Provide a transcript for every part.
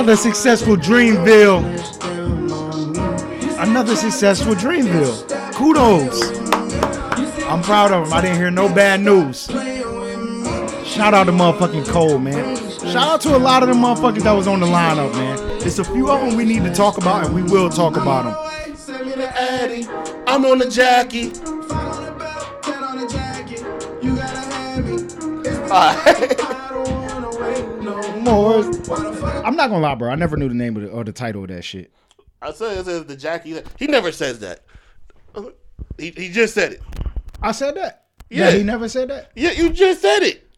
Another successful Dreamville. splash down on me. Another successful Dreamville. Kudos. I'm proud of him. I didn't hear no bad news. Shout out to motherfucking Cole, man. Shout out to a lot of the motherfuckers that was on the lineup, man. There's a few of them we need to talk about, and we will talk about them. Send me the Addy. I'm on the Jackie. Five on the belt, ten on the jacket. You gotta have me. It's Alright. I don't wanna wait no More. Why the fuck? I'm not gonna lie, bro. I never knew the name of the, or the title of that shit. I said it says the Jackie. He never says that. He, he just said it. I said that. Yeah. Yeah, he never said that. Yeah, you just said it.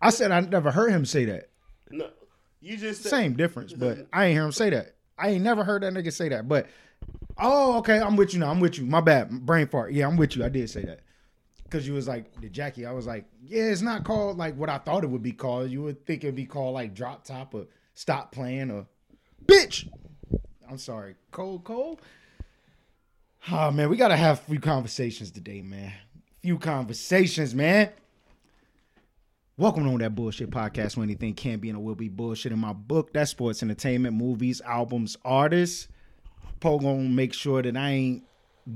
I said I never heard him say that. No, you just said Same difference, but I ain't hear him say that. I ain't never heard that nigga say that. But oh, okay, I'm with you now. I'm with you. My bad, brain fart. Yeah, I'm with you. I did say that because you was like the Jackie. I was like, yeah, it's not called like what I thought it would be called. You would think it'd be called like drop top or stop playing or bitch. I'm sorry, Cole Cole. Oh man, we gotta have a few conversations today, man. Few conversations, man. Welcome on that bullshit podcast where anything can be and it will be bullshit in my book. That's sports entertainment, movies, albums, artists. Gonna make sure that I ain't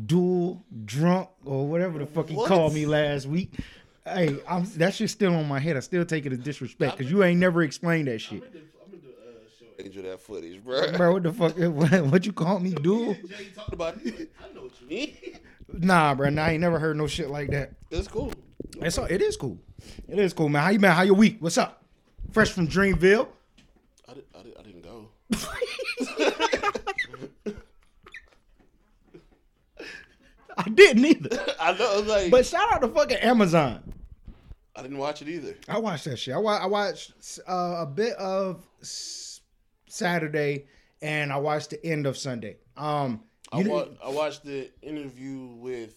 dual, drunk, or whatever the fuck he What? called me last week. Hey, I'm, that shit's still on my head. I still take it as disrespect because you ain't never explained that shit. Angel that footage, bro. Bro, what the fuck? What, what you call me, dude? Jay talked about it. I know what you mean. Nah, bro. Nah, I ain't never heard no shit like that. It's cool. It's all, it is cool. It is cool, man. How you man? How your week? What's up? Fresh from Dreamville. I, did, I, did, I didn't go. I didn't either. I know. Like, But shout out to fucking Amazon. I didn't watch it either. I watched that shit. I, wa- I watched uh, a bit of Saturday and I watched the end of Sunday. Um, I, wa- I watched the interview with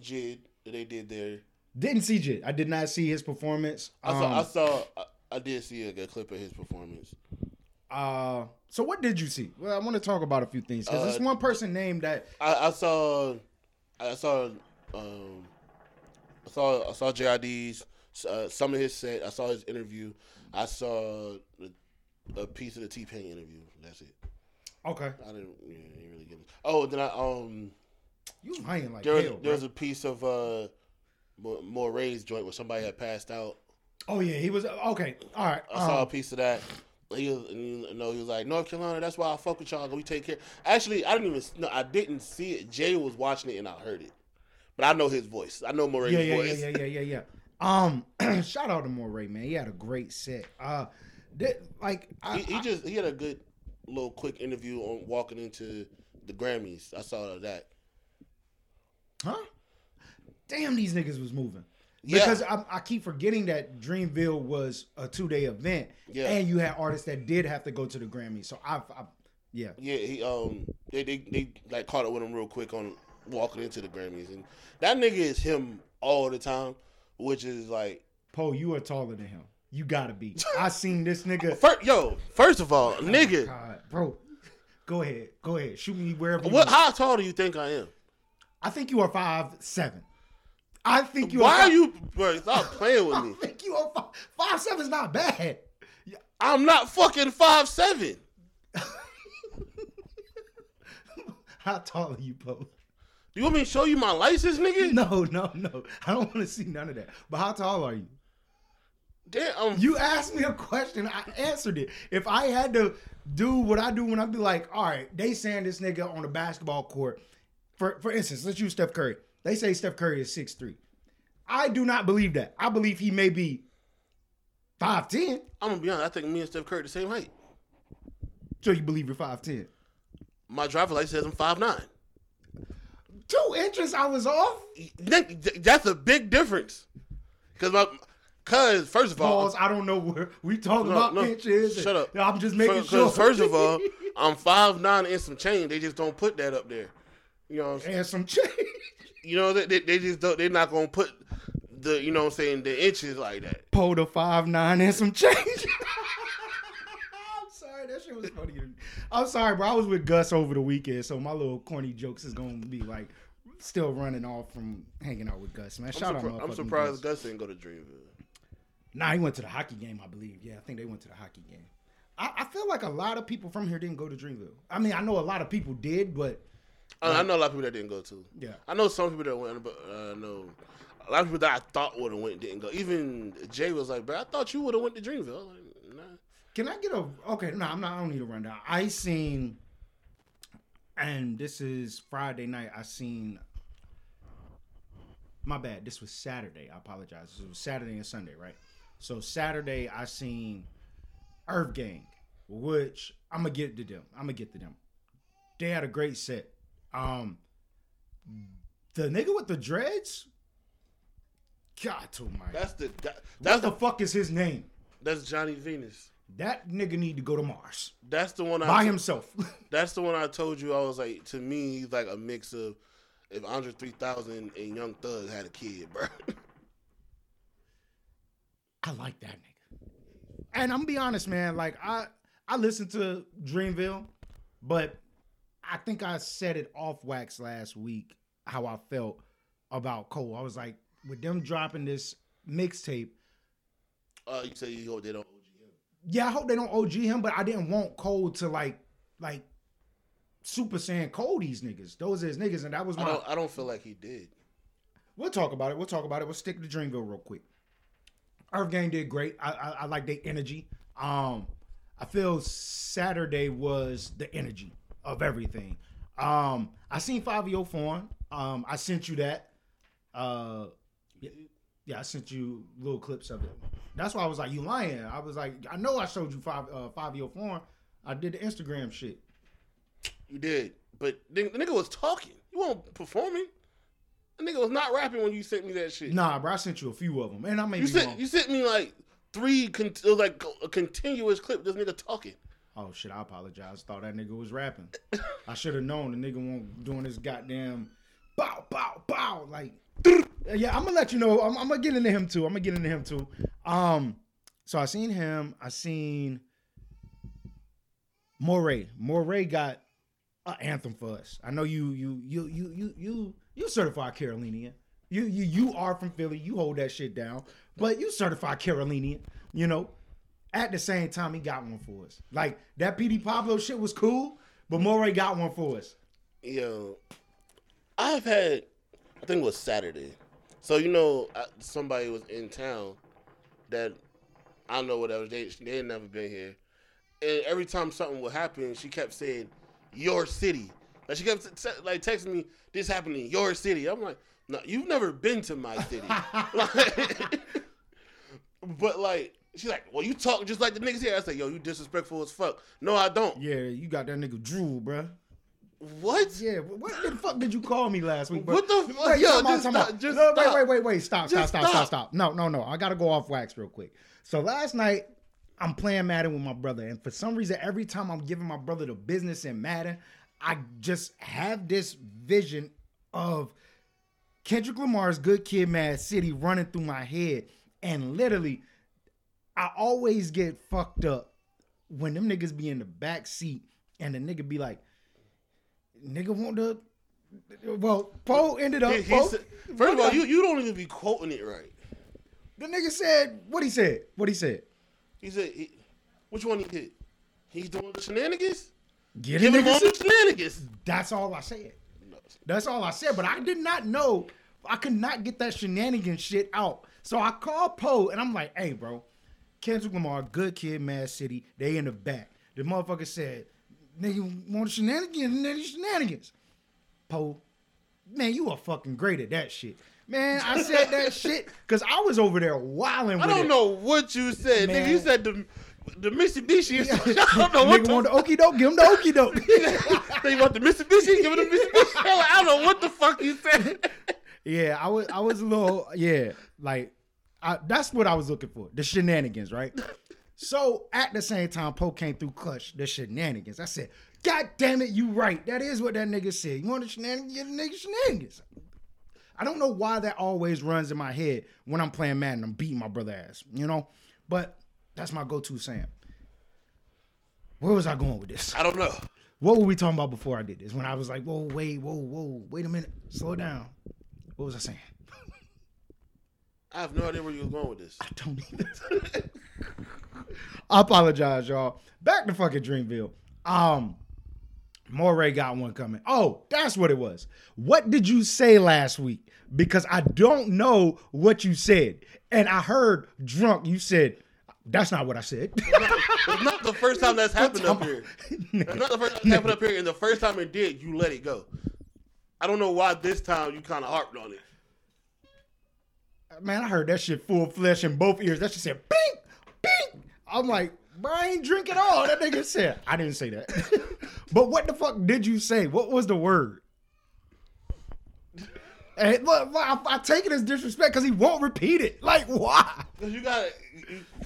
Jid that they did there. didn't see Jid. I did not see his performance. I saw. I Um, saw. I, I did see a, a clip of his performance. uh, so what did you see? Well, I want to talk about a few things because Uh, there's one person named that. I, I saw. I saw. Um, I saw. I saw JID's uh, some of his set. I saw his interview. I saw a, a piece of the T Pain interview. That's it. Okay, I didn't, yeah, didn't really get it. Oh, then I um. you lying like There hell. there was a piece of uh. More, Morray's joint where somebody had passed out. oh yeah, he was okay. All right. I saw a um, piece of that. He was, you know, he was like, North Carolina, that's why I fuck with y'all. We take care. Actually, I didn't even, no, I didn't see it. Jay was watching it and I heard it, but I know his voice. I know Morray's yeah, yeah, yeah, yeah, yeah, yeah, yeah. Um, shout out to Morray, man. He had a great set. Uh, that, like I, He, he just he had a good little quick interview on walking into the Grammys. I saw that. Huh? Damn, these niggas was moving. Yeah. Because I, I keep forgetting that Dreamville was a two day event, Yeah. and you had artists that did have to go to the Grammys. So I, I yeah, Yeah, he um they, they they like caught up with him real quick on walking into the Grammys, and that nigga is him all the time, which is like Poe, you are taller than him. You gotta be. I seen this nigga. First, yo, first of all, oh nigga, God, bro, go ahead, go ahead, shoot me wherever. You what? want. How tall do you think I am? I think you are five seven. I think you. Why are are five, you? Bro, stop playing with I me. I think you are five, five seven is not bad. I'm not fucking five seven. How tall are you, Poe? Do you want me to show you my license, nigga? No, no, no. I don't want to see none of that. But how tall are you? Damn, You asked me a question. I answered it. If I had to do what I do when I'd be like, all right, they saying this nigga on the basketball court. For for instance, let's use Steph Curry. They say Steph Curry is 6'3". I do not believe that. I believe he may be 5'10". I'm gonna be honest. I think me and Steph Curry the same height. So you believe you're 5'10". My driver license says I'm five nine. Two inches I was off. That's a big difference. Cause my, cause first of all, Pause. I don't know where we talking No, about no, inches. shut up. I'm just making sure. sure. 'cause First of all, I'm five nine and some change. They just don't put that up there. You know, what I'm saying? and some change. you know they, they, they just don't. They're not gonna put the you know what I'm saying the inches like that. Pull the five nine and some change. I'm sorry, that shit was funny. I'm sorry, bro. I was with Gus over the weekend, so my little corny jokes is gonna be like still running off from hanging out with Gus, man. I'm, Shout out, surpri- I'm surprised Gus. Gus didn't go to Dreamville. Nah, he went to the hockey game, I believe. Yeah, I think they went to the hockey game. I, I feel like a lot of people from here didn't go to Dreamville. I mean, I know a lot of people did, but I, I know a lot of people that didn't go to. Yeah. I know some people that went, but uh, know a lot of people that I thought would have went didn't go. Even Jay was like, "But I thought you would have went to Dreamville." Like, nah. Can I get a okay? No, I'm not. I don't need a rundown. I seen, and this is Friday night. I seen. My bad. This was Saturday. I apologize. It was Saturday and Sunday, right? So Saturday, I seen Earth Gang, which I'm gonna get to them. I'm gonna get to them. They had a great set. Um, the nigga with the dreads. God, oh my. That's the that, that's the the fuck is his name? that's Johnny Venus. That nigga need to go to Mars That's the one I by t- himself. That's the one I told you. I was like, to me, he's like a mix of if Andre 3000 and Young Thug had a kid, bro. I like that nigga. And I'm gonna be honest, man. Like I I listened to Dreamville, but I think I said it off wax last week how I felt about Cole. I was like, with them dropping this mixtape, uh, you say you hope they don't OG him. yeah, I hope they don't OG him, but I didn't want Cole to like like super saying Cole these niggas. Those are his niggas, and that was I my don't. I don't feel like he did. We'll talk about it. We'll talk about it. We'll stick to Dreamville real quick. Earth Gang did great. I, I, I like their energy. Um, I feel Saturday was the energy of everything. Um, I seen Fivio Foreign. Um, I sent you that. Uh, yeah, I sent you little clips of it. That's why I was like, "You lying?" I was like, "I know I showed you five uh, Fivio Foreign. I did the Instagram shit." You did, but the, the nigga was talking. You weren't performing. The nigga was not rapping when you sent me that shit. Nah, bro, I sent you a few of them, and I may you be sent wrong. you sent me like three. Con- it was like a continuous clip. This nigga talking. Oh shit! I apologize. Thought that nigga was rapping. I should have known the nigga won't doing this goddamn bow bow bow like. Yeah, I'm gonna let you know. I'm, I'm gonna get into him too. I'm gonna get into him too. Um, so I seen him. I seen Morray. Morray got an anthem for us. I know you you you you you you you certified Carolinian. You you you are from Philly. You hold that shit down. But you certified Carolinian. You know. At the same time, he got one for us. Like that Petey Pablo shit was cool, but Morray got one for us. Yo, I've had, I think it was Saturday. So you know, somebody was in town that I don't know whatever they they had never been here, and every time something would happen, she kept saying your city. Like she kept like texting me, "This happened in your city." I'm like, "No, you've never been to my city." Like- but like, she's like, "Well, you talk just like the niggas here." I said, "Yo, you disrespectful as fuck." No, I don't. Yeah, you got that nigga Drew, bruh. What? Yeah, what the fuck did you call me last week? bro? What the fuck? Wait, Yo, just stop, just no, stop. wait, wait, wait, wait. Stop, stop, stop, stop, stop. stop. No, no, no. I gotta go off wax real quick. So last night, I'm playing Madden with my brother, and for some reason, every time I'm giving my brother the business in Madden, I just have this vision of Kendrick Lamar's Good Kid, Mad City running through my head, and literally, I always get fucked up when them niggas be in the back seat, and the nigga be like, "Nigga want to." Well, Poe ended up. He Poe- said- first of all, you, you don't even be quoting it right. the nigga said what he said. What he said. He said, he, which one he hit? He's doing the shenanigans? Get Give him all the shenanigans. That's all I said. That's all I said. But I did not know. I could not get that shenanigans shit out. So I called Poe and I'm like, hey, bro, Kendrick Lamar, good kid, Mad City. They in the back. The motherfucker said, nigga, want shenanigans? Nigga, shenanigans. Poe, man, you are fucking great at that shit. Man, I said that shit because I was over there wilding I don't it. know what you said. Man. Nigga, you said the, the Mitsubishi. I don't know what Nigga the want the okie doke, give him the okie doke. They want the Mitsubishi, give him the Mitsubishi. I don't know what the fuck you said. Yeah, I was I was a little yeah, like I, that's what I was looking for. The shenanigans, right? So at the same time, Poe came through clutch, the shenanigans. I said, God damn it, you right. That is what that nigga said. You want the shenanigans? Get the nigga shenanigans. I don't know why that always runs in my head when I'm playing Madden. I'm beating my brother ass, you know? But that's my go-to saying. Where was I going with this? I don't know. What were we talking about before I did this? When I was like, whoa, wait, whoa, whoa, wait a minute, slow down. What was I saying? I have no idea where you was going with this. I don't either. I apologize, y'all. Back to fucking Dreamville. Um, Morray got one coming. Oh, that's what it was. What did you say last week? Because I don't know what you said. And I heard drunk, you said, that's not what I said. It's not the first time that's happened up here. It's not the first time it's happened up here, and the first time it did, you let it go. I don't know why this time you kind of harped on it. Man, I heard that shit full flesh in both ears. That shit said, bing, bing. I'm like, bro, I ain't drink at all. That nigga said, I didn't say that. but what the fuck did you say? What was the word? And look, I, I take it as disrespect because he won't repeat it. Like, why? Cause you gotta,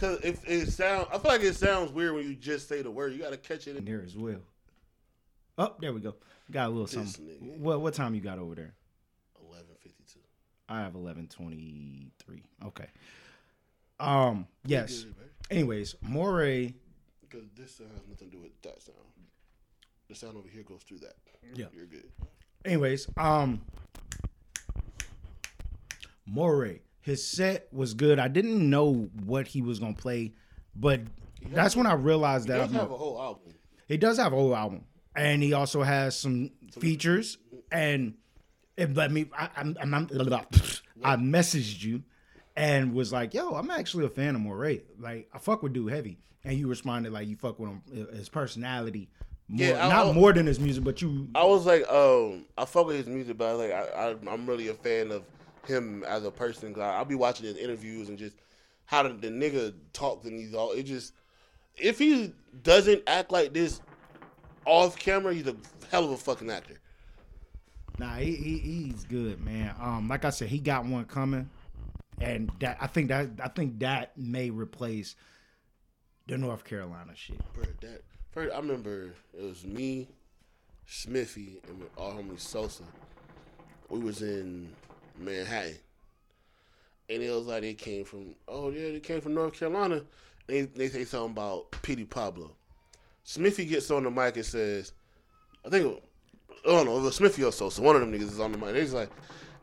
cause if it sounds. I feel like it sounds weird when you just say the word. You gotta catch it. In, There as well. Oh, there we go. Got a little something. What what time you got over there? Eleven fifty two. I have eleven twenty three. Okay. Um. Yes. Anyways, Morray. Because this sound has nothing to do with that sound. The sound over here goes through that. Yeah. You're good. Anyways, um, Morray. His set was good. I didn't know what he was gonna play, but that's when I realized that. He does I'm have a- whole album. He does have a whole album, and he also has some features. And it let me. I, I'm, I'm, I'm- I messaged you and was like, "Yo, I'm actually a fan of Morray. Like, I fuck with dude heavy." And you responded like, "You fuck with him, his personality, more, Yeah, I- not I- more than his music, but you." I was like, um, I fuck with his music, but I was like, I, I, I'm really a fan of him as a person. 'cause I'll be watching his interviews and just how the, the nigga talks and he's all. It just if he doesn't act like this off camera, he's a hell of a fucking actor. Nah, he, he he's good, man. Um, like I said, he got one coming, and that I think that I think that may replace the North Carolina shit. Bro, that first, I remember it was me, Smithy, and our homie Sosa. We was in Manhattan, and it was like they came from. Oh yeah, they came from North Carolina. They they say something about Petey Pablo. Smithy gets on the mic and says, I think, I don't know, it was Smithy or So One of them niggas is on the mic. He's like,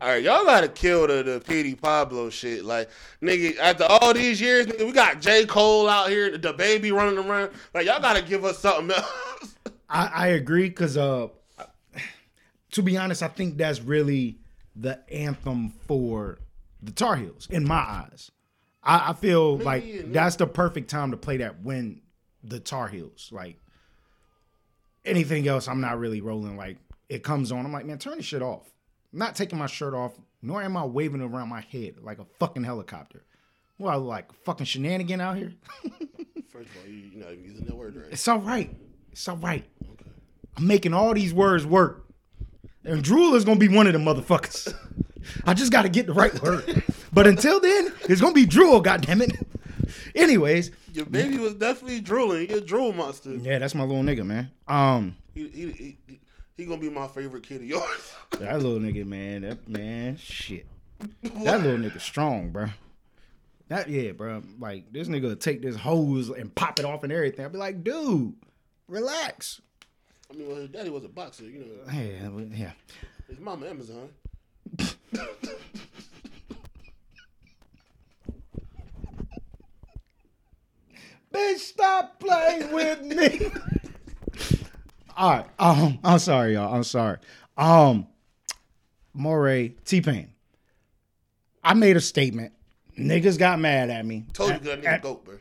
all right, y'all gotta kill the, the Petey Pablo shit. Like, nigga, after all these years, nigga, we got J. Cole out here, the baby running around. Like, y'all gotta give us something else. I, I agree because uh, to be honest, I think that's really the anthem for the Tar Heels in my eyes. I, I feel like yeah. that's the perfect time to play that when the Tar Heels. Like anything else, I'm not really rolling. Like it comes on, I'm like, man, turn this shit off. I'm not taking my shirt off, nor am I waving around my head like a fucking helicopter. Well, like fucking shenanigan out here. First of all, you, you're not even using that word right. It's all right. It's all right. I'm making all these words work. And drool is gonna be one of the motherfuckers. I just gotta get the right word. But until then, it's gonna be drool, goddammit. Anyways, Your baby was definitely drooling. You're a drool monster. yeah, that's my little nigga, man. Um, He, he, he, he, gonna be my favorite kid of yours. that little nigga, man, that man, shit. That little nigga strong, bro. That yeah, bro. Like this nigga take this hose and pop it off and everything. I'll be like, dude, relax. I mean, well, his daddy was a boxer. You know, Yeah, yeah. his mama Amazon. Bitch, stop playing with me. All right. Um, I'm sorry, y'all. I'm sorry. Um, Morray, T Pain. I made a statement. Niggas got mad at me. Told you that nigga At- goat, bro.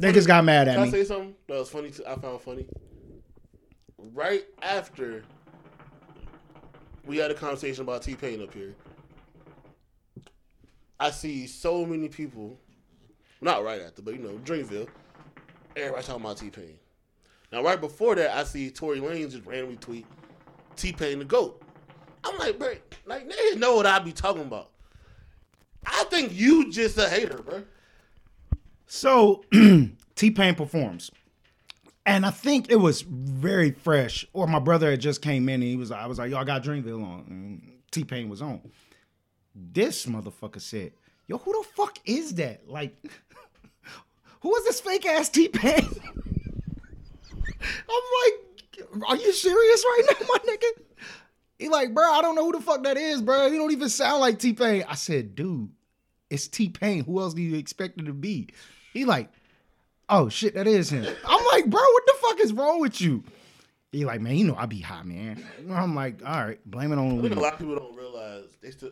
Niggas got mad at me. Can I say something that was funny? Too? I found funny. Right after we had a conversation about T Pain up here, I see so many people. Not right after, but you know, Dreamville. Everybody talking about T Pain. Now, right before that, I see Tory Lanez just randomly tweet T Pain the goat. I'm like, bro, like niggas know what I be talking about. I think you just a hater, bro. So T Pain performs. And I think it was very fresh. Or my brother had just came in and he was I was like, yo, I got Dreamville on. T Pain was on. This motherfucker said, Yo, who the fuck is that? Like, who is this fake ass T Pain? I'm like, are you serious right now, my nigga? He like, bro, I don't know who the fuck that is, bro. You don't even sound like T Pain. I said, dude, it's T Pain. Who else do you expect it to be? He like, oh shit, that is him. I'm like, bro, what the fuck is wrong with you? He like, man, you know I be hot, man. I'm like, all right, blame it on I think a lot of people don't realize they still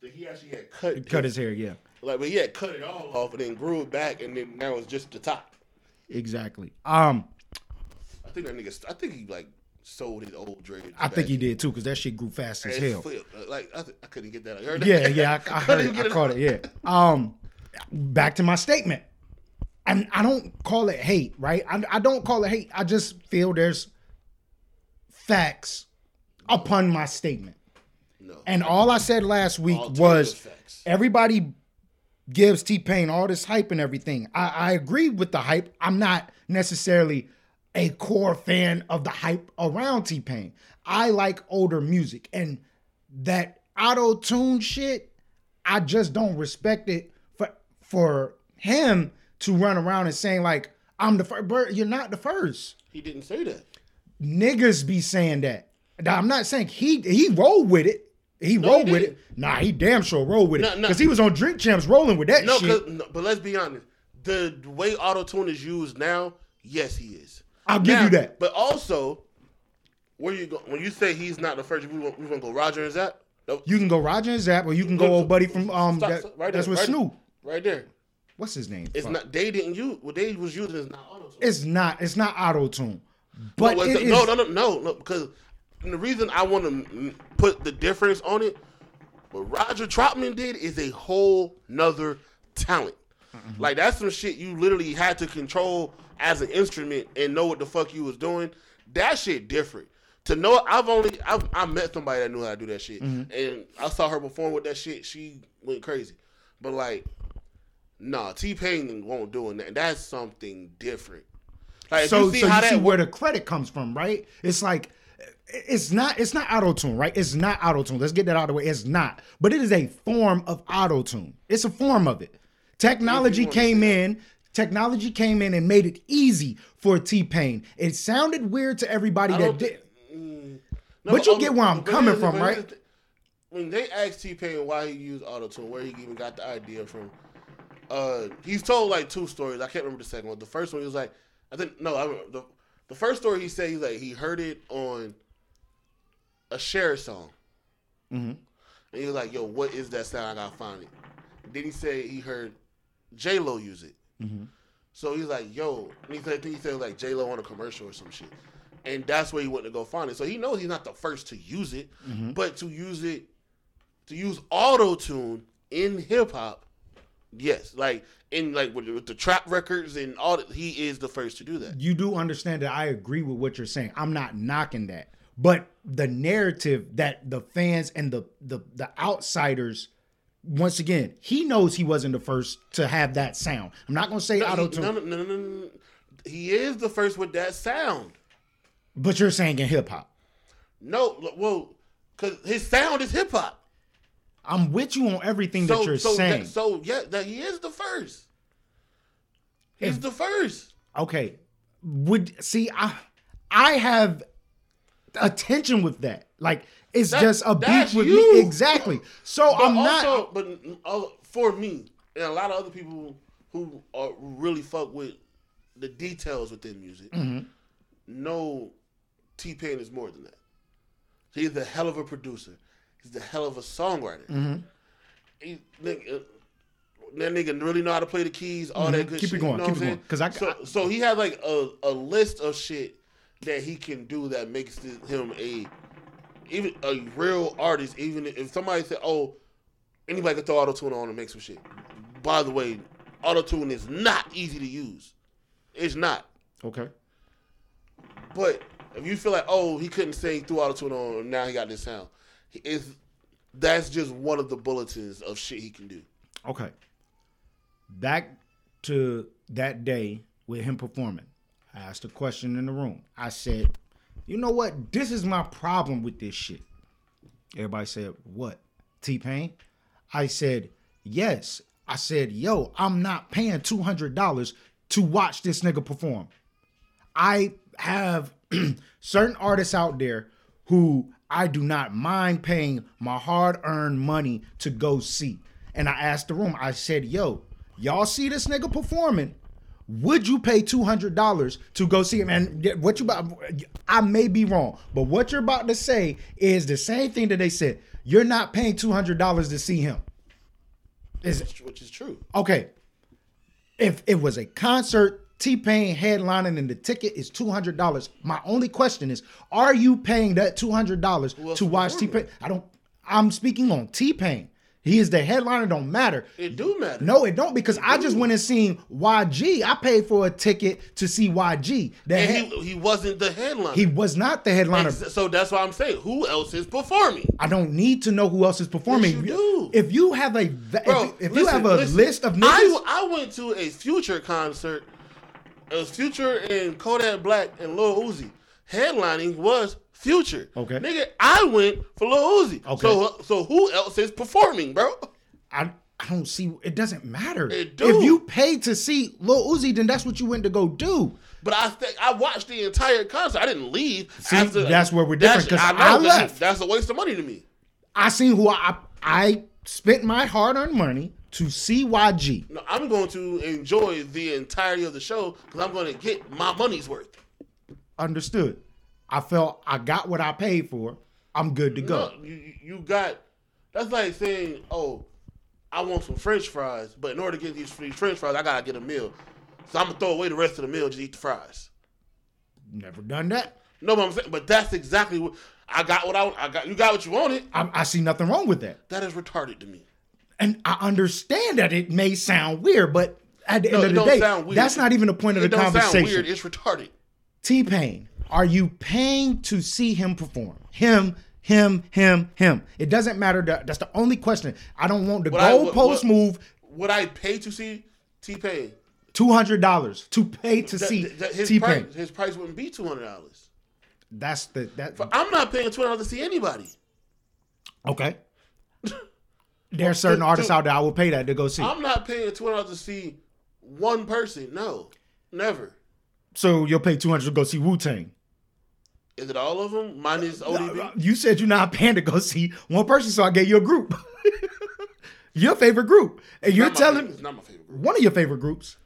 that he actually had cut Cut his hair, yeah, like, but he had cut it all off and then grew it back, and then now it's just the top. exactly. Um, I think that nigga. I think he like sold his old dreads. I think he did too, because that shit grew fast as hell. flipped. Uh, Like I, th- I couldn't get that. You heard that? Yeah, yeah, I, I heard. I caught it. Yeah. Um, back to my statement. And I don't call it hate, right? I, I don't call it hate. I just feel there's facts upon my statement. No. And all I said last week was everybody gives T Pain all this hype and everything. I, I agree with the hype. I'm not necessarily a core fan of the hype around T Pain. I like older music and that auto tune shit. I just don't respect it for for him to run around and saying like I'm the first. Bro, you're not the first He didn't say that. niggas be saying that. Now, I'm not saying he he rolled with it. He No, rolled he with it. Nah, he damn sure rolled with it No, no. because he was on Drink Champs rolling with that No, shit. no, but let's be honest. The way auto tune is used now, yes, he is. I'll give Now, you that. But also, where you go when you say he's not the first, we want, we want to go Roger and Zapp. No, You can go Roger and Zapp, or you can go Look, old buddy from um. stop, that- stop, right that's there, with right Snoop. right there. What's his name? It's Fuck. not. They didn't use what they was using is not auto. It's not. It's not auto tune. But no, it it's- is- no, no, no, no, no, because the reason I want to put the difference on it, what Roger Troutman did is a whole nother talent. Mm-hmm. Like that's some shit you literally had to control as an instrument and know what the fuck you was doing. That shit different. To know, I've only I've, I met somebody that knew how to do that shit, mm-hmm. and I saw her perform with that shit. She went crazy, but like, nah, T Pain won't doing that. That's something different. Like, so you see so how you that see where the credit comes from, right? It's like it's not it's not auto tune, right? It's not auto tune. Let's get that out of the way. It's not, but it is a form of auto tune. It's a form of it. Technology came in. Technology came in and made it easy for T Pain. It sounded weird to everybody that did. No, But you um, get where I'm coming from, right? When they asked T Pain why he used auto tune, where he even got the idea from, uh, he's told like two stories. I can't remember the second one. The first one he was like, I think no, I remember the the first story he said he's like he heard it on a Cher song, Mm-hmm. and he was like, "Yo, what is that sound? I gotta find it." Then he said he heard J Lo use it. Mm-hmm. So he's like, yo, and he said, I think he said like J Lo on a commercial or some shit, and that's where he went to go find it. So he knows he's not the first to use it, Mm-hmm. but to use it, to use auto tune in hip hop, yes, like in like with, with the trap records and all that, he is the first to do that. you do understand that I agree with what you're saying. I'm not knocking that. But the narrative that the fans and the the the outsiders once again, he knows he wasn't the first to have that sound. I'm not going to say No, auto tune, no, no, no, no, no, no. he is the first with that sound. but you're saying in hip hop. No, well, because his sound is hip hop. I'm with you on everything that you're so saying. That, so yeah, that he is the first. He's the first. okay. Would see I I have attention with that. Like it's That- just a beef with you. me. Exactly. So But I'm also, not but uh, for me and a lot of other people who are really fuck with the details within music, Mm-hmm. know T Pain is more than that. He's a hell of a producer. He's a hell of a songwriter. Mm-hmm. He, nigga, that nigga really know how to play the keys, all that good Mm-hmm. Keep it going, you know keep it going. 'Cause I- so, I- so he had like a, a list of shit that he can do that makes him a even a real artist. Even if somebody said, "Oh, anybody can throw auto tune on and make some shit." By the way, auto tune is not easy to use. It's not. Okay. But if you feel like, oh, he couldn't sing through auto tune on, now he got this sound, is that's just one of the bulletins of shit he can do. Okay. Back to that day with him performing. I asked a question in the room. I said, you know what? This is my problem with this shit. Everybody said, what? T Pain? I said, yes. I said, yo, I'm not paying $200 to watch this nigga perform. I have certain artists out there who I do not mind paying my hard-earned money to go see. And I asked the room, I said, yo, y'all see this nigga performing? Would you pay two hundred dollars to go see him? And what you about? I may be wrong, but what you're about to say is the same thing that they said. You're not paying two hundred dollars to see him. Is which is true. okay. If it was a concert, T Pain headlining and the ticket is two hundred dollars. My only question is, are you paying that two hundred dollars to watch T Pain? I don't. I'm speaking on T Pain. He is the headliner. Don't matter. It do matter. No, it don't because I just went and seen YG. I paid for a ticket to see YG. The and head- he he wasn't the headliner. he was not the headliner. Ex- so that's why I'm saying who else is performing? I don't need to know who else is performing. Yes, you do. If you have a if, Bro, if you listen, have a listen. list of niggas, I, I went to a Future concert. It was Future and Kodak Black and Lil Uzi. Headlining was Future. Okay. Nigga, I went for Lil Uzi. Okay. So so who else is performing, bro? I, I don't see. It doesn't matter. It do. If you paid to see Lil Uzi, then that's what you went to go do. But I think I watched the entire concert. I didn't leave. See, that's where we're different, 'cause That's- I know, that's- left. That's a waste of money to me. I seen who I I spent my hard earned money to see YG. No, I'm going to enjoy the entirety of the show because I'm going to get my money's worth. Understood. I felt I got what I paid for. I'm good to go. No, you you- got. That's like saying, "Oh, I want some French fries, but in order to get these free French fries, I gotta get a meal. So I'm gonna throw away the rest of the meal, just eat the fries." Never done that. No, but I'm saying, but that's exactly what I got. What I, I got, you got what you wanted. I, I see nothing wrong with that. That is retarded to me. And I understand that it may sound weird, but at the No, end of the day, that's not even the point of It the don't sound conversation. weird. It's retarded. T Pain, are you paying to see him perform? Him, him, him, him. It doesn't matter. That- That's the only question. I don't want the Would goalpost what- move. Would I pay to see T Pain? Two hundred dollars to pay to see his T Pain. price, his price wouldn't be two hundred dollars. That's the that. I'm not paying two hundred dollars to see anybody. Okay. There are certain to- artists to- out there I will pay that to go see. I'm not paying two hundred to see one person. No, never. so you'll pay two hundred to go see Wu Tang. Is it all of them? Mine is ODB. You said you're not paying to go see one person, so I gave you a group. your favorite group, and you're telling favorite- it's not my favorite group. one of your favorite groups.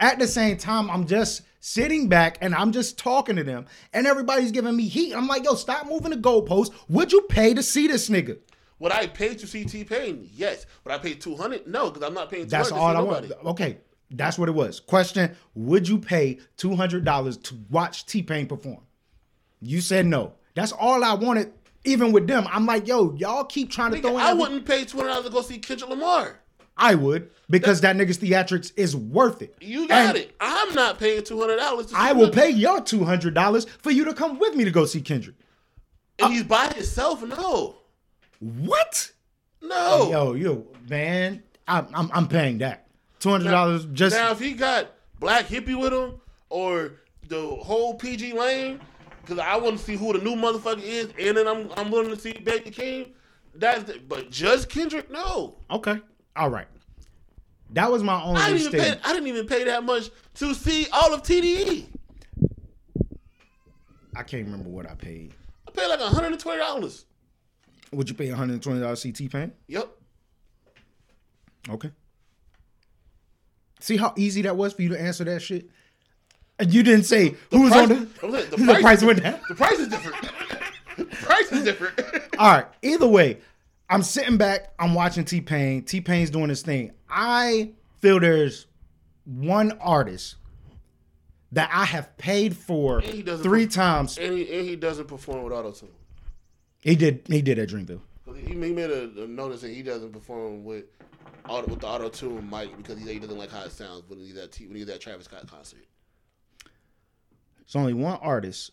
At the same time, I'm just sitting back and I'm just talking to them, and everybody's giving me heat. I'm like, yo, stop moving the goalposts. Would you pay to see this nigga? Would I pay to see T Pain? Yes. Would I pay two hundred? No, because I'm not paying. 200 That's to all I nobody. want. Okay, that's what it was. Question: Would you pay two hundred dollars to watch T Pain perform? You said no. That's all I wanted. Even with them, I'm like, yo, y'all keep trying to Nigga, throw in. I every- wouldn't pay two hundred dollars to go see Kendrick Lamar. I would because that nigga's theatrics is worth it. You got And it. I'm not paying two hundred dollars. I will pay your two hundred dollars for you to come with me to go see Kendrick. And he's by himself. No, What? no. Oh, yo, yo, man, I'm I'm, I'm paying that two hundred dollars just. now, if he got Black Hippy with him or the whole pgLang, because I want to see who the new motherfucker is, and then I'm I'm willing to see Baby Keem. That's the, but just Kendrick, no. okay, all right. That was my I only didn't even pay. I didn't even pay that much to see all of TDE. I can't remember what I paid. I paid like hundred and twenty dollars. Would you pay one hundred and twenty dollars see T Pain? Yep. Okay. See how easy that was for you to answer that shit. And you didn't say who's price, on the, I'm the, price, went down. The price is different. the price is different. All right. Either way, I'm sitting back. I'm watching T Pain. T Pain's doing his thing. I feel there's one artist that I have paid for three perf- times. and he and he doesn't perform with auto tune. He did. He did at Dreamville. He, he made a, a notice that he doesn't perform with auto, with the auto tune mic because he, he doesn't like how it sounds when he's at when he's at Travis Scott concert. It's only one artist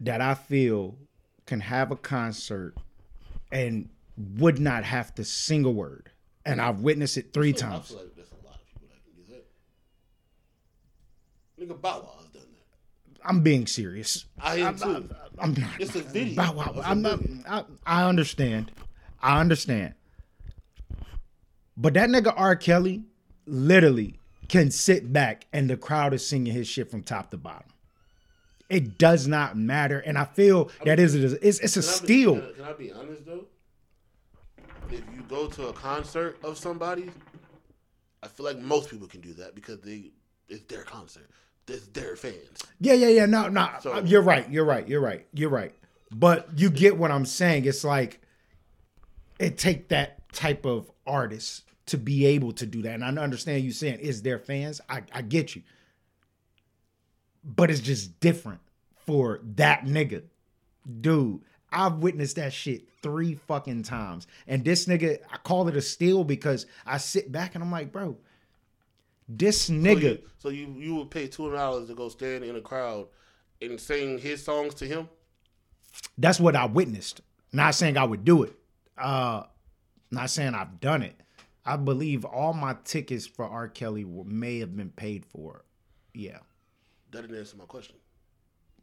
that I feel can have a concert and would not have to sing a word. And I've witnessed it three I times. feel like there's a lot of people that can do that. Nigga Bow Wow has done that. I'm being serious. I am too. I'm not. It's a video. Bow Wow. I'm not. I, I understand. I understand. But that nigga R. Kelly literally can sit back and the crowd is singing his shit from top to bottom. It does not matter, and I feel that is it's, it's a I steal. Can, can I be honest though? If you go to a concert of somebody, I feel like most people can do that because they it's their concert. Their fans. Yeah, yeah, yeah. No, no. So- you're right. You're right. You're right. You're right. But you get what I'm saying. It's like it take that type of artist to be able to do that. And I understand you saying is their fans. I, I get you. But it's just different for that nigga. Dude, I've witnessed that shit three fucking times. And this nigga, I call it a steal because I sit back and I'm like, bro, this So nigga. you, so you you would pay two hundred dollars to go stand in a crowd and sing his songs to him? that's what I witnessed. Not saying I would do it. Uh not saying I've done it. I believe all my tickets for R. Kelly were, may have been paid for. Yeah. That didn't answer my question.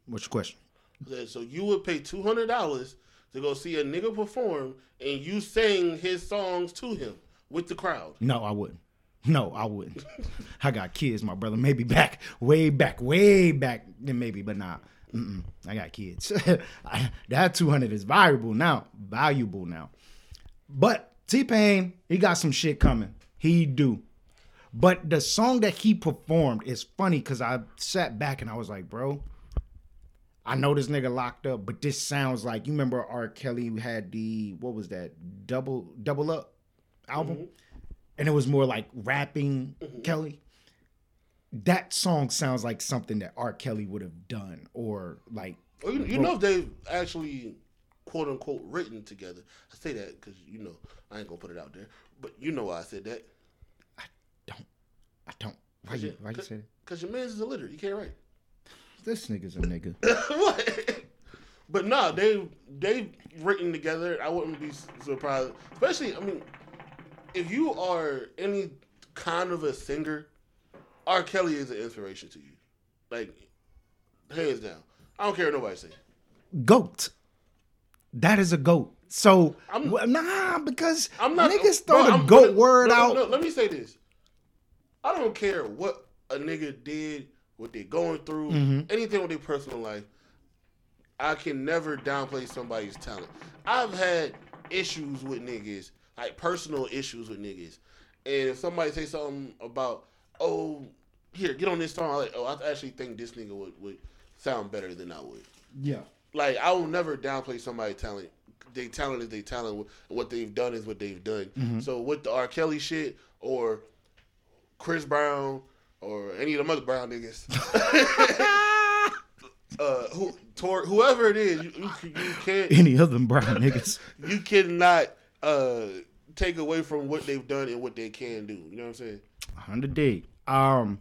What's your question? Said, So you would pay two hundred dollars to go see a nigga perform and you sang his songs to him with the crowd. No, I wouldn't. No, I wouldn't. I got kids, my brother. Maybe back, way back, way back, then maybe, but nah. Mm-mm, I got kids. That 200 is valuable now. Valuable now. But T Pain, he got some shit coming. He do. But the song that he performed is funny because I sat back and I was like, bro, I know this nigga locked up, but this sounds like you remember R. Kelly had the what was that double double up album, mm-hmm. And it was more like rapping mm-hmm. Kelly. That song sounds like something that R. Kelly would have done, or like Well, you, you know if they've actually quote unquote written together. I say that because you know I ain't gonna put it out there, but you know why I said that. I don't I don't why you why you say that? Because your man's is illiterate. You can't write. this nigga's a nigga. what? But nah, they they written together. I wouldn't be surprised, especially. I mean, if you are any kind of a singer, R. Kelly is an inspiration to you, like hands down. I don't care what nobody say. Goat. That is a goat. So I'm- well, nah, because I'm not niggas throw the I'm- goat no, word no, out. No, let me say this. I don't care what a nigga did, what they're going through, Mm-hmm. anything with their personal life. I can never downplay somebody's talent. I've had issues with niggas, like personal issues with niggas. And if somebody say something about, oh, here, get on this song, I'm like, oh, I actually think this nigga would, would sound better than I would Yeah. like I will never downplay somebody's talent. They talent is they talent. What they've done is what they've done. Mm-hmm. So with the R. Kelly shit or Chris Brown or any of them other brown niggas, uh, who, tor- whoever it is, you, you, you can't Any of them brown niggas. you cannot uh, take away from what they've done and what they can do. You know what I'm saying? Hundred D. Um,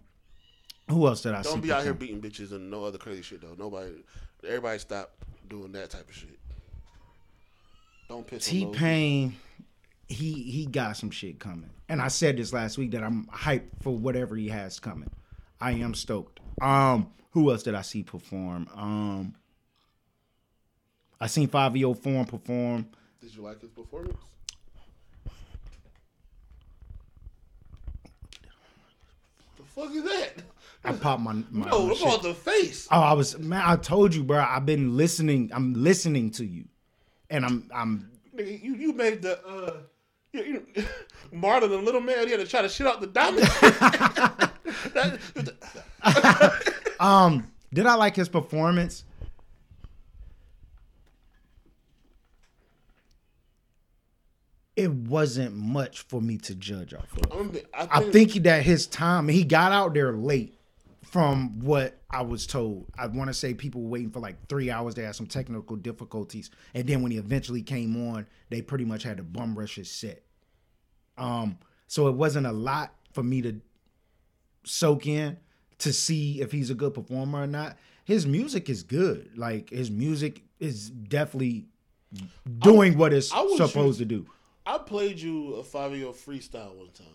who else did I see? Don't be out here beating bitches and no other crazy shit though. Nobody, everybody stop doing that type of shit. Don't piss T Pain, he he got some shit coming, and I said this last week that I'm hyped for whatever he has coming. I am stoked. Um, who else did I see perform? Um, I seen Fivio Foreign perform. Did you like his performance? The fuck is that? I popped my my, my look on the face. Oh, I was man. I told you, bro. I've been listening. I'm listening to you, and I'm I'm Nigga, you you made the uh, you, you, Marlon the little man. He had to try to shit out the diamond. Um. Did I like his performance? It wasn't much for me to judge off of. I, I think, think that his time he got out there late from what I was told. I want to say people were waiting for like three hours. They had some technical difficulties, and then when he eventually came on, they pretty much had to bum rush his set. Um, so it wasn't a lot for me to soak in to see if he's a good performer or not. His music is good. Like his music is definitely doing what it's supposed choose- to do. I played you a Fivio freestyle one time.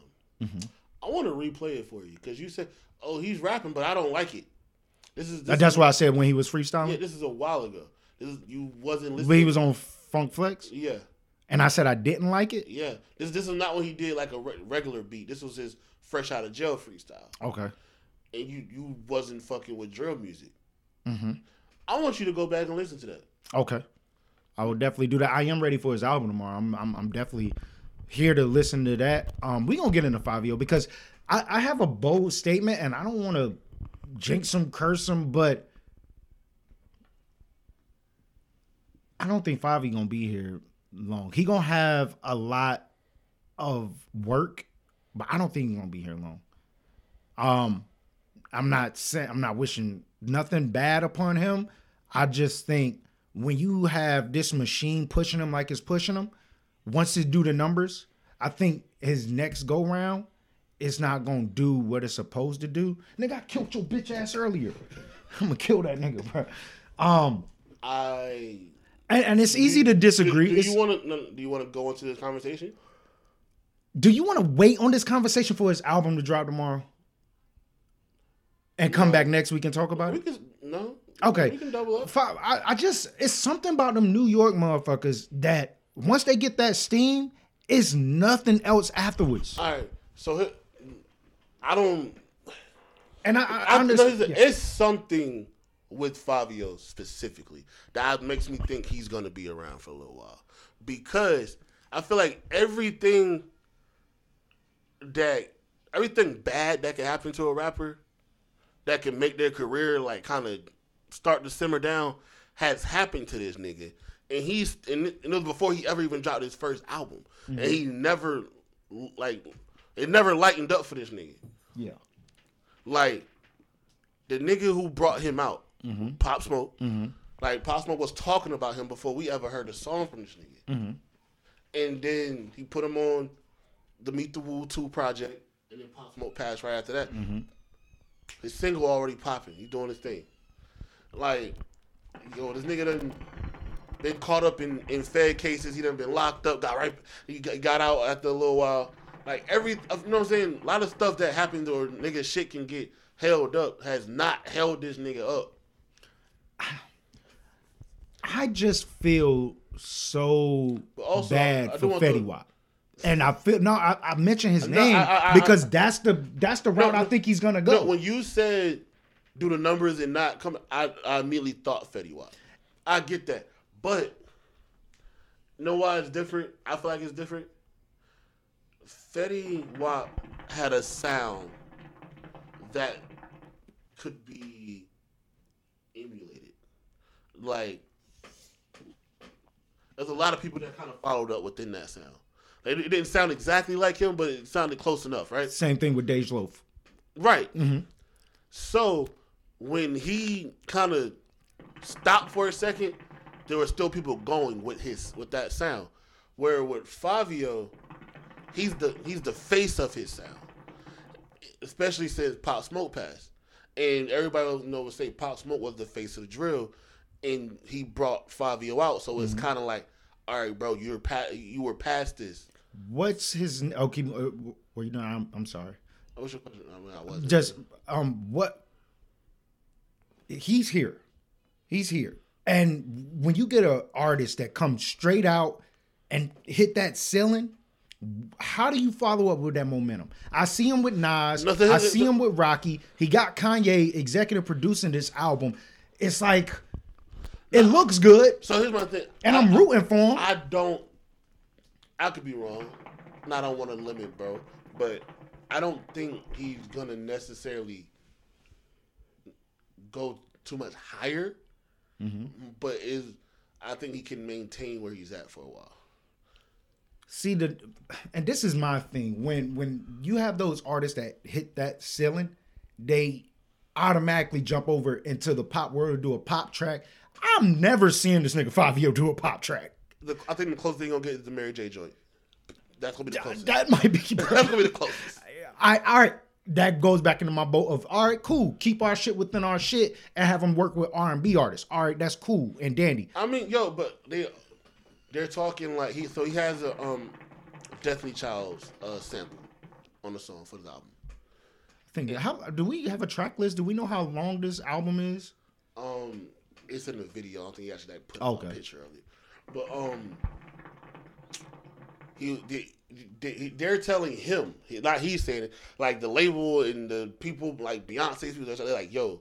Mm-hmm. I want to replay it for you because you said, "Oh, he's rapping, but I don't like it." This is this That's is, what I said when he was freestyling. Yeah, this is a while ago. This is, you wasn't listening. when he was on Funk Flex, Yeah, and I said I didn't like it. yeah. This this is not when he did like a re- regular beat. This was his fresh out of jail freestyle, Okay. and you you wasn't fucking with drill music. Mm-hmm. I want you to go back and listen to that. Okay. I will definitely do that. I am ready for his album tomorrow. I'm I'm, I'm definitely here to listen to that. Um, we gonna get into Fivio because I, I have a bold statement and I don't want to jinx him, curse him, but I don't think Favi gonna be here long. He gonna have a lot of work, but I don't think he gonna be here long. Um, I'm not saying I'm not wishing nothing bad upon him. I just think when you have this machine pushing him like it's pushing him, once it do the numbers, I think his next go round, it's not gonna do what it's supposed to do. Nigga, I killed your bitch ass earlier. I'm gonna kill that nigga, bro. Um, I and, and it's easy to disagree. Do, do you want to? Do you want to go into this conversation? do you want to wait on this conversation for his album to drop tomorrow, and come back next week and talk about We it? can no. Okay. can double up. I, I just it's something about them New York motherfuckers that once they get that steam, it's nothing else afterwards. All right. So I don't. And I, I, I, understand. listen, It's something with Fivio specifically that makes me think he's gonna be around for a little while because I feel like everything that everything bad that can happen to a rapper that can make their career like kind of start to simmer down has happened to this nigga, and he's and it was before he ever even dropped his first album, and mm-hmm. he never like it never lightened up for this nigga. yeah. Like the nigga who brought him out, mm-hmm. Pop Smoke. Mm-hmm. Like Pop Smoke was talking about him before we ever heard a song from this nigga. And then he put him on the Meet the Woo 2 project, and then Pop Smoke passed right after that. His single already popping. He doing his thing. Like, yo, this nigga done been caught up in, in Fed cases. He done been locked up, got right, he got, out after a little while. Like every, you know what I'm saying? A lot of stuff that happens or nigga shit can get held up has not held this nigga up. I just feel so also, bad for Fetty Wap. And I feel no, I, I mentioned his No, name I- I- because that's the that's the route I think he's gonna No, go. when you said do the numbers and not come, I, I immediately thought Fetty Wap. I get that, but you know why it's different? I feel like it's different. Fetty Wap had a sound that could be emulated. Like, there's a lot of people that kind of followed up within that sound. Like, It didn't sound exactly like him, but it sounded close enough, right? Same thing with Dej Loaf. Right. Mm-hmm. So when he kind of stopped for a second, there were still people going with his with that sound. Where with Fivio, he's the he's the face of his sound, especially since Pop Smoke passed, and everybody you know would say Pop Smoke was the face of the drill, and he brought Fivio out. So it's kind of like, all right, bro, you're pa- you were past this. What's his? okay? keep. Uh, you know, I'm, I'm sorry. What's your question? I mean, I wasn't. Just um, what? He's here. He's here. And when you get an artist that comes straight out and hit that ceiling, how do you follow up with that momentum? I see him with Nas. No, the- I see him with Rocky. He got Kanye executive producing this album. It's like it looks good, so here's my thing, and I- I'm rooting for him. I don't. I could be wrong. And I don't want to limit, bro. But I don't think he's gonna necessarily go too much higher. Mm-hmm. But is I think he can maintain where he's at for a while. see the and this is my thing when when you have those artists that hit that ceiling they automatically jump over into the pop world to do a pop track i'm never seeing this nigga Fivio do a pop track The, I think the closest thing he'll get is the Mary J. joint. That's gonna be the closest. that might be That's gonna be the closest. I all right that goes back into my boat of all right cool keep our shit within our shit and have them work with r&b artists all right that's cool and dandy I mean, yo, but they they're talking like he so he has a um Destiny Child's uh sample on the song for the album. I think how do we have a track list do we know how long this album is Um, it's in the video. I don't think he actually like, put Okay. a picture of it. But um, he they, they're telling him, not he's saying it, like the label and the people like Beyonce's people, they're like, yo,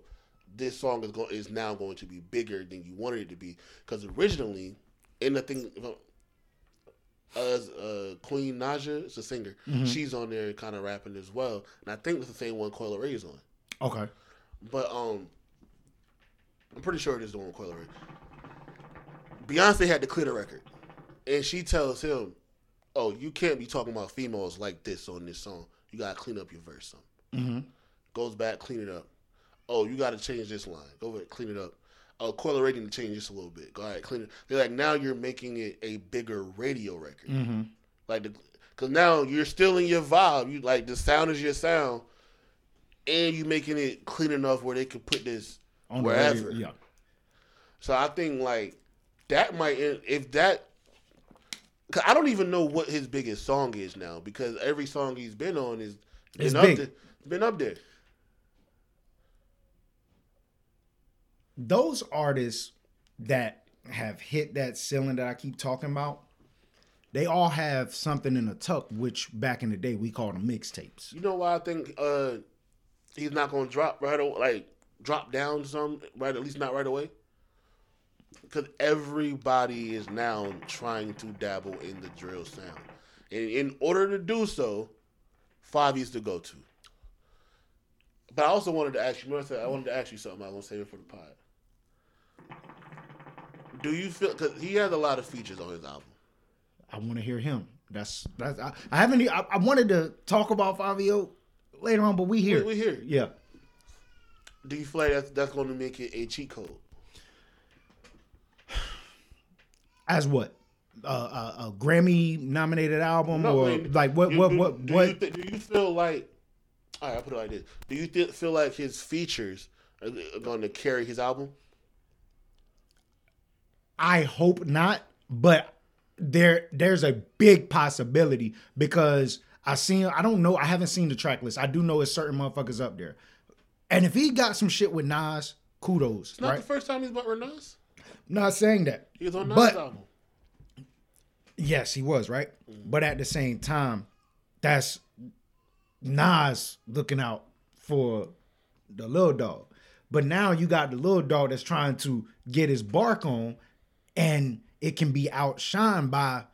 this song is going is now going to be bigger than you wanted it to be because originally, and the thing. I'm- As uh, Queen Naija is a singer, she's on there kind of rapping as well, and I think it's the same one Coi Leray's on. Okay. But um, I'm pretty sure it is the one Coi Leray. Beyonce had to clear the record, and she tells him, "Oh, you can't be talking about females like this on this song. You gotta clean up your verse some." Mm-hmm. Goes back, clean it up. Oh, you gotta change this line. Go ahead, clean it up. Oh, Coi need to change this a little bit. Go ahead, clean it. They're like, now you're making it a bigger radio record. Mm-hmm. Like, the, cause now you're still in your vibe. You like the sound is your sound, and you're making it clean enough where they can put this On the wherever. radio, yeah. So I think like that might if that. Cause I don't even know what his biggest song is now because every song he's been on is been It's up big. there. Been up there. those artists that have hit that ceiling that I keep talking about, they all have something in the tuck, which back in the day we called them mixtapes. You know why I think uh he's not gonna drop right away, like drop down some right at least not right away. Because everybody is now trying to dabble in the drill sound, and in order to do so, five is to go to. But I also wanted to ask you, remember I wanted to ask you something. I was gonna save it for the pod. Do you feel because he has a lot of features on his album? I want to hear him. That's that's. I, I haven't. I wanted to talk about Fivio later on, but we here. We, we here. Yeah. Do you feel like that's that's going to make it a cheat code? As what? Uh, a, a Grammy nominated album No, or wait, like what? do- what? do- what? do what? You th- do you feel like? All right, I put it like this. Do you th- feel like his features are, going to carry his album? I hope not, but there there's a big possibility because I seen I don't know I haven't seen the track list. I do know it's certain motherfuckers up there, and if he got some shit with Nas, kudos, It's not right? the first time he's bought Nas. Not saying that, He was on Nas But- album. yes, he was right, Mm-hmm. but at the same time, that's Nas looking out for the little dog. But now you got the little dog that's trying to get his bark on, and it can be outshined by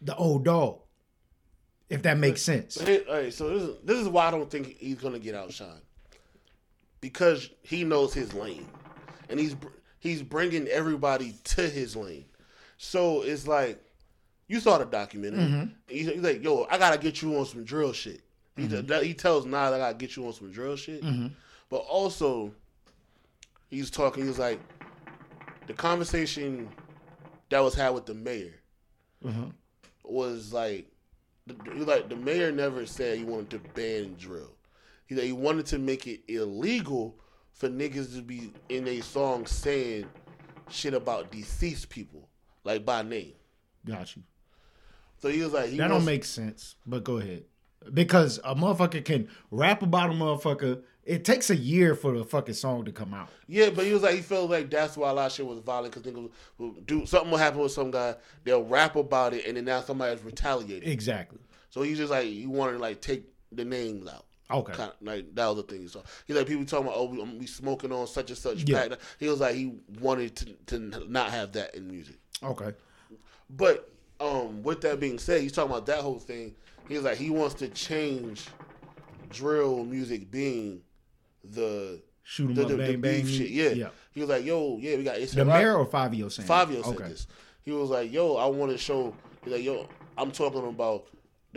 the old dog. If that makes sense. So here- all right, so this is this is why I don't think he's going to get outshined because he knows his lane, and he's he's bringing everybody to his lane. So it's like you saw the documentary. Mm-hmm. He's, he's like, "Yo, I gotta get you on some drill shit." He, Mm-hmm. he tells Nas, "I gotta get you on some drill shit," but also he's talking. He's like, the conversation that was had with the mayor Mhm. was like, the, like the mayor never said he wanted to ban drill. He he wanted to make it illegal for niggas to be in a song saying shit about deceased people, like by name. Got you. So he was like, he That don't make sense, but go ahead. Because a motherfucker can rap about a motherfucker. It takes a year for the fucking song to come out. Yeah, but he was like, he felt like that's why a lot of shit was violent because niggas will do something will happen with some guy, they'll rap about it, and then now somebody's retaliating. Exactly. So he's just like he wanted to like take the names out. Okay. Kind of, like that was the thing. So he's like people talking about oh we, we smoking on such and such. Yeah. pack. He was like he wanted to to not have that in music. Okay. But um, with that being said, he's talking about that whole thing. He's like he wants to change drill music being the Shoot 'em the, up, the, bang, the bang. beef shit. Yeah. Yeah. He was like, yo, yeah, we got it's The mayor or Fivio saying? Fivio said this. He was like, "Yo, I want to show." He's like, "Yo, I'm talking about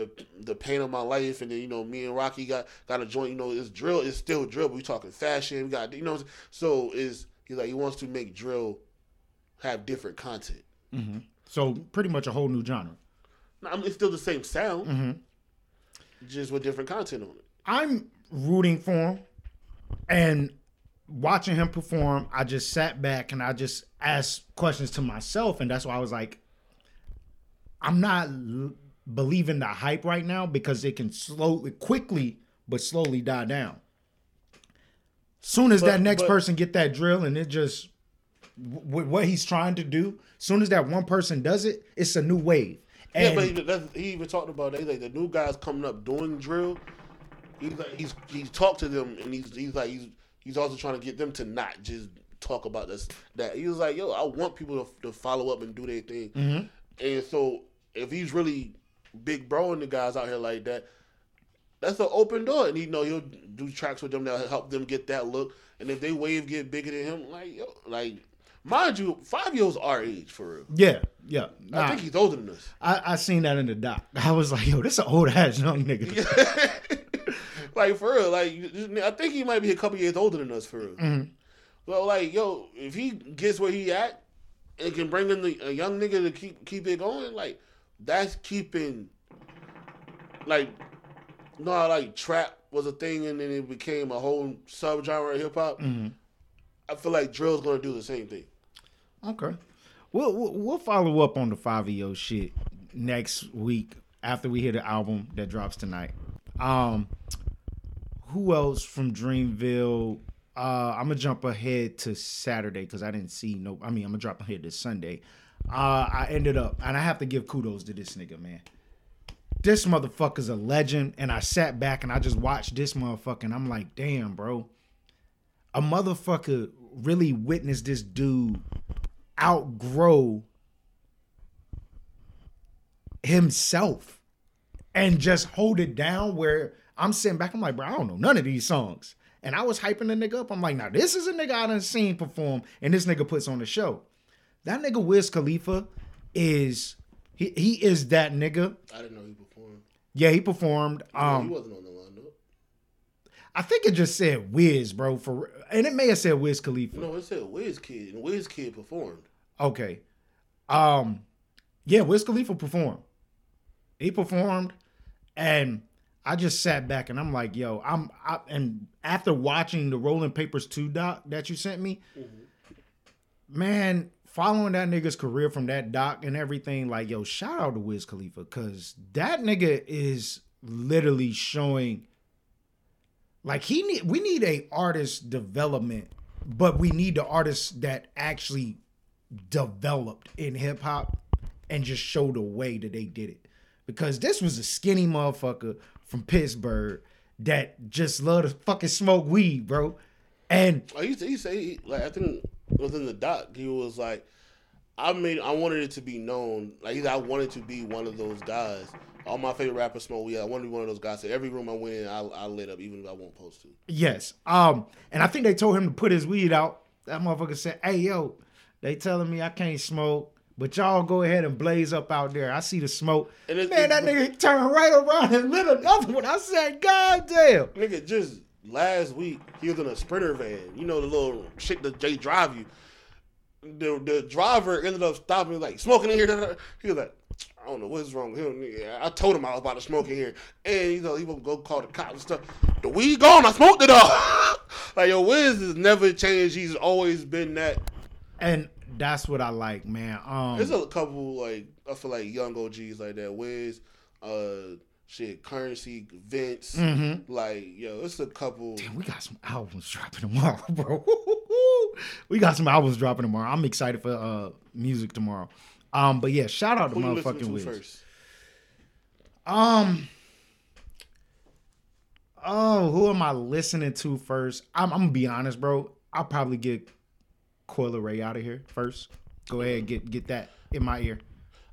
the the pain of my life, and then you know, me and Rocky got got a joint. You know, it's drill. It's still drill. We talking fashion. We got you know. So is he's like he wants to make drill have different content. So pretty much a whole new genre. I mean, it's still the same sound, Mm-hmm. just with different content on it. I'm rooting for him, and watching him perform, I just sat back and I just asked questions to myself, and that's why I was like, I'm not l- believing the hype right now because it can slowly, quickly, but slowly die down. Soon as But- that next but- person get that drill, and it just with what he's trying to do, soon as that one person does it, it's a new wave. Yeah, but he, that's, he even talked about. He's like the new guys coming up doing drill. He's like he's he's talked to them and he's he's like he's he's also trying to get them to not just talk about this. That he was like, yo, I want people to, to follow up and do their thing. Mm-hmm. And so if he's really big bro and the guys out here like that, that's an open door. And you know he'll do tracks with them that help them get that look. And if they wave get bigger than him, like yo, like mind you, five years our age for real. Yeah, yeah. Nah, I think he's older than us. I, I seen that in the doc. I was like, yo, this an old ass young nigga. like for real, like I think he might be a couple years older than us for real. Mhm. Well, like yo, if he gets where he at and can bring in the, a young nigga to keep keep it going, like that's keeping like you know how like trap was a thing and then it became a whole subgenre of hip hop. Mhm. I feel like drill's gonna do the same thing. Okay. We'll, we'll we'll follow up on the Fivio shit next week after we hear the album that drops tonight. Um, who else from Dreamville? Uh, I'm gonna jump ahead to Saturday because I didn't see no. I mean, I'm gonna drop ahead to Sunday. Uh, I ended up, and I have to give kudos to this nigga, man. This motherfucker's a legend, and I sat back and I just watched this motherfucker, and I'm like, damn, bro. A motherfucker really witnessed this dude outgrow himself and just hold it down where I'm sitting back. I'm like, bro, I don't know none of these songs. And I was hyping the nigga up. I'm like, now this is a nigga I done seen perform, and this nigga puts on the show. That nigga Wiz Khalifa is he he is that nigga. I didn't know he performed. Yeah, he performed. he Um, wasn't on the lineup. I think it just said Wiz, bro. For and it may have said Wiz Khalifa. No, it said Wizkid, and Wizkid performed. Okay. Um yeah, Wiz Khalifa performed. He performed and I just sat back and I'm like, yo, I'm I, and after watching the Rolling Papers 2 doc that you sent me, man, following that nigga's career from that doc and everything, like, yo, shout out to Wiz Khalifa, cause that nigga is literally showing like he need we need a artist development, but we need the artists that actually developed in hip hop and just showed the way that they did it. Because this was a skinny motherfucker from Pittsburgh that just loved to fucking smoke weed, bro. And used to he say he, like I think it was in the doc. He was like, I made I wanted it to be known. Like I wanted to be one of those guys. All my favorite rappers smoke weed. I wanted to be one of those guys. So every room I went in, I, I lit up, even if I won't post to. yes, um, and I think they told him to put his weed out. That motherfucker said, "Hey, yo, they telling me I can't smoke." But y'all go ahead and blaze up out there. I see the smoke. Man, that nigga turned right around and lit another one. I said, God damn. Nigga, just last week he was in a sprinter van. You know the little shit that they drive you. The the driver ended up stopping like smoking in here. da, da, da." He was like, I don't know what's wrong with him. I told him I was about to smoke in here, and you know he would go call the cops and stuff. The weed gone. I smoked it all. like yo, Wiz has never changed. He's always been that. And that's what I like, man. Um, There's a couple like I feel like young OGs like that. Wiz, uh, shit, Currency, Vince. Mm-hmm. Like yo, it's a couple. Damn, we got some albums dropping tomorrow, bro. we got some albums dropping tomorrow. I'm excited for uh music tomorrow. Um, but yeah, shout out to Who motherfucking Wiz. first? Um. Oh, who am I listening to first? I'm, I'm gonna be honest, bro. I'll probably get Coi Leray out of here first. Go ahead and get get that in my ear.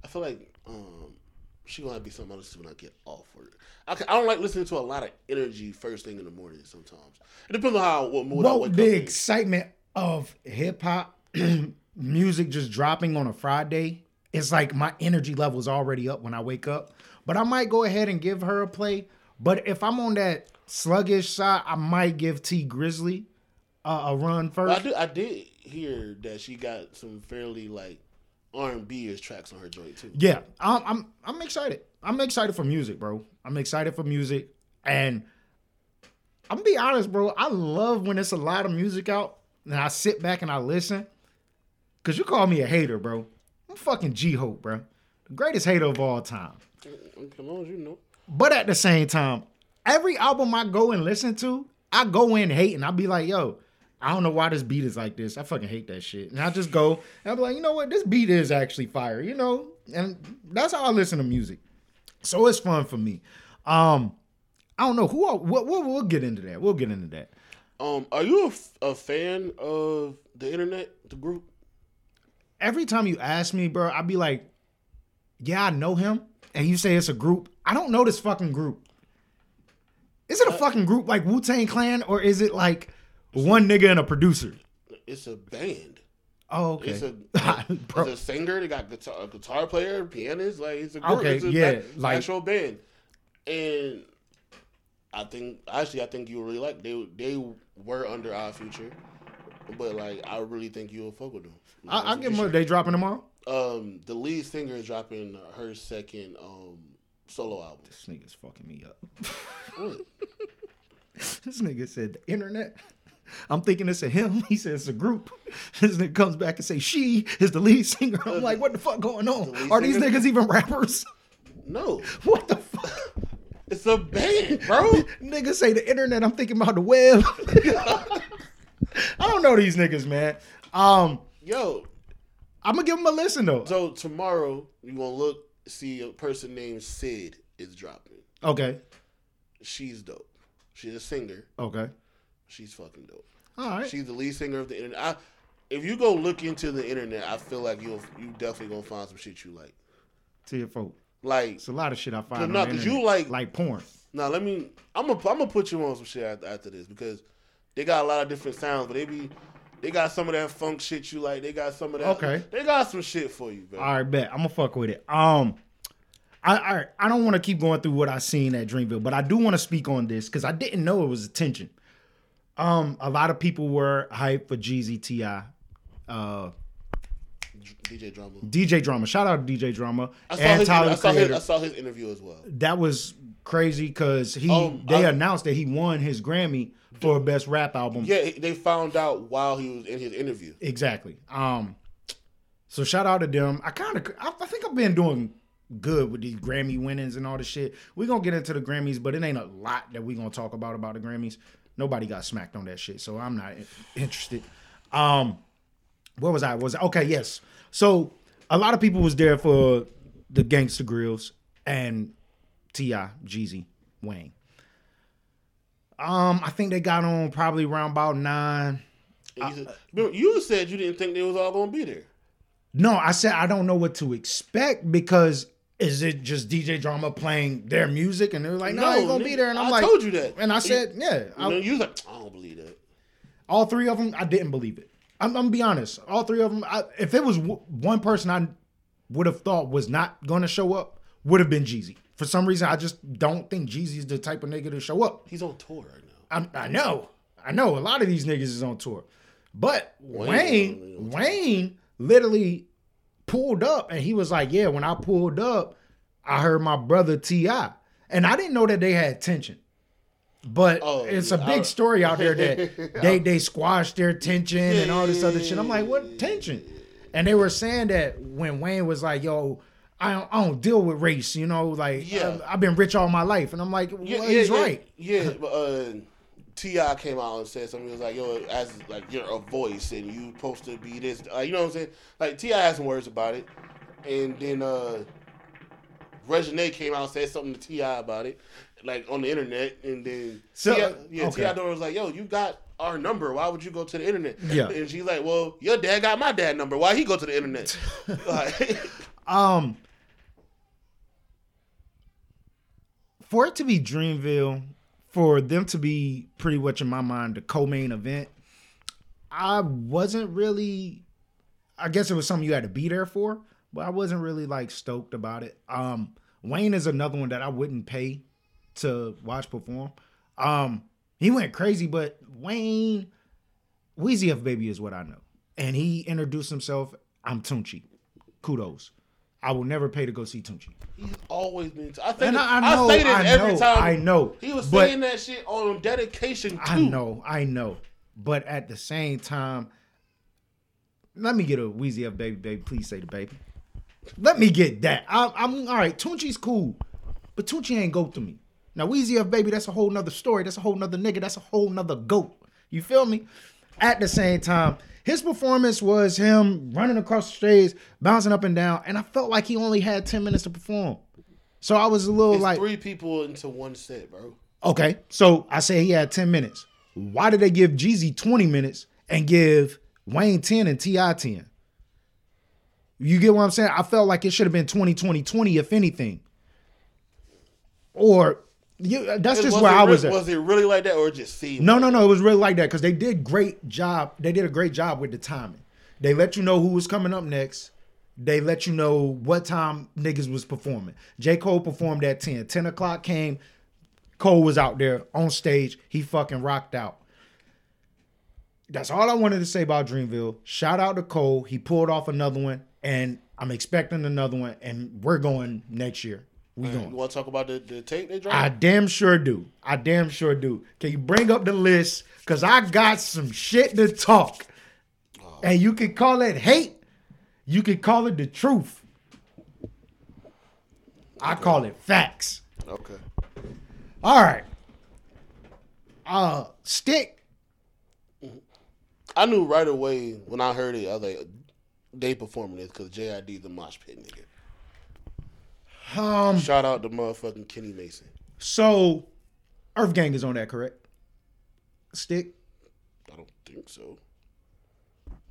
I feel like um, she gonna have to be something else when I get off work. I, I don't like listening to a lot of energy first thing in the morning. Sometimes it depends on how what mood I wake the excitement of hip hop music just dropping on a Friday, it's like my energy level is already up when I wake up. But I might go ahead and give her a play. But if I'm on that sluggish side, I might give Tee Grizzley uh, a run But I first. I did hear that she got some fairly like R and B is tracks on her joint too. Yeah, I'm, I'm I'm excited. I'm excited for music, bro. I'm excited for music, and I'm gonna be honest, bro. I love when it's a lot of music out, and I sit back and I listen. Cause you call me a hater, bro. I'm fucking G Hope, bro. The greatest hater of all time. Long as you know. But at the same time, every album I go and listen to, I go in hating. I'll be like, yo, I don't know why this beat is like this. I fucking hate that shit. And I just go and I'll be like, you know what? This beat is actually fire, you know? And that's how I listen to music. So it's fun for me. Um, I don't know who I, we'll, we'll, we'll get into that. We'll get into that. Um, are you a, f- a fan of the internet, the group? Every time you ask me, bro, I'd be like, "Yeah, I know him," and you say it's a group. I don't know this fucking group. Is it a fucking group like Wu Tang Clan, or is it like one nigga and a producer? It's a band. Oh, okay. It's a Bro, it's a singer. They got guitar, a guitar player, pianist. Like it's a group. Okay, it's a yeah, like- actual band. And I think actually, I think you really like they they were under Odd Future, but like I really think you'll fuck with them. I, I give them. They dropping tomorrow. Um, the lead singer is dropping her second um solo album. This nigga's fucking me up. This nigga said the internet. I'm thinking it's a him. He says it's a group. This nigga comes back and say she is the lead singer. I'm like, what the fuck going on? lead Are these singer? niggas even rappers? No, What the fuck? it's a band, bro. Niggas say the internet. I'm thinking about the web. I don't know these niggas, man. Um, Yo, I'm gonna give them a listen though. so tomorrow you gonna look see a person named Syd is dropping. Okay. She's dope. She's a singer. Okay. She's fucking dope. All right. She's the lead singer of the internet. I, if you go look into the internet, I feel like you'll you definitely gonna find some shit you like. to your folk. Like It's a lot of shit I find. No, on the 'cause you like- like porn. now, let me. I'm gonna I'm gonna put you on some shit after, after this because they got a lot of different sounds, but they be they got some of that funk shit you like. They got some of that. Okay. They got some shit for you, bro. All right, bet. I'm gonna fuck with it. Um, I I, I don't want to keep going through what I seen at Dreamville, but I do want to speak on this because I didn't know it was attention. Um, a lot of people were hyped for Jeezy T.I., uh, DJ Drama. DJ Drama. Shout out to DJ Drama I saw and his. Tyler I saw his, I saw his interview as well. that was crazy because he Um, they I- announced that he won his Grammy for best rap album. Yeah, they found out while he was in his interview. Exactly. Um, so shout out to them. I kind of, I, I think I've been doing good with these Grammy winnings and all this shit. We're gonna get into the Grammys, but it ain't a lot that we gonna talk about about the Grammys. Nobody got smacked on that shit, so I'm not interested. Um, where was I? Was okay? Yes. So a lot of people was there for the Gangsta Grillz and T.I., Jeezy, Wayne. Um, I think they got on probably around about nine. And said, remember, you said you didn't think they was all gonna be there. No, I said I don't know what to expect because is it just DJ Drama playing their music and they're like, no, he's gonna be there, and I'm like, I like, told you that. and I said, yeah, You, I- you was like, I don't believe that. all three of them, I didn't believe it. I'm, I'm gonna be honest, all three of them. I, if it was w- one person I would have thought was not gonna show up, would have been Jeezy. For some reason, I just don't think Jeezy's the type of nigga to show up. He's on tour right now. I, I know, I know. A lot of these niggas is on tour, but Wayne, Wayne, literally pulled up, and he was like, "Yeah." When I pulled up, I heard my brother T.I., and I didn't know that they had tension. But Oh, it's yeah, a big story out there that they they squashed their tension and all this other shit. I'm like, what tension? And they were saying that when Wayne was like, "Yo." I don't, I don't deal with race, you know. Like, Yeah. I've, I've been rich all my life, and I'm like, well, Yeah, he's yeah, right. Yeah, but uh, T.I. came out and said something. He was like, "Yo, as like you're a voice and you supposed to be this." Uh, you know what I'm saying? Like T.I. had some words about it, and then uh, Reginae came out and said something to T.I. about it, like on the internet, and then So, T.I. yeah, okay. T.I. was like, "Yo, you got." Our number. Why would you go to the internet? Yeah. and she's like, "Well, your dad got my dad number. Why he go to the internet?" like, Um, for it to be Dreamville, for them to be pretty much in my mind the co-main event, I wasn't really. I guess it was something you had to be there for, but I wasn't really like stoked about it. Um, Wayne is another one that I wouldn't pay to watch perform. Um, he went crazy, but Wayne, Weezy F Baby is what I know, and he introduced himself. I'm Tunechi. Kudos. I will never pay to go see Tunechi. He's always been. I think I, I know, say this I every know, time. I know. He was but saying that shit on dedication too. I know, I know. But at the same time, let me get a Weezy F baby, baby. Please say the baby. Let me get that. I, I'm all right. Tunechi's cool, but Tunechi ain't go to me. Now Weezy F baby, that's a whole nother story. That's a whole nother nigga. That's a whole nother goat. You feel me? At the same time, his performance was him running across the stage, bouncing up and down, and I felt like he only had ten minutes to perform. So I was a little It's like, three people into one set, bro. Okay, so I say he had 10 minutes. Why did they give Jeezy 20 minutes and give Wayne 10 and T.I. 10? You get what I'm saying? I felt like it should have been 20, 20, 20, if anything. Or you, uh, that's just where I was at. Was it really like that, or just seemed? No, like no, no. It was really like that because they did great job. They did a great job with the timing. They let you know who was coming up next. They let you know what time niggas was performing. J. Cole performed at 10. 10 o'clock came. Cole was out there on stage. He fucking rocked out. That's all I wanted to say about Dreamville. Shout out to Cole. He pulled off another one, and I'm expecting another one, and we're going next year. We You going. want to talk about the, the tape they dropped? I damn sure do. I damn sure do. Can you bring up the list? Cause I got some shit to talk. And you can call it hate. You can call it the truth. I call it facts. okay. All right. Uh stick. I knew right away when I heard it. I was like, they performing this because JID the mosh pit nigga. Um Shout out to motherfucking Kenny Mason. so Earth Gang is on that, correct? Stick. I don't think so.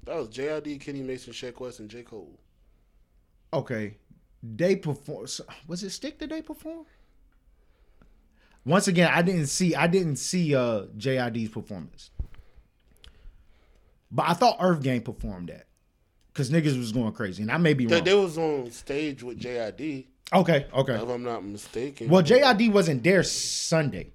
That was JID, Kenny Mason, Sheck Wes, and J Cole. Okay. They perform was it Stick that they perform? Once again, I didn't see I didn't see uh JID's performance. But I thought Earth Gang performed that. Cause niggas was going crazy. And I may be They, wrong. they was on stage with JID, okay, okay. if I'm not mistaken. Well, JID wasn't there Sunday.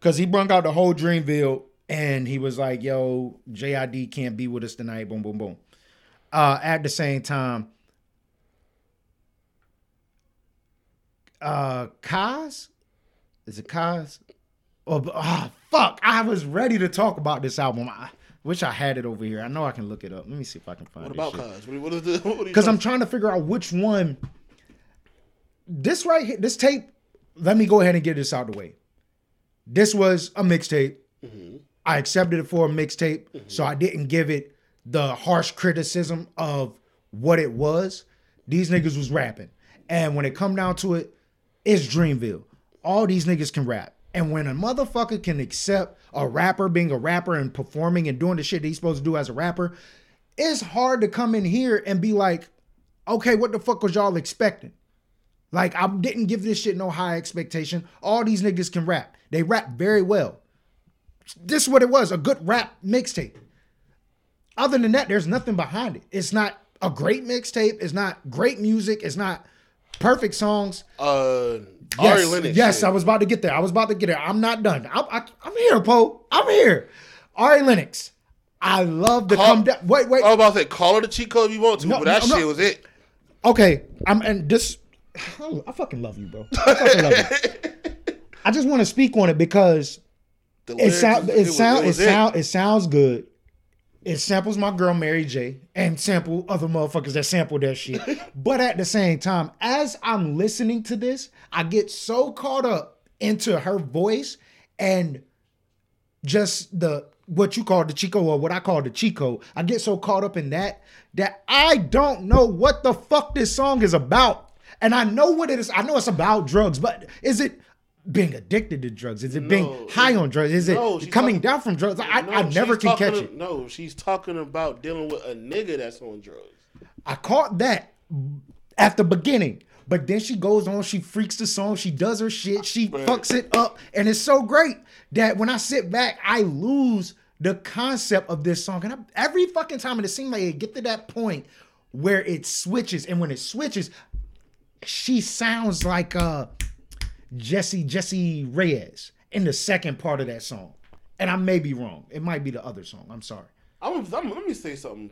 Cause he brung out the whole Dreamville and he was like, yo, JID can't be with us tonight. Boom, boom, boom. Uh, at the same time, uh Kaz? Is it Kaz? Oh, ah, fuck. I was ready to talk about this album. I wish I had it over here. I know I can look it up. Let me see if I can find it. What about shit. Cuz? What, what is the? What are you Because I'm trying to figure out which one. This right here, this tape. Let me go ahead and get this out of the way. This was a mixtape. Mm-hmm. I accepted it for a mixtape, mm-hmm. so I didn't give it the harsh criticism of what it was. These niggas was rapping, and when it come down to it, it's Dreamville. All these niggas can rap. And when a motherfucker can accept a rapper being a rapper and performing and doing the shit that he's supposed to do as a rapper, it's hard to come in here and be like, okay, what the fuck was y'all expecting? Like, I didn't give this shit no high expectation. All these niggas can rap. They rap very well. This is what it was a good rap mixtape. Other than that, there's nothing behind it. It's not a great mixtape. It's not great music. It's not perfect songs. Uh, Yes, Ari Lennox. yes. I was about to get there. I was about to get there. I'm not done. I'm, I, I'm here, Poe. I'm here. Ari Lennox. I love the Call- come down. Wait, wait. I was about to say, call her the cheat code if you want to, No, but that no, no. shit was it. Okay, I'm and this. I fucking love you, bro. I fucking love you. I just want to speak on it because it lyrics sound was- it was- sound it sound it sounds good. It samples my girl Mary J. and sample other motherfuckers that sample that shit. but at the same time, as I'm listening to this, I get so caught up into her voice and just the what you call the Chico or what I call the Chico. I get so caught up in that that I don't know what the fuck this song is about. And I know what it is. I know it's about drugs, but is it being addicted to drugs? Is it being high on drugs? Is it no, she's coming talking- down from drugs? I, No, I never can catch a- it. No, she's talking about dealing with a nigga that's on drugs. I caught that at the beginning. But then she goes on, she freaks the song, she does her shit, she Right. fucks it up, and it's so great that when I sit back, I lose the concept of this song. And I, every fucking time, and it seems like it get to that point where it switches, and when it switches, she sounds like uh Jessie Jessie Reyez in the second part of that song. And I may be wrong. It might be the other song. I'm sorry. I'm, I'm, let me say something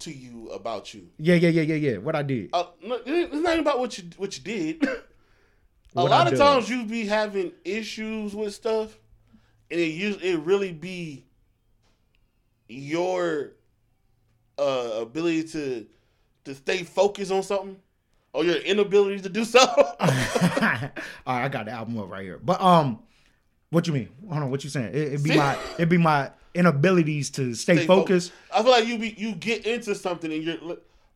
to you about you. Yeah, yeah, yeah, yeah, yeah. What I did. Uh, no, it's not about what you what you did. a What lot of times you be having issues with stuff, and it us- it really be your uh, ability to to stay focused on something, or your inability to do so. All right, I got the album up right here. But um, what you mean? Hold on, what you saying? It, it'd be See? my it'd be my inabilities to stay, Stay focused. I feel like you be you get into something and you're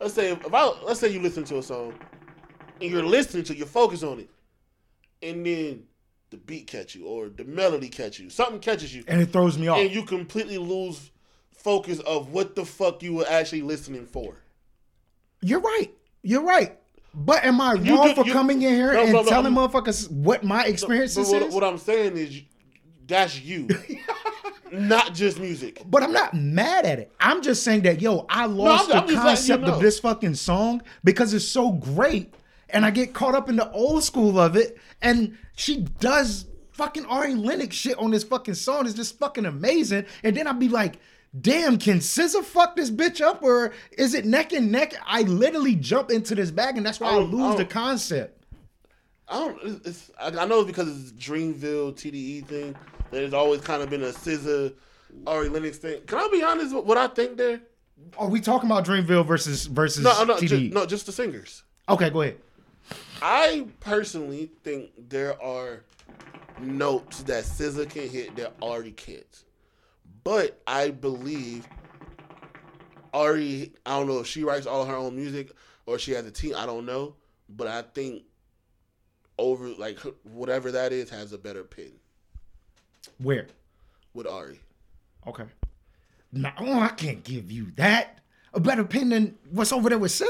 let's say if I let's say you listen to a song and you're listening to you're focused on it, and then the beat catch you or the melody catch you. Something catches you, and it throws me off. and you completely lose focus of what the fuck you were actually listening for. You're right. You're right. But am I You wrong do- for you- coming in here No, and no, no, telling I'm- motherfuckers what my experiences what, is? what I'm saying is, that's you, not just music. But I'm not mad at it. I'm just saying that yo, I lost I'm the just letting you concept know. of this fucking song because it's so great, and I get caught up in the old school of it. And she does fucking Ari Lennox shit on this fucking song. It's just fucking amazing. And then I'd be like, damn, can SZA fuck this bitch up or is it neck and neck? I literally jump into this bag, and that's why I, I lose I the oh. concept. I don't. It's, I know it's because it's Dreamville TDE thing. There's always kind of been a SZA, Ari Lennox thing. Can I be honest with what I think there? Are we talking about Dreamville versus versus No, no, TDE? just, no, just the singers. Okay, go ahead. I personally think there are notes that SZA can hit that Ari can't. But I believe Ari, I don't know if she writes all her own music or she has a team. I don't know. But I think over, like, whatever that is, has a better pin Where? with Ari. Okay. No, oh, I can't give you that. A better pin than what's over there with SZA?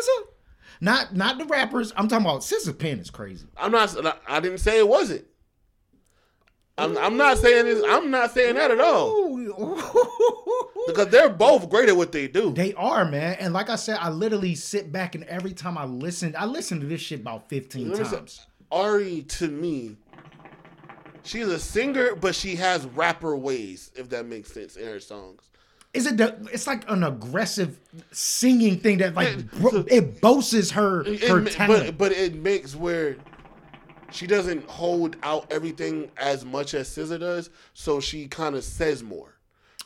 Not not the rappers. I'm talking about SZA pin is crazy. I'm not, I didn't say it wasn't. I'm, I'm not saying this. I'm not saying that at all because they're both great at what they do. They are, man. And like I said, I literally sit back and every time I listen, I listen to this shit about 15 Let me say- times. Ari to me, she's a singer, but she has rapper ways, if that makes sense, in her songs. Is it the it's like an aggressive singing thing that like It- bro- it boasts her It her talent. but but it makes where she doesn't hold out everything as much as SZA does, so she kind of says more.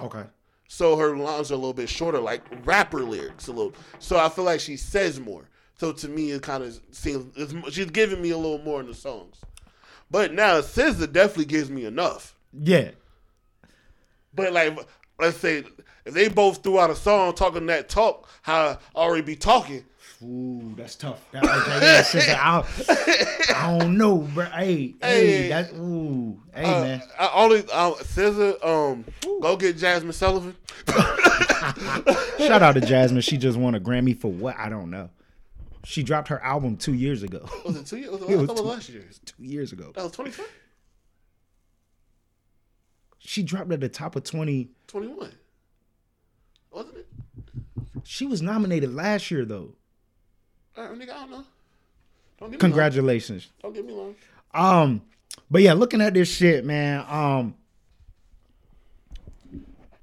okay. So her lines are a little bit shorter, like rapper lyrics a little. So I feel like she says more. So to me, it kind of seems it's, she's giving me a little more in the songs. But now SZA definitely gives me enough. Yeah. But like, let's say if they both threw out a song talking that talk, how I already be talking. Ooh, that's tough. That, yeah, SZA, I, I don't know, bro. Hey, hey, Hey. that's ooh, hey, Uh, man. I only uh, SZA, um, go get Jazmine Sullivan. Shout out to Jazmine. She just won a Grammy for what? I don't know. She dropped her album two years ago. Was it two years? Was it It was two- last year? two years ago. That was 2020? She dropped at the top of 20. 21. Wasn't it? She was nominated last year, though. Nigga, I don't know. Don't Congratulations. Don't get me long. Um, but yeah, looking at this shit, man. Um,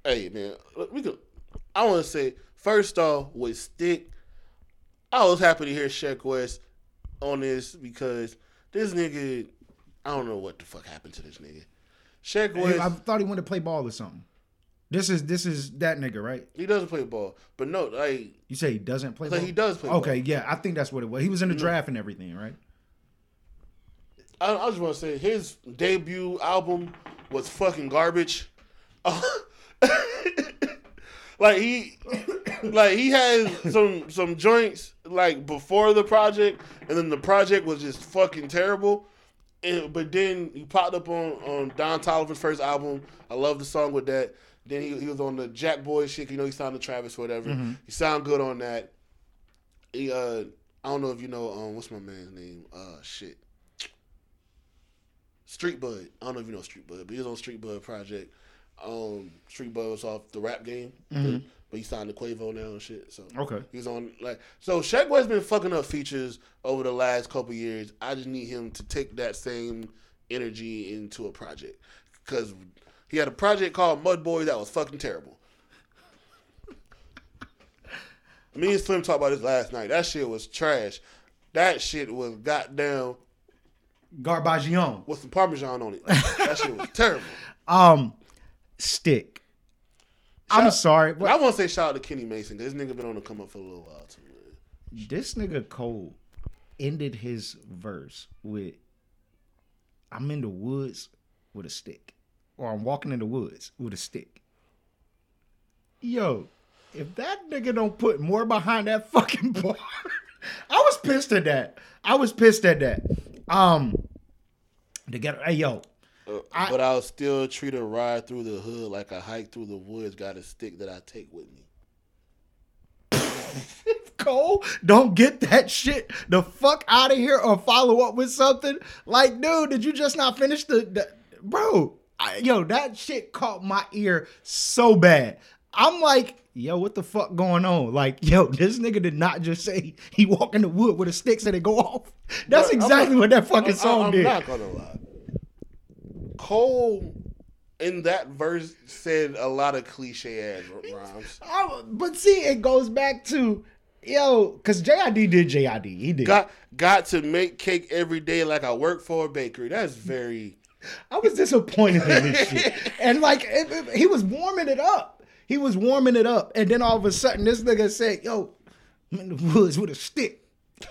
Hey, man, we could. I want to say first off with Stick, I was happy to hear Sheck Wes on this because this nigga, I don't know what the fuck happened to this nigga. Sheck Wes, I thought he wanted to play ball or something. This is this is that nigga, right? he doesn't play ball, but no, like You say he doesn't play Like, ball. he does play Okay, yeah, I think that's what it was. He was in the Mm-hmm. draft and everything, right? I, I just want to say his debut album was fucking garbage. like he, like he had some some joints like before the project, and then the project was just fucking terrible. And, but then he popped up on on Don Toliver's first album. I love the song with that. Then he, he was on the Jack Boy shit. You know he signed to Travis or whatever. He sound good on that. He uh I don't know if you know um what's my man's name? Uh shit. Street Bud. I don't know if you know Street Bud, but he was on Street Bud project. Um, Street Bud was off the rap game, but, but he signed to Quavo now and shit. So Okay. he's on like so. Sheck Wes been fucking up features over the last couple years. I just need him to take that same energy into a project because he had a project called Mud Boy that was fucking terrible. Me and Slim talked about this last night. That shit was trash. That shit was goddamn Garbagion. with some parmesan on it. That shit was terrible. Um, stick. I'm Shout- sorry, But I want to say shout out to Kenny Mason because this nigga been on the come up for a little while too. Man. this nigga Cole ended his verse with I'm in the woods with a stick. Or I'm walking in the woods with a stick. Yo, if that nigga don't put more behind that fucking bar, I was pissed at that. I was pissed at that. Um, to get hey yo, I- but I'll still treat a ride through the hood like a hike through the woods. Got a stick that I take with me. Cole, don't get that shit the fuck out of here or follow up with something. Like, dude, did you just not finish the, the bro? I, yo, that shit caught my ear so bad. I'm like, yo, what the fuck going on? Like, yo, this nigga did not just say he walk in the wood with a stick and it go off. That's exactly not- what that fucking I'm- song I'm did. not gonna lie. Cole in that verse said a lot of cliche ass rhymes. I- but see, it goes back to yo, because JID did JID. He did. Got got to make cake every day like I work for a bakery. That's very I was disappointed in this shit. And like it- it- he was warming it up. He was warming it up. And then all of a sudden this nigga said, yo, I'm in the woods with a stick.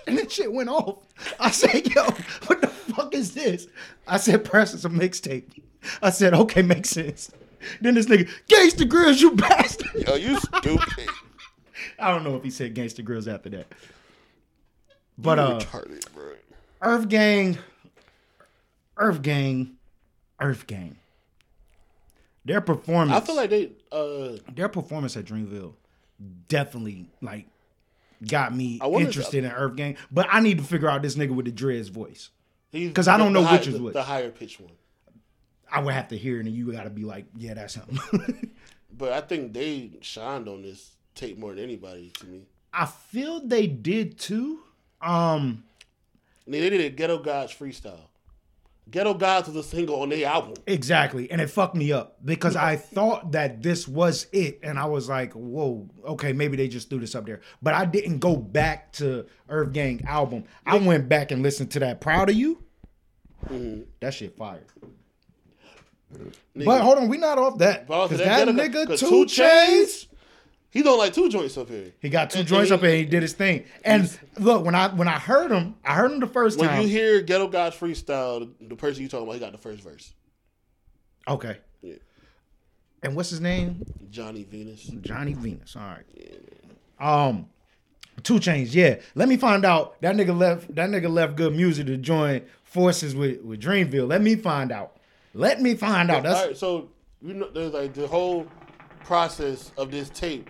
And that shit went off. I said, yo, what the fuck is this? I said, press it's a mixtape. I said, okay, makes sense. Then this nigga, Gangsta Grillz, you bastard. yo, you stupid. I don't know if he said Gangsta Grillz after that. But You uh retarded, bro. Earth Gang, Earth Gang, Earth Gang. Their performance. I feel like they uh their performance at Dreamville definitely like got me interested in Earth Gang. But I need to figure out this nigga with the dreads voice. because I don't know high- which is the, which. the higher pitch one. I would have to hear it, and you got to be like, yeah, that's him. But I think they shined on this tape more than anybody to me. I feel they did too. Um, And they did a Ghetto Gods freestyle. Ghetto Gods was a single on their album. Exactly. And it fucked me up because I thought that this was it. And I was like, whoa, okay, maybe they just threw this up there. But I didn't go back to Earth Gang album. I went back and listened to that Proud of You. Mm-hmm. That shit fired. Nigga, But hold on, we not off that. Because that that, nigga, 'cause 2 Chainz, He don't like two joints up here. he got two And- joints and up and he did his thing. And look, when I when I heard him, I heard him the first When time. you hear Ghetto Gods freestyle, the, person you talking about, he got the first verse. okay. Yeah. And what's his name? Johnny Venus. Johnny Venus. All right. Um, 2 Chainz. Yeah. Let me find out. That nigga left. That nigga left G.O.O.D. Music to join forces with with Dreamville. Let me find out. Let me find out. That's All right, so you know, there's like the whole process of this tape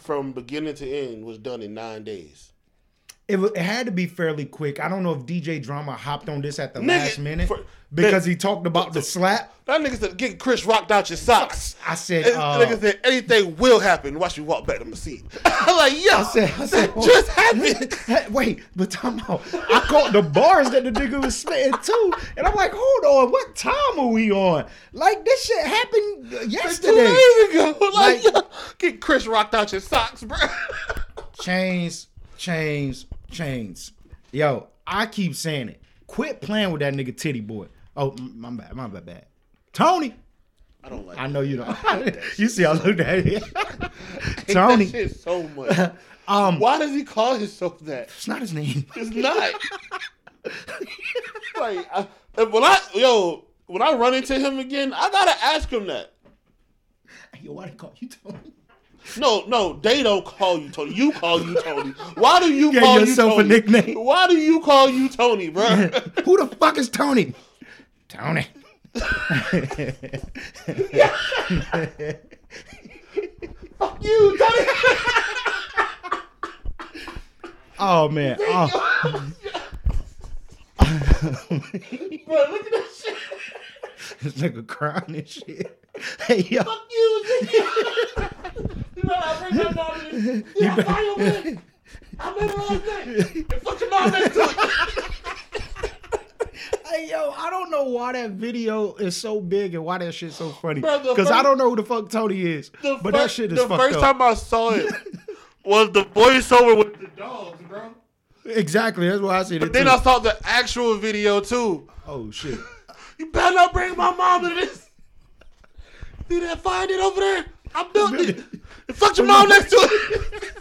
from beginning to end was done in nine days. it, it had to be fairly quick. I don't know if DJ Drama hopped on this at the Nigga, last minute for- because he talked about the slap. That nigga said, "Get Chris rocked out your socks." I said, And uh, nigga said, "Anything will happen." Watch me walk back to my seat. I'm like, "Yo, I said, I said, that just happened." Wait, but time out. I caught the bars that the nigga was spitting too, and I'm like, hold on, what time are we on? Like this shit happened Two yesterday. days ago, like, Like- get Chris rocked out your socks, bro. chains, chains, chains. Yo, I keep saying it. Quit playing with that nigga Tity Boi. Oh, my bad, my bad, bad. Tony, I don't like. I know you don't. you see, I looked at it. Tony, that shit so much. um, Why does he call himself that? it's not his name. It's not. like I, when I yo when I run into him again, I gotta ask him that. Yo, why they call you Tony? No, no, they don't call you Tony. You call you Tony. Why do you Get call yourself a you Tony? nickname. Why do you call you Tony, bro? Who the fuck is Tony? Tony. Fuck you, Tony. Oh man. Oh, bro, look at that shit. this nigga crying and shit. Hey yo. Fuck you, nigga. you know I bring my mom in. Yeah, I call your man. I met her last night. And fuck your mom next to it. Hey yo, I don't know why that video is so big and why that shit's so funny. Because I don't know who the fuck Tony is. But fir- that shit is funny. the first up. time I saw it was the voiceover with the dogs, bro. exactly. That's why I said it. Then too. I saw the actual video too. oh shit. You better not bring my mom into this. See that fire it over there? I built it. And fuck your mom next to it.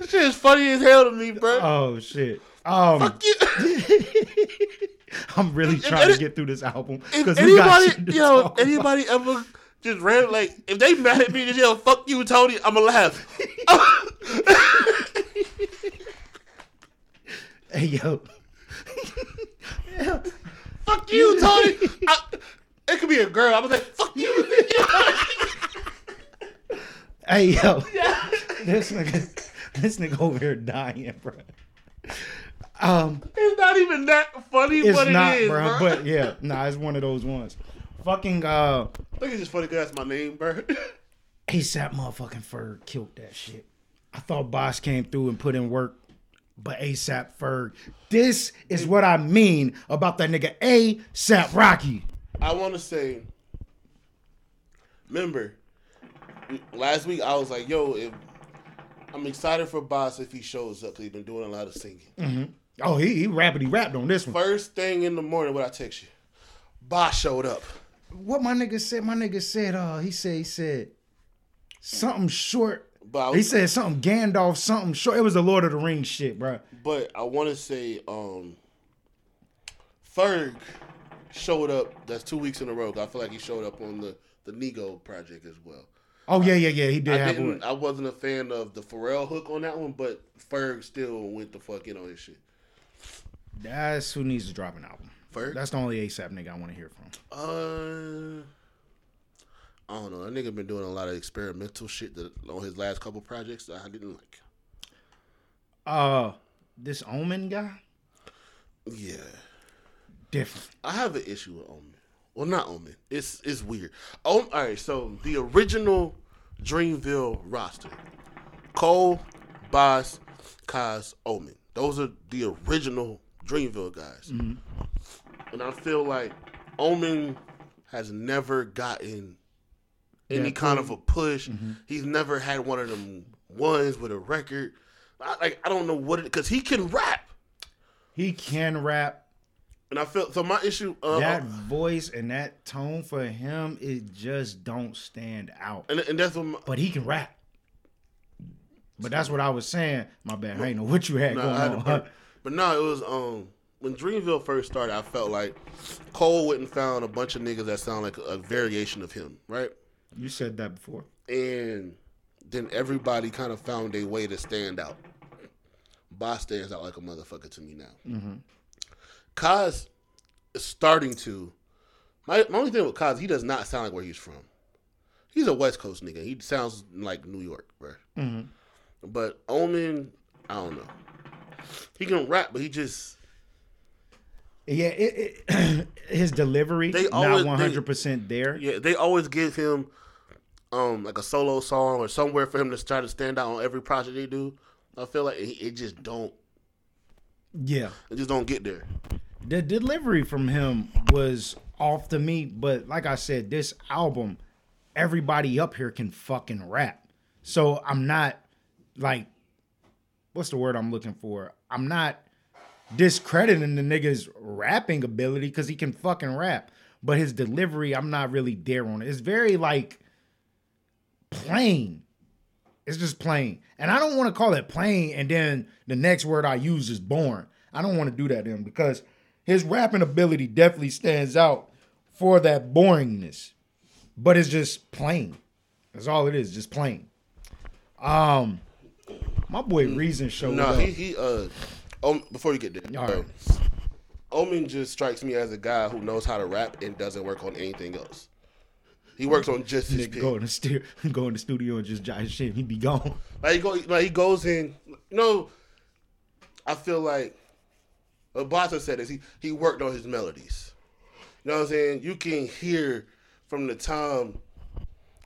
this shit is funny as hell to me, bro. Oh shit. Um, fuck you. I'm really If trying to get through this album if because we got shit anybody, to yo, talk about. anybody ever just ran like, if they mad at me, just yell, "Fuck you, Tony," I'ma laugh. Hey yo. Fuck you, Tony. I, it could be a girl. I was like, fuck you. Hey yo, this nigga, this nigga over here dying, bro. Um, it's not even that funny, it's but not, it is, bro. bro. But yeah, nah, it's one of those ones. Fucking uh, I think it's just funny because that's my name, bro. ASAP motherfucking Ferg killed that shit. I thought Bas came through and put in work, but ASAP Ferg. This is what I mean about that nigga ASAP Rocky. I want to say, remember, last week I was like, yo, if, I'm excited for Bas if he shows up because he's been doing a lot of singing. Oh, he he rappity rapped on this one. First thing in the morning, what I text you, Bas showed up. What my nigga said? My nigga said, uh, he said, he said something short. But I He said something Gandalf, something short. It was the Lord of the Rings shit, bro. but I want to say, um, Ferg showed up. That's two weeks in a row. I feel like he showed up on the the Nigo project as well. Oh yeah, yeah, yeah. He did I have didn't. one. I wasn't a fan of the Pharrell hook on that one, but Ferg still went the fuck in on his shit. That's who needs to drop an album. Ferg. That's the only ASAP nigga I want to hear from. Uh, I don't know. That nigga been doing a lot of experimental shit that on his last couple projects that I didn't like. Uh, this Omen guy, Yeah, different. I have an issue with Omen. Well, not Omen. It's it's weird. Oh, all right. So the original Dreamville roster: Cole, Bas, Cozz, Omen. Those are the original Dreamville guys. Mm-hmm. And I feel like Omen has never gotten any Yeah, kind of a push. Mm-hmm. He's never had one of them ones with a record. I, like I don't know what it because he can rap, He can rap. and I feel so. My issue, uh, uh, That voice and that tone for him, it just don't stand out. and, and that's what my, But he can rap. But that's what I was saying. My bad. I ain't know what you had Nah, going I had to on. But no, it was um when Dreamville first started. I felt like Cole went and found a bunch of niggas that sound like a, a variation of him, right? You said that before. And then everybody kind of found a way to stand out. Bas stands out like a motherfucker to me now. Mm-hmm. Cozz is starting to. My, my only thing with Cozz, he does not sound like where he's from. He's a West Coast nigga. He sounds like New York, bro. Mm-hmm. But Omen, I don't know. He can rap, but he just Yeah, it, it, his delivery They not always- they- one hundred percent there. yeah. They always give him um like a solo song or somewhere for him to try to stand out on every project they do. I feel like it, it just don't Yeah, it just don't get there. the delivery from him was off to me. But like I said, this album, everybody up here can fucking rap. So I'm not like, what's the word I'm looking for? I'm not discrediting the nigga's rapping ability because he can fucking rap. But his delivery, I'm not really there on it. It's very like plain. It's just plain. And I don't want to call it plain and then the next word I use is born. I don't want to do that to him because his rapping ability definitely stands out for that boringness. But it's just plain. That's all it is, just plain. Um my boy Reason showed No, up. he he uh um, before you get there, All uh. Omen just strikes me as a guy who knows how to rap and doesn't work on anything else. He works on just his Nigga go in the stu- go in the studio and just jot shit. He be gone. Like he go, like he goes in. You know, I feel like what Bata said is he he worked on his melodies. You know what I'm saying? You can hear from the time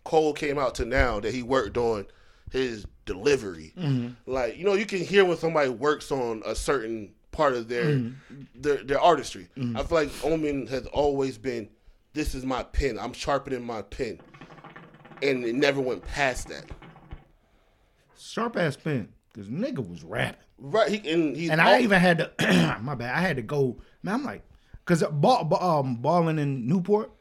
Cole came out to now that he worked on his delivery. Mm-hmm. Like you know, you can hear when somebody works on a certain part of their mm-hmm. their, their artistry. Mm-hmm. I feel like Omen has always been, this is my pen. I'm sharpening my pen, and it never went past that. Sharp ass pen. Cause nigga was rapping. Right, he, and he's And al- I even had to my bad. I had to go, man, I'm like, cause ball, ball, um balling in Newport.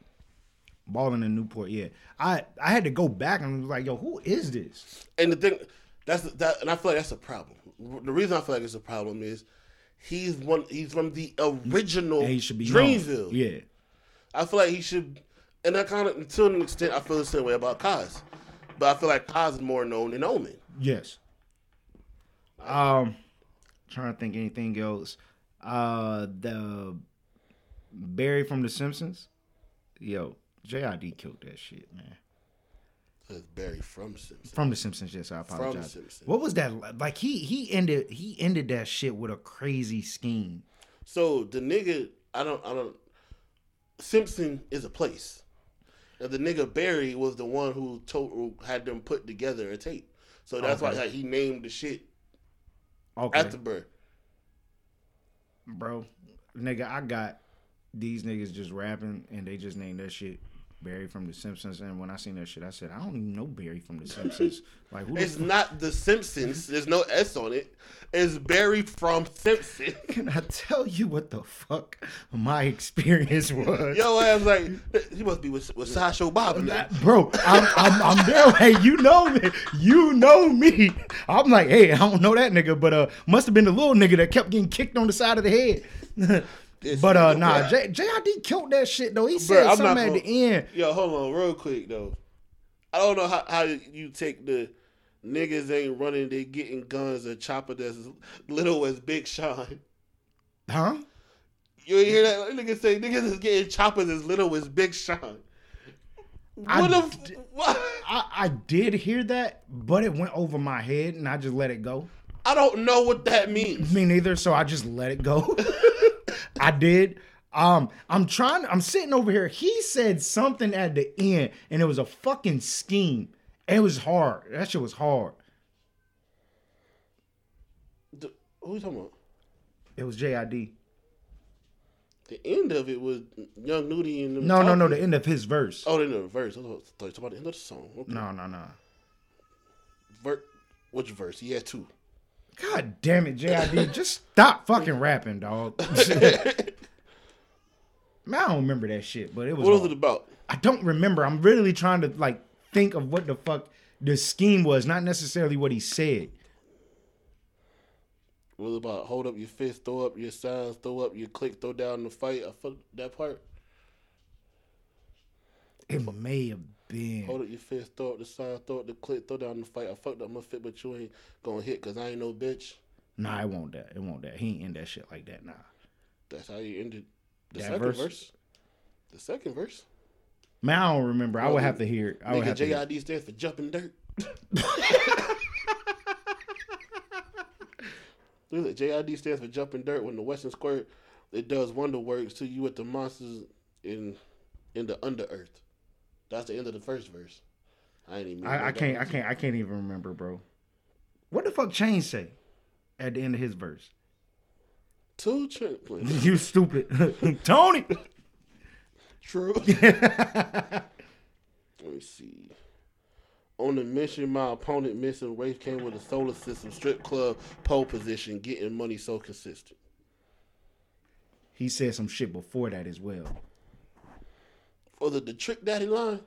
Balling in Newport, yeah. I I had to go back and was like, yo, who is this? and the thing that's that, and I feel like that's a problem. The reason I feel like it's a problem is he's one. He's from the original And he should be known. Dreamville. Yeah. I feel like he should, and I kind of to an extent I feel the same way about Cozz, but I feel like Cozz is more known than Omen. Yes. Um, trying to think anything else. Uh, the Barry from The Simpsons. Yo, JID killed that shit, man. It's Barry from Simpsons. From The Simpsons, yes, I From apologize. Simpsons. What was that like? He he ended he ended that shit with a crazy scheme. So the nigga, I don't, I don't. Simpson is a place. And the nigga Barry was the one who told, had them put together a tape. So that's why like, he named the shit Okay, bro, nigga, I got these niggas just rapping and they just named that shit Barry from The Simpsons. And when I seen that shit, I said, I don't even know Barry from The Simpsons. like, who the It's not the Simpsons. There's no S on it. It's Barry from Simpson. Can I tell you what the fuck my experience was? Yo, ass like he must be with, with Sideshow Bob. Bro, I'm, I'm, I'm there. Hey, you know me. You know me. I'm like, hey, I don't know that nigga, but uh, must have been the little nigga that kept getting kicked on the side of the head. But uh, nah, bruh. J- JID killed that shit though. He said I'm something at gonna- the end. Yo, hold on, real quick though. I don't know how, how you take the niggas ain't running, they getting guns, a chopper that's as little as Big Sean. Huh? You hear that? Niggas say niggas is getting choppers as little as Big Sean. I What d- f- what? I, I did hear that, but it went over my head and I just let it go. I don't know what that means. Me neither, so I just let it go. I did. Um, I'm trying. I'm sitting over here. He said something at the end, and it was a fucking scheme. It was hard. That shit was hard. The- who you talking about? It was JID. The end of it was Young Nudy and them No, no, no. The end of his verse. Oh, they know the verse. I thought you talking about the end of the song. Okay. No, no, no. Ver- which verse? He had two. God damn it, JID. just stop fucking rapping, dog. Man, I don't remember that shit, but it was. What was it about? I don't remember. I'm really trying to like think of what the fuck the scheme was, not necessarily what he said. What was about? Hold up your fist, throw up your signs, throw up your click, throw down the fight. I fuck that part. It may have been. Hold up your fist, throw up the sign, throw up the click, throw down the fight. I fucked up my fit, but you ain't gonna hit because I ain't no bitch. Nah, it won't that. It won't that. He ain't in that shit like that. Nah. That's how you ended the That second verse? verse? The second verse. Man, I don't remember. I would have to hear it. I would have to. Hear. JID stands for jumping dirt. Look JID stands for jumping dirt. When the Western Squirt, it does wonder works to you with the monsters in in the under earth. That's the end of the first verse. I ain't even. I, I can't. I can't. I can't even remember, bro. What the fuck Chain say at the end of his verse? Two triplets. you stupid, Tony. True. Let me see. On the mission, my opponent missing race came with a solar system strip club pole position, getting money so consistent. he said some shit before that as well. Was it the Trick Daddy line?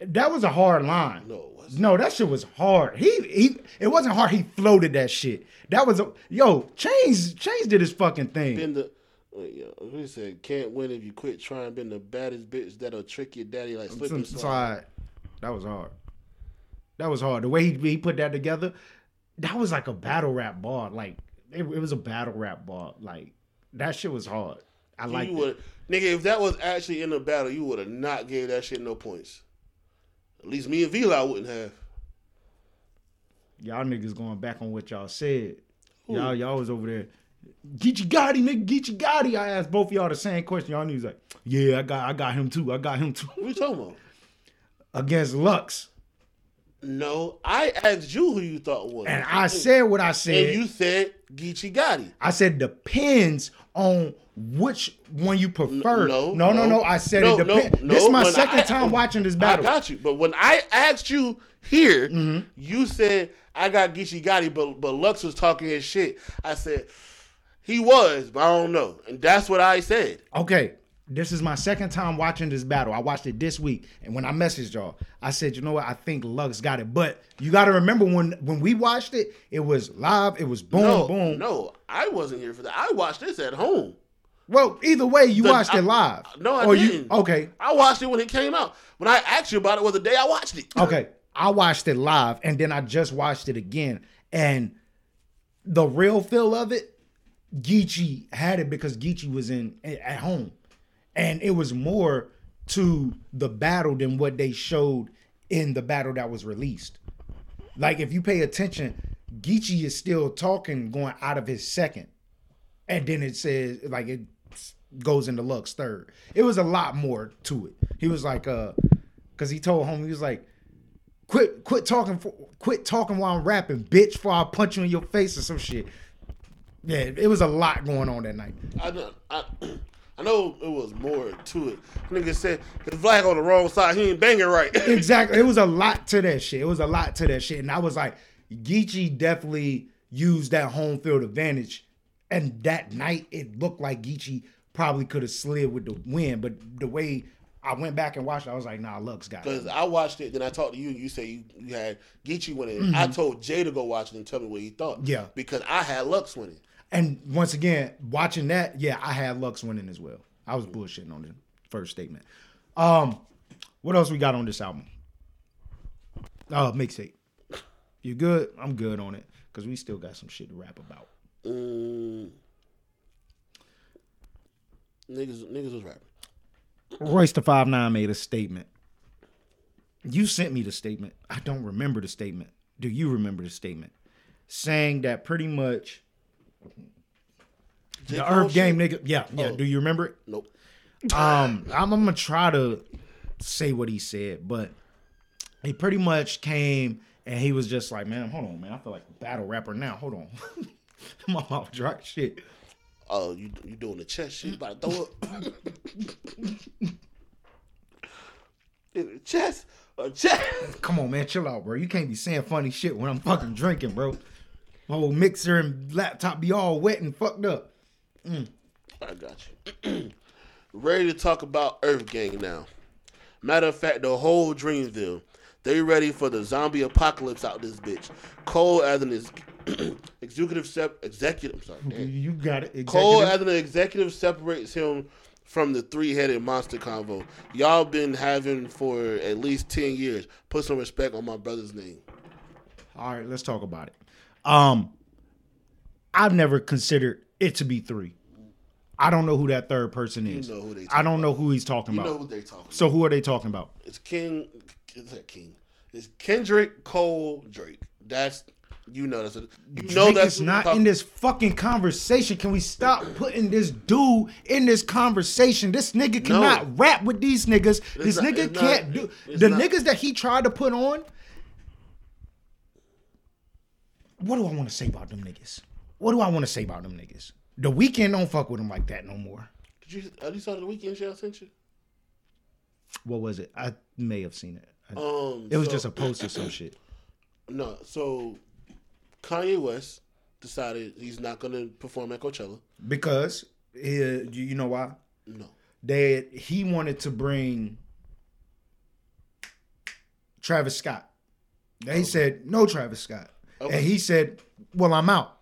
That was a hard line. No, it wasn't. No, that shit was hard. He he it wasn't hard. He floated that shit. That was a yo, Chainz Chainz did his fucking thing. Been the he said can't win if you quit trying. Been the baddest bitch that'll trick your daddy like slip and slide. That was hard. That was hard. The way he, he put that together, that was like a battle rap bar. Like it, it was a battle rap bar. Like that shit was hard. I like you it. would, nigga. If that was actually in the battle, you would have not gave that shit no points. At least me and Vila wouldn't have. Y'all niggas going back on what y'all said. Y'all y'all was over there. Geechee Gotti, nigga, Geechee Gotti. I asked both of y'all the same question. Y'all niggas like, yeah, I got I got him too. I got him too. What you talking about? Against Lux. No, I asked you who you thought was. And I said what I said. and you said Geechee Gotti. I said depends on which one you prefer. No, no, no, no. no. I said No, it depends. this is my when second I- time watching this battle. I got you. But when I asked you here, Mm-hmm. you said I got Geechee Gotti, but but Lux was talking his shit. I said he was, but I don't know. And that's what I said. Okay, this is my second time watching this battle. I watched it this week, and when I messaged y'all, I said, you know what? I think Lux got it. But you got to remember when when we watched it, it was live. It was boom, No, boom. no, I wasn't here for that. I watched this at home. Well, either way, you The- watched I- it live. No, I Or didn't. You, okay, I watched it when it came out. When I asked you about it was the day I watched it. okay. I watched it live, and then I just watched it again, and the real feel of it, Geechee had it because Geechee was in at home. And it was more to the battle than what they showed in the battle that was released. Like if you pay attention, Geechee is still talking, going out of his second, and then it says like it goes into Lux third. It was a lot more to it. He was like, uh, because he told home he was like, quit, quit talking, for, quit talking while I'm rapping, bitch, before I punch you in your face or some shit. Yeah, it was a lot going on that night. I I, I know it was more to it. Nigga said his flag on the wrong side. He ain't banging right. exactly. It was a lot to that shit. It was a lot to that shit. And I was like, Geechee definitely used that home field advantage. And that night, it looked like Geechee probably could have slid with the win. But the way I went back and watched it, I was like, nah, Lux got it. Because. I watched it, then I talked to you, and you say you, you had Geechee winning. I told Jay to go watch it and tell me what he thought. Mm-hmm. Yeah. Because I had Lux winning. And once again, watching that, yeah, I had Lux winning as well. I was bullshitting on the first statement. Um, what else we got on this album? Oh, mixtape. You good? I'm good on it because we still got some shit to rap about. Mm, niggas, niggas was rapping. Royce the Five Nine made a statement. You sent me the statement. I don't remember the statement. Do you remember the statement? Saying that pretty much J. the Cole Earth Game nigga. Yeah, yeah. Oh. Do you remember it? Nope. Um, I'm, I'm gonna try to say what he said, but he pretty much came and he was just like, "Man, hold on, man. I feel like a battle rapper now. Hold on, my mouth dry shit." Oh, you you doing the chest shit? About to throw up? In the chest, a chest. Come on, man, chill out, bro. You can't be saying funny shit when I'm fucking drinking, bro. My whole mixer and laptop be all wet and fucked up. Mm. I got you. ready to talk about Earth Gang now. Matter of fact, the whole Dreamville. They ready for the zombie apocalypse out this bitch. Cole as an ex- executive sep- executive. I'm sorry. damn. You got it. Cole as an executive separates him from the three-headed monster convo. Y'all been having for at least ten years. Put some respect on my brother's name. All right, let's talk about it. Um, I've never considered it to be three. I don't know who that third person is. know who they I don't know who he's talking You about. know who they talking. so who are they talking about? It's King. Is that King? It's Kendrick Cole Drake. That's you know that's a, you know that's is not in this fucking conversation. Can we stop putting this dude in this conversation? This nigga cannot rap with these niggas. This not- nigga it's not- can't do the not- niggas that he tried to put on. What do I want to say about them niggas? What do I want to say about them niggas? The Weeknd don't fuck with them like that no more. Did you at least saw the Weeknd shit I sent you? What was it? I may have seen it. I- Um, it was so- just a post or some shit. no. So Kanye West decided he's not gonna perform at Coachella. Because uh, you you know why? No. that he wanted to bring Travis Scott. They said no Travis Scott. Okay. And he said, Well, I'm out.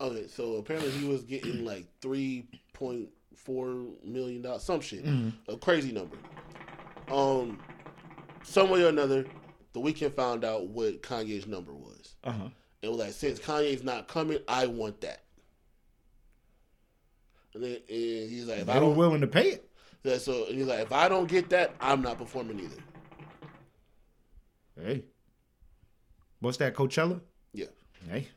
Okay, so apparently he was getting like three point four million dollars, some shit, Mm-hmm. a crazy number. Um, some way or another, the Weeknd found out what Kanye's number was. Uh-huh. and was like, since Kanye's not coming, I want that. And then and he's like, if They I don't, willing to pay it. yeah, so and he's like, if I don't get that, I'm not performing either. Hey. What's that, Coachella? Hey.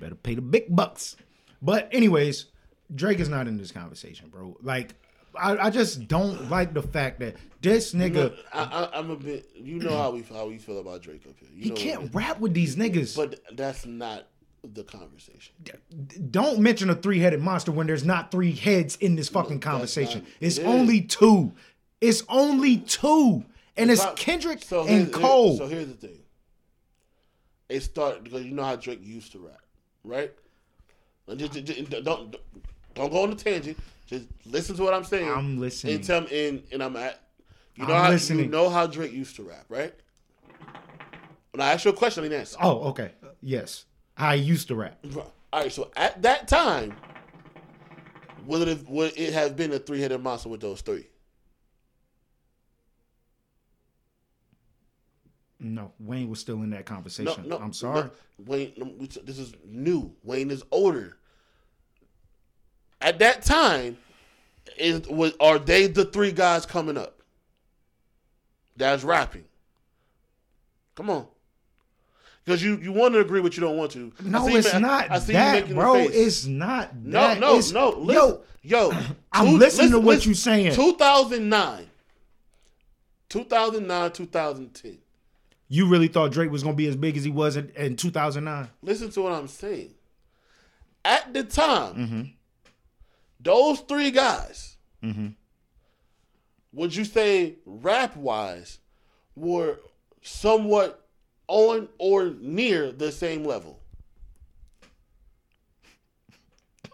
Better pay the big bucks. But anyways, Drake is not in this conversation, bro. Like, I, I just don't like the fact that this nigga I, I, I'm a bit. You know how we how we feel about Drake up here. You he know can't rap with these niggas. But that's not the conversation. don't mention a three-headed monster when there's not three heads in this fucking conversation. not- it's it is. only two. It's only two. And it's Kendrick so and Cole. so here's the thing. It started because you know how Drake used to rap, right? And just, just- don't don't go on the tangent. Just listen to what I'm saying. I'm listening. And tell me, and, and I'm at. You know I'm how you know how Drake used to rap, right? When I ask you a question, I need an answer. oh, okay. Yes. I used to rap. All right, so at that time, would it have, would it have been a three headed monster with those three? No, Wayne was still in that conversation. no, I'm sorry. no, Wayne, this is new. Wayne is older. At that time, is was, are they the three guys coming up? That's rapping. Come on. Because you, you want to agree, but you don't want to. I No, it's ma- not I see you that, bro. It's not no, that. no, It's- no. Listen, Yo, yo, I'm two- listening to what listen. you saying. 2009, 2009, 2010. You really thought Drake was gonna be as big as he was in, in 2009? Listen to what I'm saying. At the time, Mm-hmm. those three guys, Mm-hmm. would you say rap wise, were somewhat on or near the same level?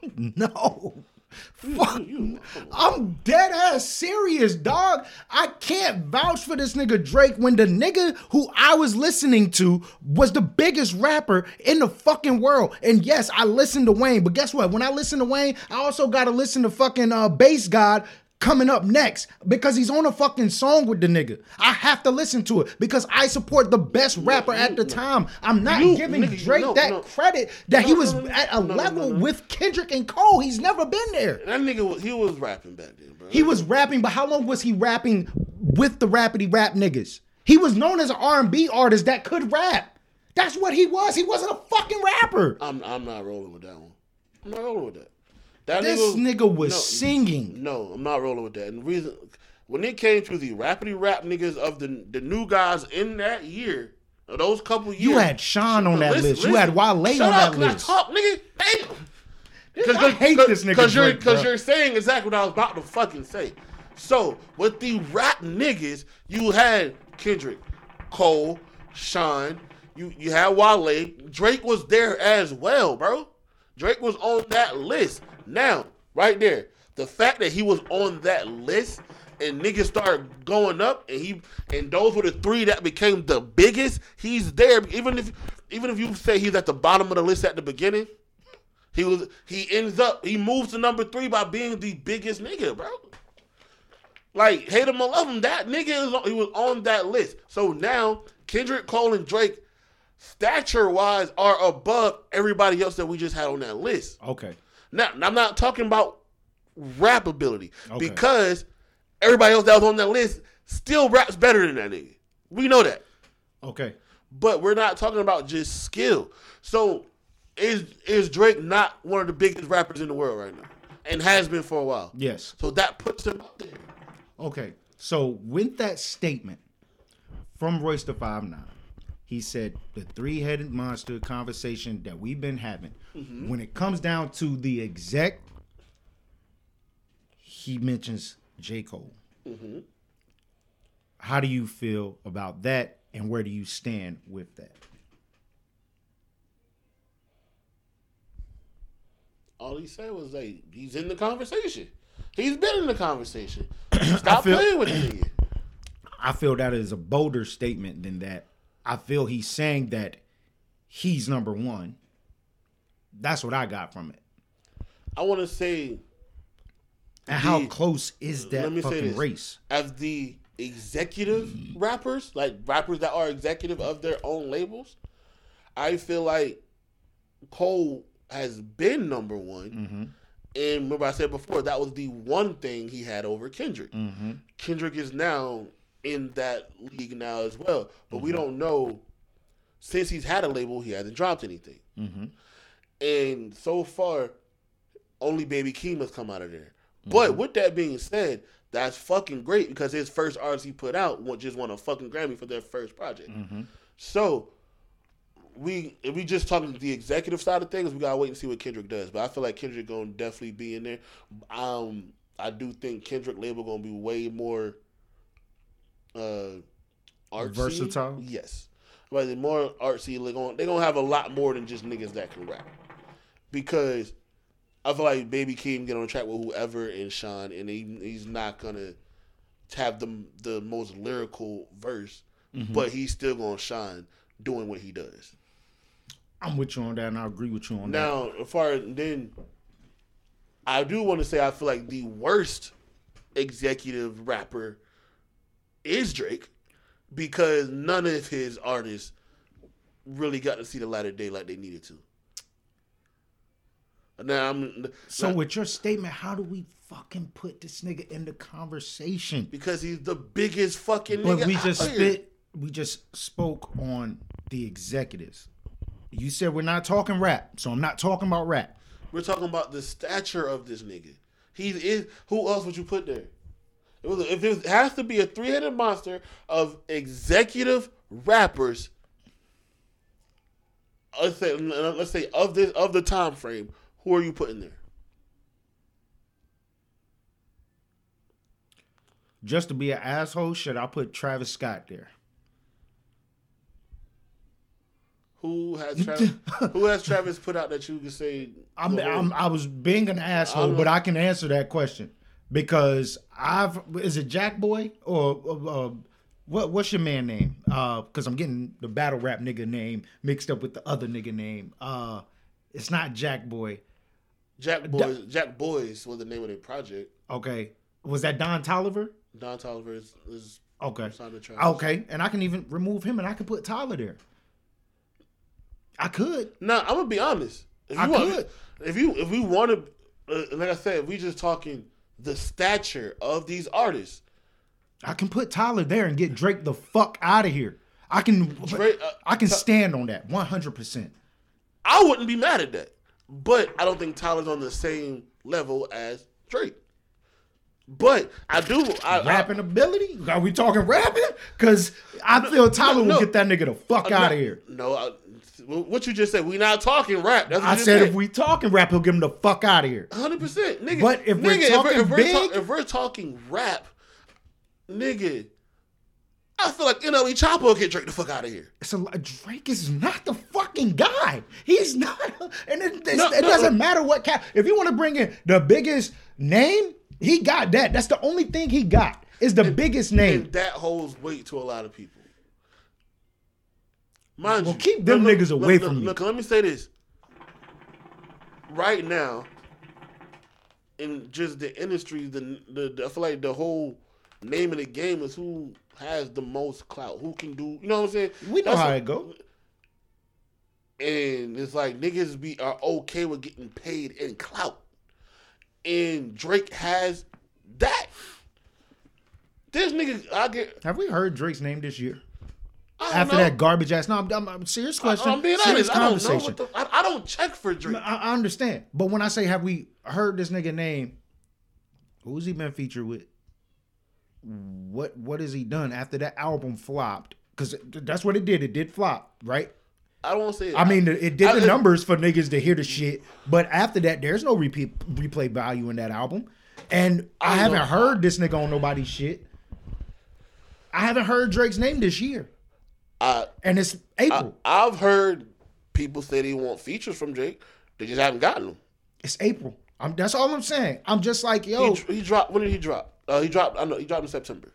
No. Fuck. You- I'm dead ass serious, dog. I can't vouch for this nigga Drake when the nigga who I was listening to was the biggest rapper in the fucking world. And yes, I listened to Wayne, but guess what? When I listen to Wayne, I also gotta listen to fucking uh Bass God coming up next because he's on a fucking song with the nigga. I have to listen to it because I support the best rapper at the time. I'm not You- giving nigga, Drake no, that no. credit that he was at a level with Kendrick and Cole. He's never been there. That nigga, was- he was rapping back then, bro. He was rapping, but how long was he rapping with the rapidy rap niggas? He was known as an R&B artist that could rap. That's what he was. He wasn't a fucking rapper. I'm, I'm not rolling with that one. I'm not rolling with that. That This was- nigga was no, singing. No, I'm not rolling with that. And the reason, when it came to the rapidy rap niggas of the the new guys in that year, of those couple years, You had Sean on that Listen, list. You had Wale shut on up, that list. talk, nigga. Damn. I hate this nigga Because you're, cause you're saying exactly what I was about to fucking say. So, with the rap niggas, you had Kendrick, Cole, Sean, you, you had Wale. Drake was there as well, bro. Drake was on that list. Now, right there, the fact that he was on that list and niggas started going up and he and those were the three that became the biggest, he's there. Even if even if you say he's at the bottom of the list at the beginning, he was he ends up he moves to number three by being the biggest nigga, bro. Like hate him or love him, that nigga is on, he was on that list. So now Kendrick Cole and Drake, stature wise, are above everybody else that we just had on that list. Okay. Now I'm not talking about rap ability Okay. because everybody else that was on that list still raps better than that nigga. We know that Okay. but we're not talking about just skill. So is is Drake not one of the biggest rappers in the world right now, and has been for a while? Yes. So that puts him up there. Okay. So with that statement from Royce the Five Nine, he said the three-headed monster conversation that we've been having. Mm-hmm. When it comes down to the exec, he mentions J. Cole. Mm-hmm. How do you feel about that, and where do you stand with that? All he said was like he's in the conversation. He's been in the conversation. Stop feel- playing with nigga. I feel that is a bolder statement than that. I feel he's saying that he's number one. That's what I got from it. I want to say And how close is that let me say fucking this. race? as the executive rappers, like rappers that are executive of their own labels, I feel like Cole has been number one. Mm-hmm. And remember, I said before that was the one thing he had over Kendrick. Mm-hmm. Kendrick is now in that league now as well, but we don't know since he's had a label, he hasn't dropped anything. Mm-hmm. And so far, only Baby Keem has come out of there. But with that being said, that's fucking great because his first artist he put out just won a fucking Grammy for their first project. So we if we just talking the executive side of things, we gotta wait and see what Kendrick does. But I feel like Kendrick gonna definitely be in there. Um, I do think Kendrick label gonna be way more uh artsy. Versatile? Yes, but more artsy. They're gonna they gonna have a lot more than just niggas that can rap because I feel like Baby Keem get on track with whoever and Sean, and he, he's not gonna have the the most lyrical verse, mm-hmm. but he's still gonna shine doing what he does. I'm with you on that, and I agree with you on that. Now, as far as then, I do want to say I feel like the worst executive rapper is Drake because none of his artists really got to see the light of day like they needed to. Now I'm So now- with your statement, how do we fucking put this nigga in the conversation? because he's the biggest fucking. But nigga we just spit. We just spoke on the executives. You said we're not talking rap, so I'm not talking about rap. We're talking about the stature of this nigga. He is. Who else would you put there? It was, if it has to be a three-headed monster of executive rappers, let's say, let's say of this of the time frame, who are you putting there? Just to be an asshole, should I put Travis Scott there? Who has Travis, who has Travis put out that you could say? I'm, I'm I was being an asshole, I'm- but I can answer that question because I've is it Jack Boy or uh, uh, what what's your man name? Uh, because I'm getting the battle rap nigga name mixed up with the other nigga name. Uh, it's not Jack Boy. Jack Boys. Jack Boys was the name of the project. Okay, was that Don Toliver? Don Toliver is, is Okay, signed to Travis. okay, and I can even remove him and I can put Tyler there. I could. Now I'm gonna be honest. If I you want, could. if you if we want to, uh, like I said, if we just talking the stature of these artists, I can put Tyler there and get Drake the fuck out of here. I can. Drake, uh, I can stand on that one hundred percent. I wouldn't be mad at that. But I don't think Tyler's on the same level as Drake. But I do. I, I- Rapping ability? Are we talking rapping? Because I feel Tyler no. will get that nigga the fuck I'm out of here. No, I, what you just said. We not talking rap. I you said if we talking rap, he'll get him the fuck out of here. Hundred percent, nigga. But if we're talking if we're, big- talk- if we're talking rap, nigga, I feel like NLE Choppa will get Drake the fuck out of here. So Drake is not the fucking guy. He's not, and it, No, it no. doesn't matter what cap. If you want to bring in the biggest name, he got that. That's the only thing he got is the biggest name. And that holds weight to a lot of people. Mind Well, you, keep them look, niggas look, away look, from me. Look, let me say this. Right now, in just the industry, the, the I feel like the whole name of the game is who has the most clout, who can do. You know what I'm saying? We know That's how what- it go. and it's like niggas be are okay with getting paid in clout, and Drake has that. This nigga, I get Have we heard Drake's name this year? After know. that garbage ass. No, I'm, I'm, I'm serious question. I'm being serious honest. I don't know what the. I, I don't check for Drake. I, I understand, but when I say have we heard this nigga name, who's he been featured with? What what has he done after that album flopped? Because that's what it did. It did flop, right? I don't say. I mean, it did I- the numbers for niggas to hear the shit, but after that, there's no repeat replay value in that album, and I, I haven't know. heard this nigga on nobody's shit. I haven't heard Drake's name this year, I, and it's April. I've heard people say they want features from Drake. They just haven't gotten them. it's April. I'm, that's all I'm saying. I'm just like, He, yo, he dropped. When did he drop? Uh, he dropped. I know. He dropped in September.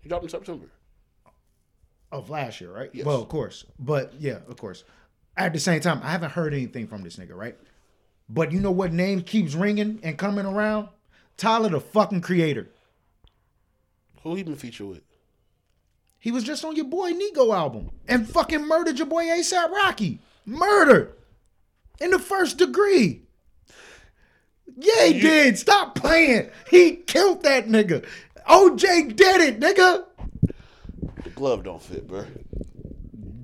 He dropped in September. of last year, right? Yes. Well, of course, but yeah, of course. At the same time, I haven't heard anything from this nigga, right? But you know what name keeps ringing and coming around? Tyler, the fucking creator. Who he been featured with? He was just on your boy Nigo album and fucking murdered your boy ASAP Rocky. Murder in the first degree. Yeah, he did. Stop playing. He killed that nigga. OJ did it, nigga. The glove don't fit, bro.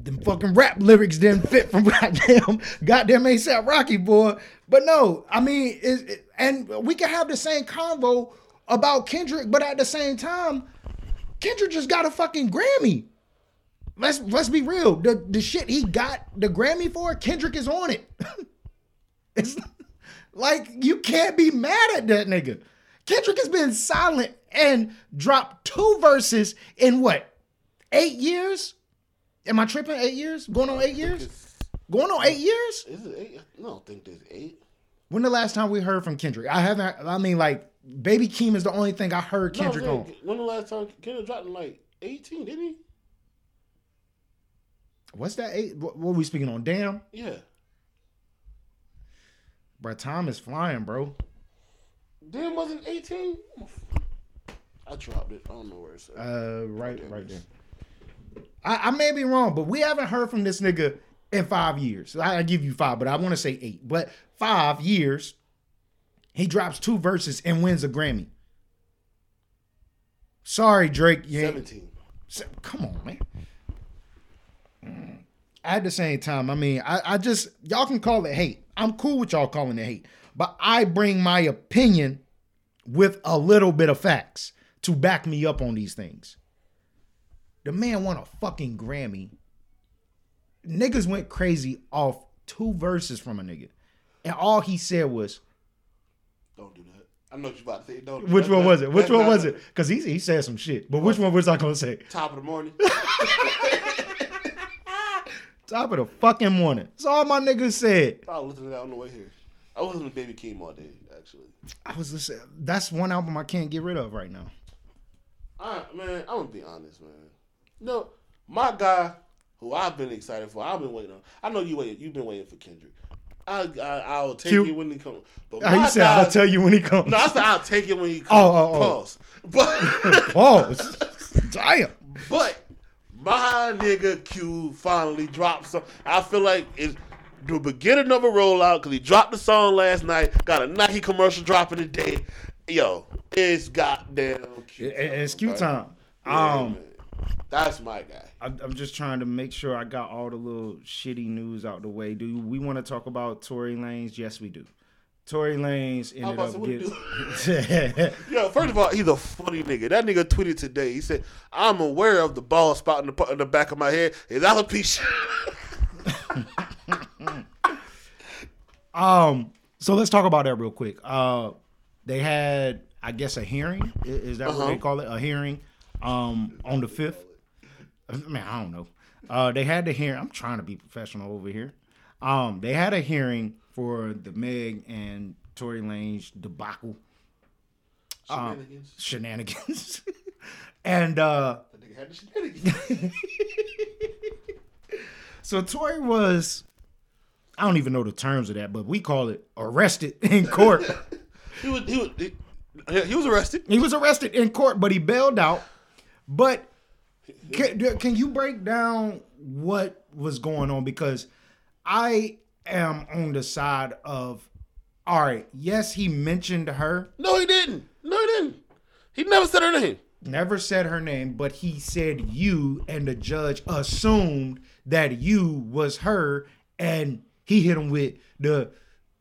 them fucking rap lyrics didn't fit from goddamn goddamn ASAP Rocky boy. But no, I mean, it, it- and we can have the same convo about Kendrick, but at the same time, Kendrick just got a fucking Grammy. Let's let's be real. The the shit he got the Grammy for, Kendrick is on it. it's like you can't be mad at that nigga. Kendrick has been silent and dropped two verses in what eight years? Am I tripping? Eight years? Going on eight years? Going on eight years? is it eight? I don't think there's eight. When the last time we heard from Kendrick? I haven't. I mean, like, Baby Keem is the only thing I heard Kendrick saying, on. when the last time Kendrick dropped in like 18, didn't he? What's that? Eight? What, what we speaking on? Damn, Yeah. Bro. Time is flying, bro. Damn wasn't 18? I dropped it. I don't know where it's at. Uh, right, right there. I, I may be wrong, but we haven't heard from this nigga in five years. I, I give you five, but I want to say eight. But five years, he drops two verses and wins a Grammy. Sorry, Drake. You ain't- Seventeen. Se- Come on, man. Mm. At the same time, I mean, I, I just y'all can call it hate. I'm cool with y'all calling it hate, but I bring my opinion with a little bit of facts to back me up on these things. The man won a fucking Grammy. Niggas went crazy off two verses from a nigga, and all he said was, Don't do that. I know what you're about to say. Don't. do "Which one was it? Which one was it?" Because he he said some shit, but which one was I gonna say? Top of the morning. Top of the fucking morning. That's all my niggas said. I was listening to that on the way here. I was listening to Baby Keem all day, actually. I was listening. That's one album I can't get rid of right now. I, man, I'm gonna be honest, man. No, my guy, who I've been excited for, I've been waiting on. I know you wait. You've been waiting for Kendrick. I, I I'll take Q. it when he comes. But ah, How my you said guy, I'll tell you when he comes. No, I said I'll take it when he comes. Oh, oh, oh. Pause. But Pause. Damn. but my nigga Q finally dropped some. I feel like it's the beginning of a rollout because he dropped the song last night. Got a Nike commercial dropping today. Yo, it's goddamn Q. It- It's Q time. Um, that's my guy. I'm I'm just trying to make sure I got all the little shitty news out the way. Do we want to talk about Tory Lanez? Yes, we do. Tory Lanez ended up what getting. Yo, first of all, he's a funny nigga. That nigga tweeted today. He said, "I'm aware of the bald spot in the in the back of my head. Is alopecia." Um, so let's talk about that real quick. Uh, they had, I guess, a hearing. Is that what Uh-huh. they call it? A hearing, um, on the fifth. I mean, I don't know. Uh, they had the hearing. I'm trying to be professional over here. Um, they had a hearing for the Meg and Tory Lanez debacle Shenanigans. shenanigans, and uh, That nigga had the shenanigans. so Tory was. I don't even know the terms of that, but we call it arrested in court. he was he was he, he was arrested. He was arrested in court, but he bailed out. But can, can you break down what was going on? Because I am on the side of, all right, yes, he mentioned her, No, he didn't. No, he didn't. He never said her name. never said her name, but he said you, and the judge assumed that you was her, and he hit him with the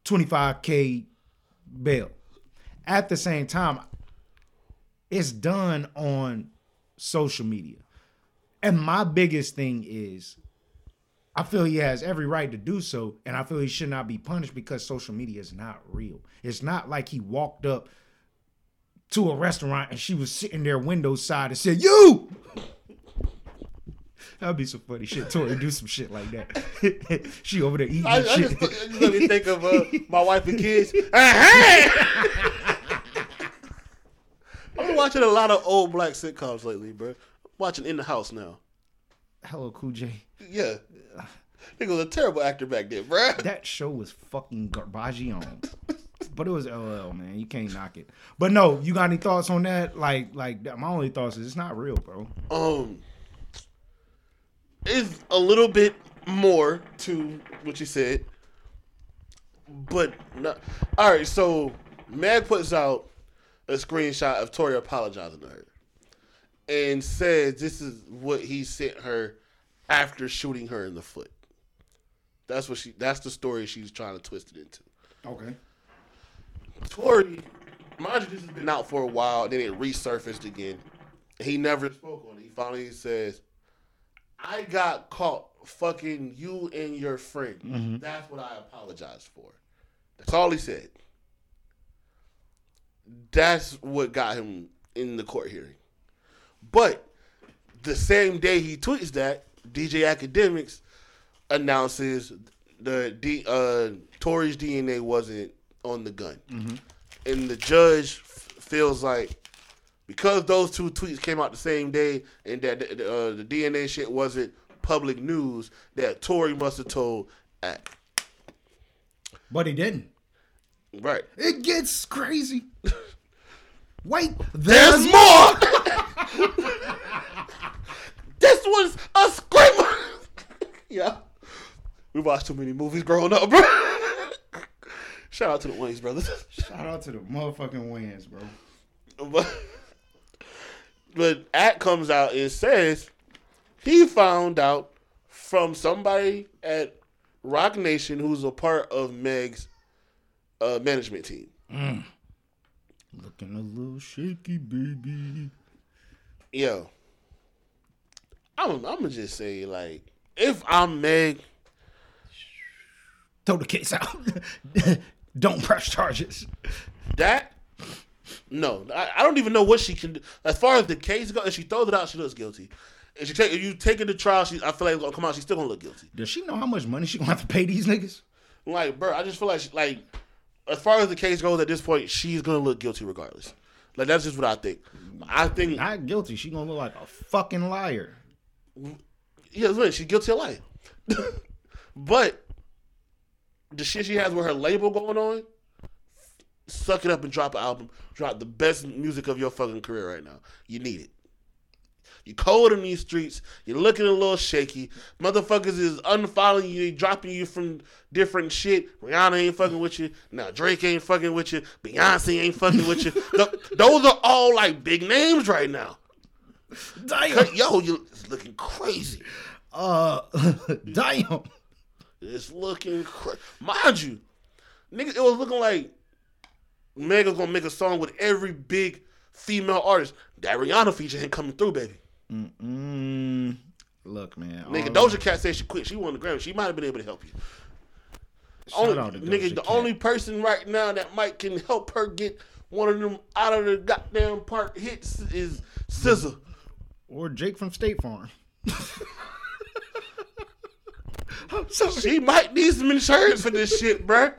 25K bail. At the same time, it's done on social media. And my biggest thing is I feel he has every right to do so, and I feel he should not be punished because social media is not real. It's not like he walked up to a restaurant and she was sitting there window side and said, You That'd be some funny shit. Tory do some shit like that. she over there eating I, I shit. just, let me think of uh, my wife and kids. Hey! I've been watching a lot of old black sitcoms lately, bro. watching In the House now. LL, Cool J. Yeah. Nigga was a terrible actor back then, bro. That show was fucking garbage on. But it was LL, man. You can't knock it. But no, you got any thoughts on that? Like, like my only thoughts is it's not real, bro. Um, it's a little bit more to what you said, but not. All right, so Meg puts out a screenshot of Tory apologizing to her, and says this is what he sent her after shooting her in the foot. That's what she. That's the story she's trying to twist it into. Okay. Tory, mind you, this has been out for a while, then it resurfaced again. He never spoke on it. He finally says, I got caught fucking you and your friend. Mm-hmm. That's what I apologize for. That's all he said. That's what got him in the court hearing. But the same day he tweets that, DJ Akademiks announces the D, uh, Tory's DNA wasn't on the gun, and the judge f- feels like because those two tweets came out the same day and that uh, the DNA shit wasn't public news, that Tory must have told Act. But he didn't. Right. It gets crazy. Wait, There's there's, more. this was a screamer. yeah. We watched too many movies growing up, bro. Shout out to the Wayans brothers. Shout out to the motherfucking wins, bro. but but Act comes out and says he found out from somebody at Roc Nation who's a part of Meg's uh, management team. Looking a little shaky, baby. Yo, I'm, I'm gonna just say like, if I'm Meg, Throw the case out. Don't press charges. that no, I, I don't even know what she can do. As far as the case goes, if she throws it out, she looks guilty. If she take if you take it to trial, she I feel like it's gonna come out. She's still gonna look guilty. Does she know how much money she gonna have to pay these niggas? Like, bro, I just feel like she, like as far as the case goes at this point, she's gonna look guilty regardless. Like that's just what I think. I think Not guilty. She gonna look like a fucking liar. yeah, look, she's guilty of lying. but the shit she has with her label going on, suck it up and drop an album. Drop the best music of your fucking career right now. You need it. You cold in these streets. You're looking a little shaky. Motherfuckers is unfollowing you, dropping you from different shit. Rihanna ain't fucking with you. Now Drake ain't fucking with you. Beyonce ain't fucking with you. Th- those are all like big names right now. Damn. Yo, you it's looking crazy. Uh, damn. It's looking cra- mind you, nigga. It was looking like Mega's gonna make a song with every big female artist. That Rihanna feature ain't coming through, baby. Mm, look, man. Nigga, Doja Cat said she quit. She won the Grammy. She might have been able to help you. Shout Only, nigga, the Cat. only person right now that might can help her get one of them out of the goddamn park hits is SZA. or Jake from State Farm. I'm. She might need some insurance for this shit, bruh.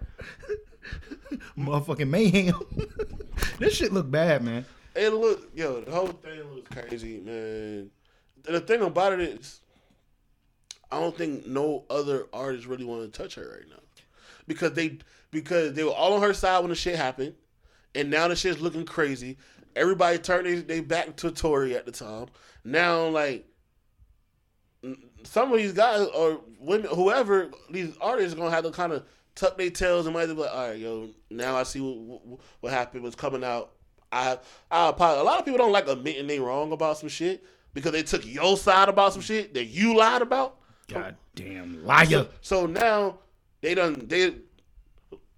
Motherfucking mayhem. this shit look bad, man. It look, yo, the whole thing looks crazy, man. The thing about it is, I don't think no other artist really want to touch her right now, because they because they were all on her side when the shit happened, and now the shit's looking crazy. Everybody turned they, they back to Tory at the time. Now, like some of these guys or women, whoever these artists, gonna have to kind of tuck their tails and might be like, all right, yo, now I see what, what, what happened was coming out. I I apologize. A lot of people don't like admitting they wrong about some shit because they took your side about some shit that you lied about. God damn liar. So now they done they.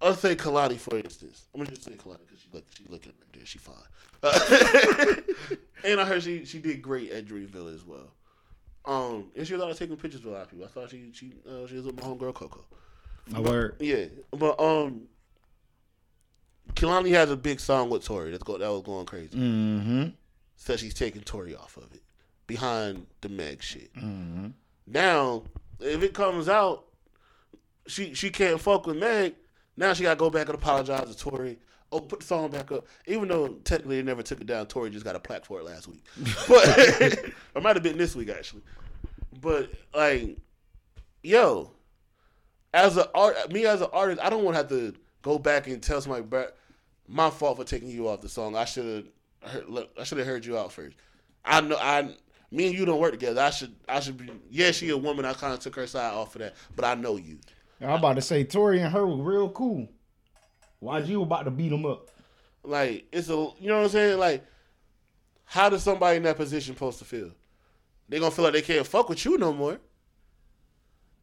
Let's say Kehlani for instance. I'm gonna just say Kehlani because she look she looking right there. She fine. Uh, and I heard she she did great at Dreamville as well. Um, and she was out taking pictures with a lot of people. I thought she she uh, she was with my homegirl Coco. My word. Yeah, but um, Kehlani has a big song with Tory that's go that was going crazy. Mm-hmm. So she's taking Tory off of it behind the Meg shit. Mm-hmm. Now, if it comes out, she she can't fuck with Meg. Now she gotta go back and apologize to Tory. Oh, put the song back up. Even though technically they never took it down, Tory just got a plaque for it last week. But it might have been this week actually. But like, yo, as a art, me as an artist, I don't want to have to go back and tell somebody, "Bruh, my fault for taking you off the song. I should have, I should have heard you out first. I know, I, me and you don't work together. I should, I should be. Yeah, she a woman. I kind of took her side off of that, but I know you. I'm about to say Tory and her were real cool. Why'd you about to beat them up. Like it's a, you know what I'm saying? Like, how does somebody in that position supposed to feel? They gonna feel like they can't fuck with you no more.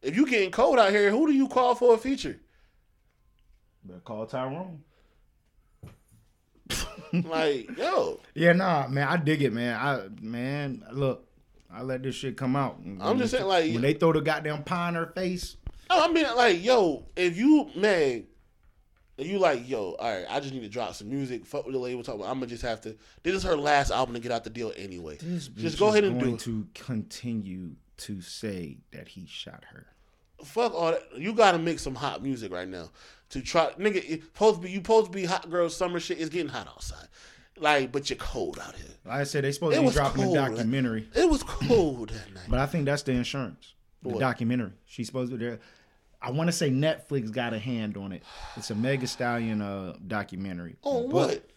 If you getting cold out here, who do you call for a feature? Better call Tyrone. Like, yo, Yeah, nah, man, I dig it, man. I man, look, I let this shit come out. I'm just saying, like- when they throw the goddamn pie in her face, I mean, like, yo, if you man, if you like, yo, all right, I just need to drop some music. Fuck with the label. Talk. I'm gonna just have to. This is her last album to get out the deal anyway. this just go ahead and do to continue to say that he shot her. Fuck all that. You gotta make some hot music right now to try, nigga. It supposed to be you supposed to be hot girl summer shit. It's getting hot outside, like, but you're cold out here. Like I said, they supposed It to be dropping cold. a documentary, It was cold that night. but I think that's the insurance. The What? documentary. She's supposed to. be There, I want to say Netflix got a hand on it. It's a Mega Stallion uh, documentary. On But what?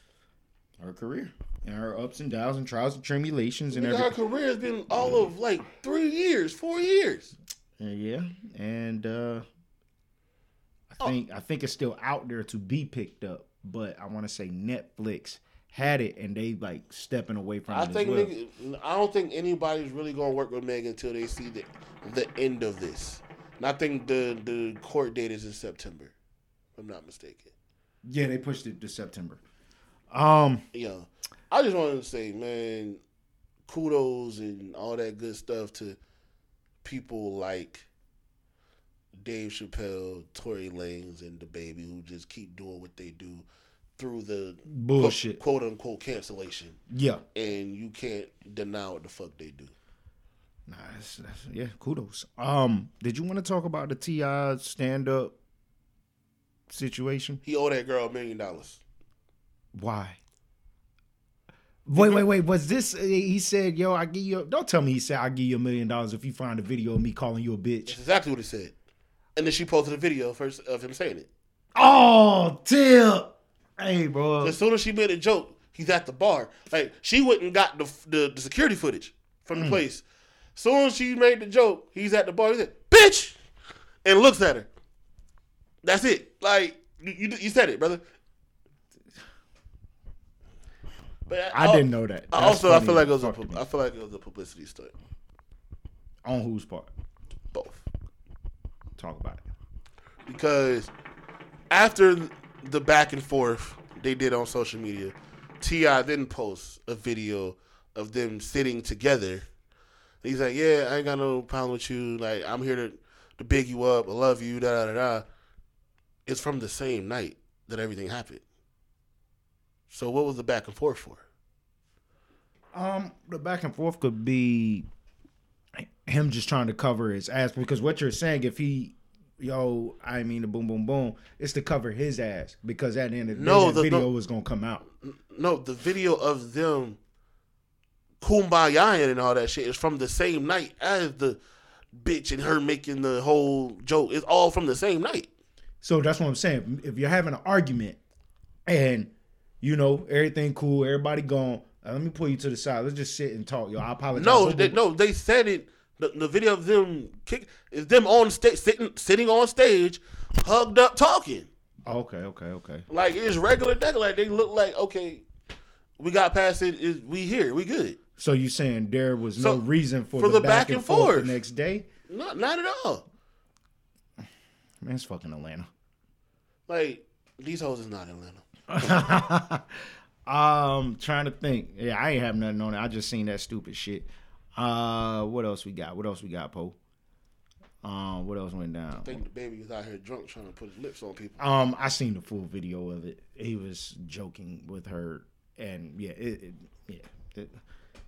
Her career and her ups and downs and trials and tribulations and Nigga, her career has been all of like three years, four years. Uh, yeah, and uh I think I think it's still out there to be picked up, but I want to say Netflix had it and they like stepping away from I it think as well. nigga, I don't think anybody's really gonna work with Meg until they see the the end of this. And I think the the court date is in September. If I'm not mistaken. Yeah, they pushed it to September. Um, Yeah. I just wanted to say, man, kudos and all that good stuff to people like Dave Chappelle, Tory Lanez, and the baby who just keep doing what they do through the Bullshit. quote unquote cancellation. yeah, And you can't deny what the fuck they do. nah, that's, that's, yeah, kudos. Um, did you want to talk about the T.I stand up situation? He owe that girl a million dollars. Why? Wait, wait, wait. Was this? uh, He said, "Yo, I give you." Don't tell me he said, "I give you a million dollars if you find a video of me calling you a bitch." That's exactly what he said. And then she posted a video first of him saying it. Oh, tip. Hey, bro. As soon as she made a joke, he's at the bar. Like she went and got the the, the security footage from the place. Soon as she made the joke, he's at the bar. He said, "Bitch," and looks at her. That's it. Like you, you, you said it, brother. But I didn't know that. That's also, I feel like it was a, I feel like it was a publicity stunt. on whose part? Both. Talk about it. because after the back and forth they did on social media, T.I then posts a video of them sitting together. He's like, "Yeah, I ain't got no problem with you. Like, I'm here to to big you up. I love you." Da da da. da. It's from the same night that everything happened. So what was the back and forth for? Um, the back and forth could be him just trying to cover his ass because what you're saying, if he, yo, I mean the boom boom boom, it's to cover his ass because at the end of the No, day, the the- video was gonna come out. No, the video of them kumbaya and all that shit is from the same night as the bitch and her making the whole joke. It's all from the same night. So that's what I'm saying. If you're having an argument and you know everything cool, everybody gone. uh, let me pull you to the side. Let's just sit and talk, yo. I apologize. No, they, no, they said it. The, the video of them kick is them on stage, sitting, sitting on stage, hugged up, talking. Okay, okay, okay. Like it's regular day. Like they look like okay, we got past it. Is we here? We good? So you saying there was no reason for, for the, back, and forth, forth. the next day? Not not at all. Man, it's fucking Atlanta. Like these hoes is not Atlanta. um, trying to think. Yeah, I ain't have nothing on it. I just seen that stupid shit. Uh, what else we got? What else we got, Poe? Um, what else went down? I think the baby was out here drunk trying to put his lips on people. Um, I seen the full video of it. He was joking with her, and yeah, it, it yeah. It,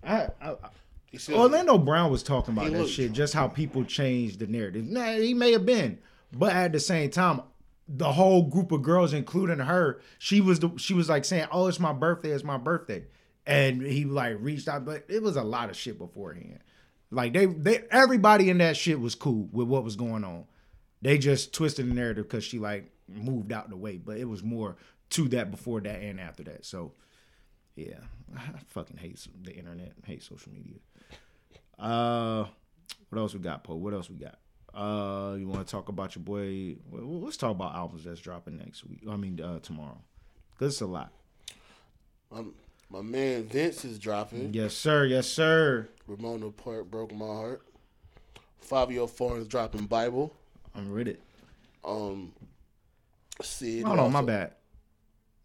I, I, I Orlando Brown was talking about that shit, drunk. just how people change the narrative. Nah, he may have been, but at the same time, the whole group of girls, including her, she was the she was like saying, "Oh, it's my birthday, it's my birthday," and he like reached out, but it was a lot of shit beforehand. Like they, they, everybody in that shit was cool with what was going on. They just twisted the narrative because she like moved out the way, but it was more to that before that and after that. So, yeah, I fucking hate the internet, hate social media. Uh, what else we got, Poe? What else we got? Uh, you want to talk about your boy? well, Let's talk about albums that's dropping next week. I mean, uh, tomorrow, cause it's a lot. my, my man Vince is dropping. Yes, sir. Yes, sir. Ramona Park broke my heart. Fivio Foreign is dropping Bible. I'm with it. Um, see. Hold on, my bad.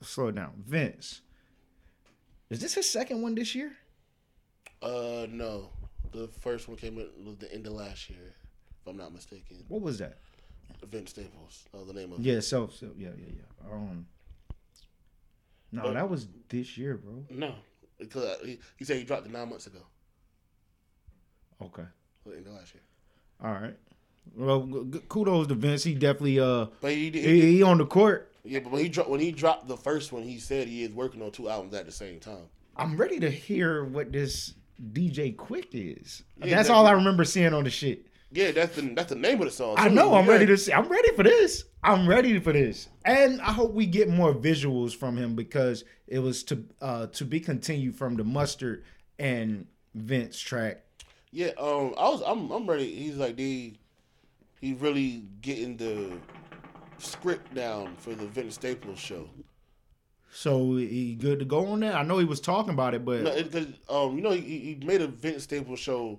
Slow it down. Vince, is this his second one this year? Uh, no, the first one came was the end of last year, if I'm not mistaken. What was that? Vince Staples. Oh, the name of Yeah, so, so yeah, yeah, yeah. Um, no, that was this year, bro. No, because he, he said he dropped it nine months ago. Okay. The end of last year. All right. Well, g- kudos to Vince. He definitely uh But he, did- he, he on the court. yeah, but when he dropped when he dropped the first one, he said he is working on two albums at the same time. I'm ready to hear what this DJ Quik is. Yeah, That's that- all I remember seeing on the shit. Yeah, that's the that's the name of the song. I know. I'm Yeah. ready to see. I'm ready for this. I'm ready for this, and I hope we get more visuals from him because it was to uh to be continued from the mustard and Vince track. Yeah, um, I was I'm I'm ready. He's like, D, he's really getting the script down for the Vince Staples show. So he good to go on that. I know he was talking about it, but No, it, um, you know, he, he made a Vince Staples show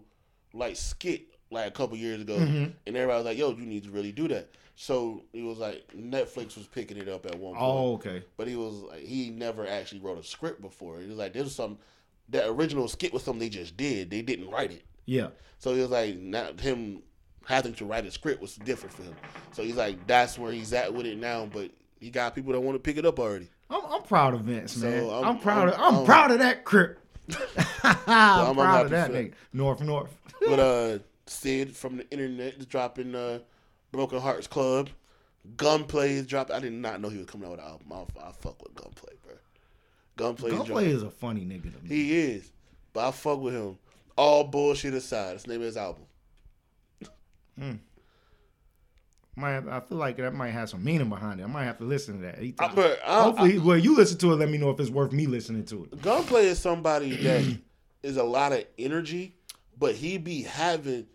like skit like a couple years ago, Mm-hmm. and everybody was like, "Yo, you need to really do that." So it was like, Netflix was picking it up at one point. oh, okay. But he was like, he never actually wrote a script before. He was like, this was some that original skit was something they just did. They didn't write it. Yeah. So he was like, not him having to write a script was different for him. So he's like, that's where he's at with it now. But he got people that want to pick it up already. I'm, I'm proud of Vince, man. I'm, I'm- proud of I'm- I'm, I'm- proud of that crip. I'm, I'm proud of that nigga. North North. But uh, Syd from the internet is dropping uh, Broken Hearts Club. Gunplay is dropping. I did not know he was coming out with an album. I, I fuck with Gunplay, bro. Gunplay, is Gunplay is a funny nigga to me. He is. But I fuck with him. All bullshit aside. The name of his album. Might I feel like that might have some meaning behind it. I might have to listen to that. He I, but I, Hopefully, well, you listen to it. Let me know if it's worth me listening to it. Gunplay is somebody that is a lot of energy, but he be having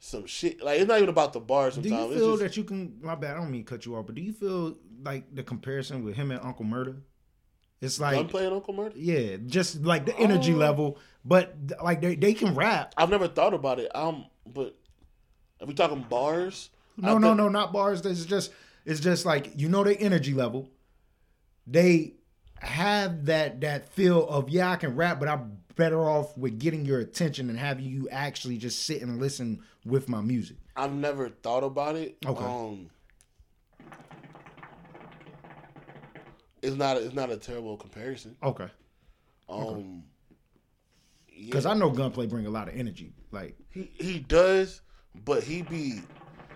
some shit. Like, it's not even about the bars Do you feel just- that you can? My bad. I don't mean to cut you off, but do you feel like the comparison with him and Uncle Murder? It's like, Gunplay and Uncle Murder? yeah, just like the energy Oh. level, but like they, they can rap. I've never thought about it. Um, But are we talking bars? No, I no, no, not bars. It's just it's just like you know their energy level. They have that that feel of yeah, I can rap, but I'm better off with getting your attention and having you actually just sit and listen with my music. I've never thought about it. Okay. Um, it's not. It's not a terrible comparison. Okay. Um, yeah. Because I know Gunplay bring a lot of energy. Like He he does, but he be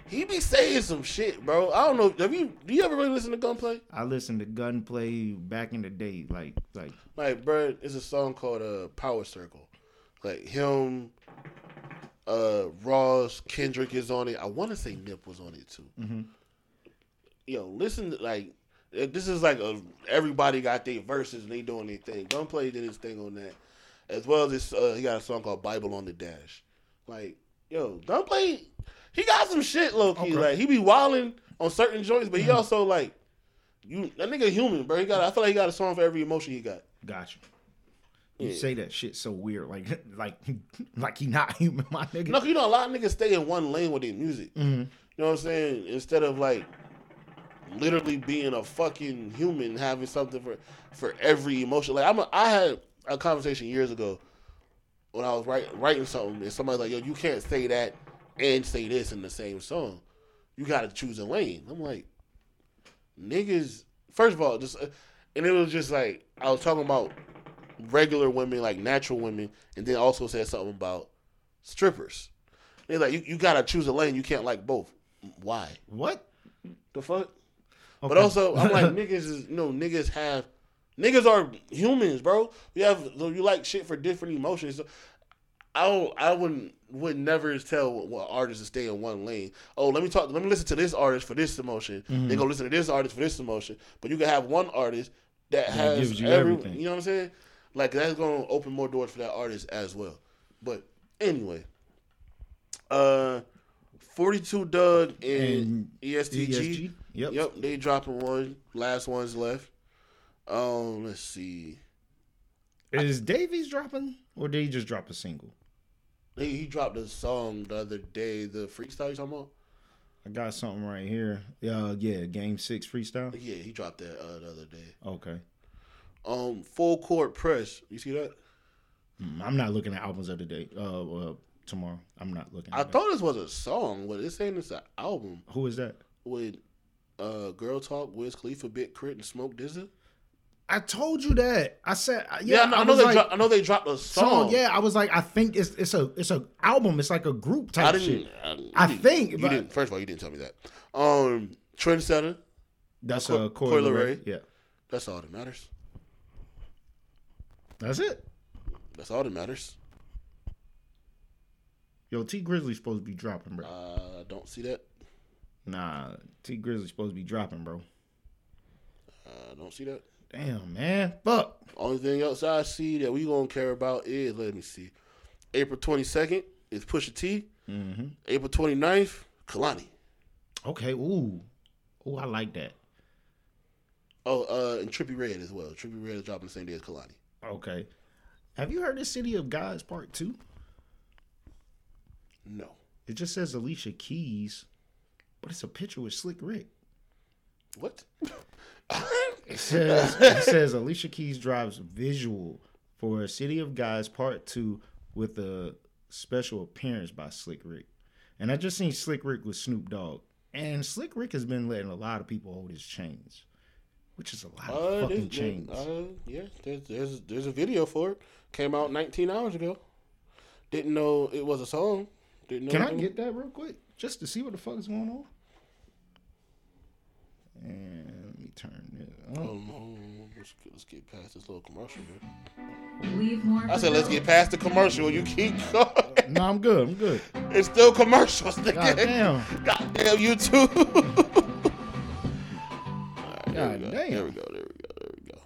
he be saying some shit, bro. I don't know. Have you do you ever really listen to Gunplay? I listened to Gunplay back in the day. Like like Like, bro, it's a song called uh Power Circle. Like him, uh Ross, Kendrick is on it. I want to say Nip was on it too. Yo, listen, like this is like a everybody got their verses and they doing their thing. Gunplay did his thing on that, as well as this. Uh, he got a song called Bible on the Dash. Like, yo, Gunplay, he got some shit low key. Okay. Like he be wilding on certain joints, but he also like you. That nigga human, bro. He got. I feel like he got a song for every emotion he got. gotcha. You Yeah. say that shit so weird, like like like he not human, my nigga. No, you know a lot of niggas stay in one lane with their music. Mm-hmm. You know what I'm saying? Instead of like literally being a fucking human, having something for for every emotion. Like I'm, a, I had a conversation years ago when I was write, writing something, and somebody's like, "Yo, you can't say that and say this in the same song. You got to choose a lane." I'm like, niggas. First of all, just uh, and it was just like I was talking about regular women, like natural women, and then also said something about strippers. They're like, you, you gotta choose a lane. You can't like both. Why? What? The fuck? But also, I'm like, niggas is, you know, niggas have, niggas are humans, bro. You have, you like shit for different emotions. So I don't, I wouldn't, would never tell what, what artists to stay in one lane. Oh, let me talk, let me listen to this artist for this emotion. Mm-hmm. Then go listen to this artist for this emotion. But you can have one artist that has gives you every, everything. you know what I'm saying? Like that's gonna open more doors for that artist as well. But anyway, uh, 42 Dugg and, And EST Gee. ESG? Yep. Yep, they dropping one. Last one's left. Um, let's see. Is Davies dropping or did he just drop a single? He, he dropped a song the other day. The freestyle you talking about? I got something right here. Uh, yeah, Game Six freestyle. Yeah, he dropped that uh, the other day. Okay, Um, full court press. You see that? Mm, I'm not looking at albums of the day. Uh, uh tomorrow. I'm not looking. At I that. thought this was a song, but it's saying it's an album Who is that? with uh Girl Talk, Wiz Khalifa, Big K.R.I.T., and Smoke DZA. I told you that. I said uh, Yeah, yeah. I know, I I know they. like, dro- I know they dropped a song. song. Yeah, I was like, I think it's it's a it's a album. It's like a group I type didn't. shit. I, I didn't- think, you but- didn't. First of all, you didn't tell me that. Um, Trendsetter. That's a Coi Coi Leray. Leray. Yeah, That's all that matters. That's it. That's all that matters. Yo, Tee Grizzley's supposed to be dropping, bro. Uh, I don't see that. Nah, Tee Grizzley's supposed to be dropping, bro. Uh, I don't see that. Damn, man. Fuck. Only thing else I see that we gonna care about is let me see. April twenty second is Pusha T. Mm-hmm. April 29th, Kehlani. Okay. Ooh. Ooh, I like that. Oh, uh, and Trippie Redd as well. Trippie Redd is dropping the same day as Kehlani. Okay. Have you heard the City of Gods Part Two? No. It just says Alicia Keys, but it's a picture with Slick Rick. What? It says it says Alicia Keys drives visual for City of Gods Part Two with a special appearance by Slick Rick. And I just seen Slick Rick with Snoop Dogg. And Slick Rick has been letting a lot of people hold his chains. Which is a lot of Uh, fucking there's- chains. Uh, yeah, there's, there's there's a video for it. Came out 19 hours ago. Didn't know it was a song. Didn't know. Can I was- get that real quick? Just to see what the fuck is going on? And let me turn this Oh, on. no. Let's, get- let's get past this little commercial here. Leave more. I said, let's get past the commercial. You keep going. No, I'm good. I'm good. It's still commercials, nigga. God damn. Goddamn YouTube. Alright, there God we go. damn. There we go. There we go. There we go.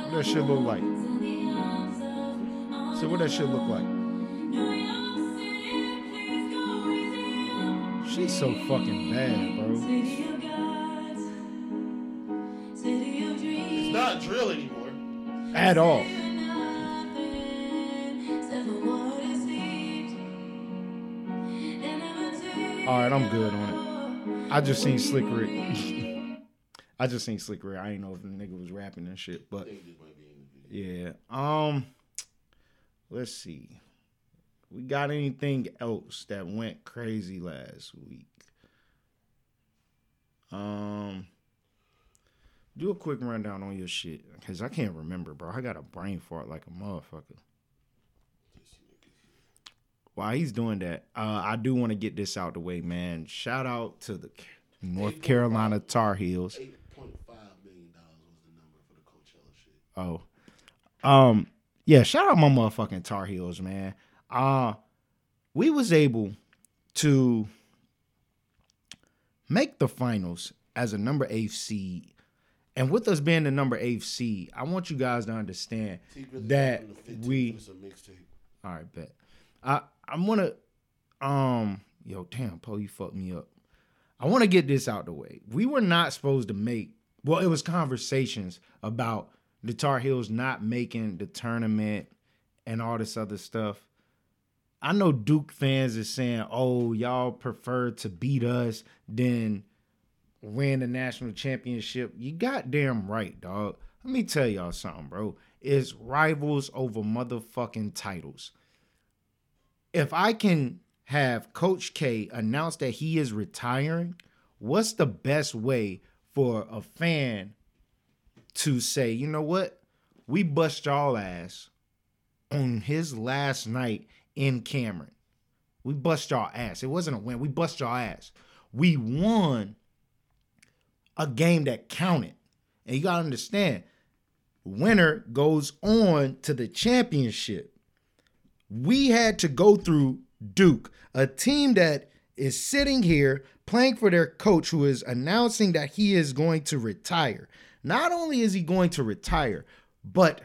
What that shit look like? So what that shit look like? She's so fucking bad, bro. At all. All right, I'm good on it. I just seen Slick Rick. I just seen Slick Rick. I didn't know if the nigga was rapping and shit, but yeah. Um, let's see. We got anything else that went crazy last week? Um, do a quick rundown on your shit because I can't remember, bro. I got a brain fart like a motherfucker. While he's doing that, uh, I do want to get this out the way, man. Shout out to the North Carolina Tar Heels. $8.5 million was the number for the Coachella shit. Oh. Um, yeah, shout out my motherfucking Tar Heels, man. Uh we was able to make the finals as a number eight seed. And with us being the number eight seed, I want you guys to understand Grizzley that dropping the 15th we with some mixtape. all right, bet. I I'm gonna um yo damn Poe, you fucked me up. I want to get this out the way. We were not supposed to make well, it was conversations about the Tar Heels not making the tournament and all this other stuff. I know Duke fans is saying, "Oh, y'all prefer to beat us than win the national championship." You goddamn right, dog. Let me tell y'all something, bro. It's rivals over motherfucking titles. If I can have Coach K announce that he is retiring, what's the best way for a fan to say, you know what? We bust y'all ass on his last night in Cameron. We bust y'all ass. It wasn't a win. We bust y'all ass. We won a game that counted. And you gotta understand, winner goes on to the championship. We had to go through Duke, a team that is sitting here playing for their coach who is announcing that he is going to retire. Not only is he going to retire, but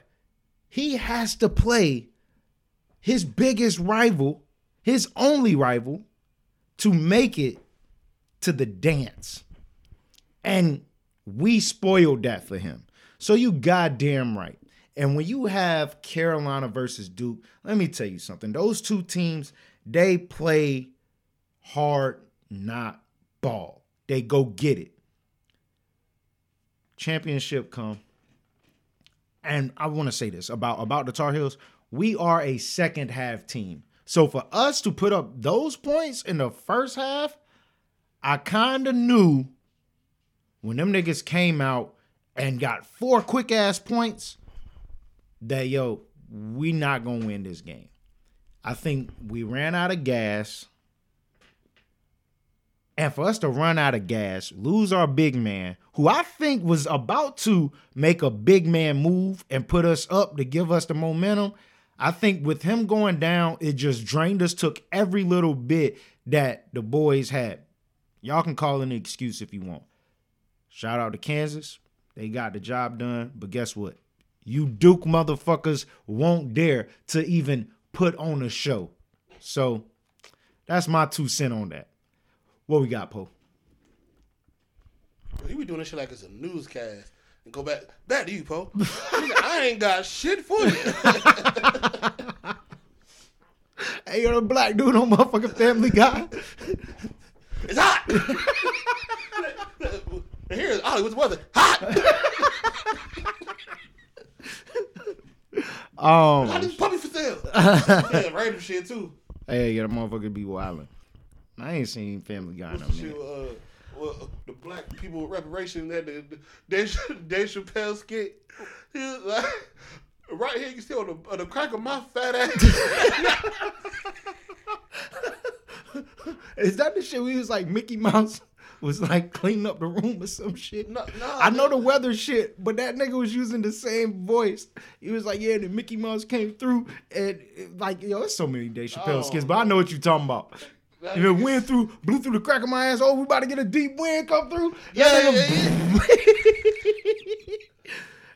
he has to play his biggest rival, his only rival, to make it to the dance. And we spoiled that for him. So you goddamn right. And when you have Carolina versus Duke, let me tell you something. Those two teams, they play hard, not ball. They go get it. Championship come. And I want to say this about about the Tar Heels. We are a second half team. So for us to put up those points in the first half, I kind of knew when them niggas came out and got four quick ass points that yo, we not gonna win this game. I think we ran out of gas. And for us to run out of gas, lose our big man, who I think was about to make a big man move and put us up to give us the momentum, I think with him going down, it just drained us, took every little bit that the boys had. Y'all can call any excuse if you want. Shout out to Kansas. They got the job done. But guess what? You Duke motherfuckers won't dare to even put on a show. So that's my two cent on that. What we got, Poe? You be doing this shit like it's a newscast. And go back back to you, Poe. I ain't got shit for you. Hey, you're a black dude on motherfucking Family Guy. It's hot. and here's Ollie the weather. Hot. Um, Hot as puppy for sale. yeah, random shit too. hey, yeah, the motherfucker be wildin'. I ain't seen Family Guy in a What's the minute. Uh, well, the black people with reparation that the, the Dave, Dave Chappelle skit. He was like, right here, you see on the, on the crack of my fat ass. Is that the shit we was like Mickey Mouse was like cleaning up the room or some shit? No, no, I know the weather shit, but that nigga was using the same voice. He was like, yeah, the Mickey Mouse came through and it- like, yo, there's so many Dave Chappelle Oh. skits, but I know what you're talking about. That the nigga- wind through, blew through the crack of my ass. Oh, we about to get a deep wind come through. Yeah, yeah, nigga-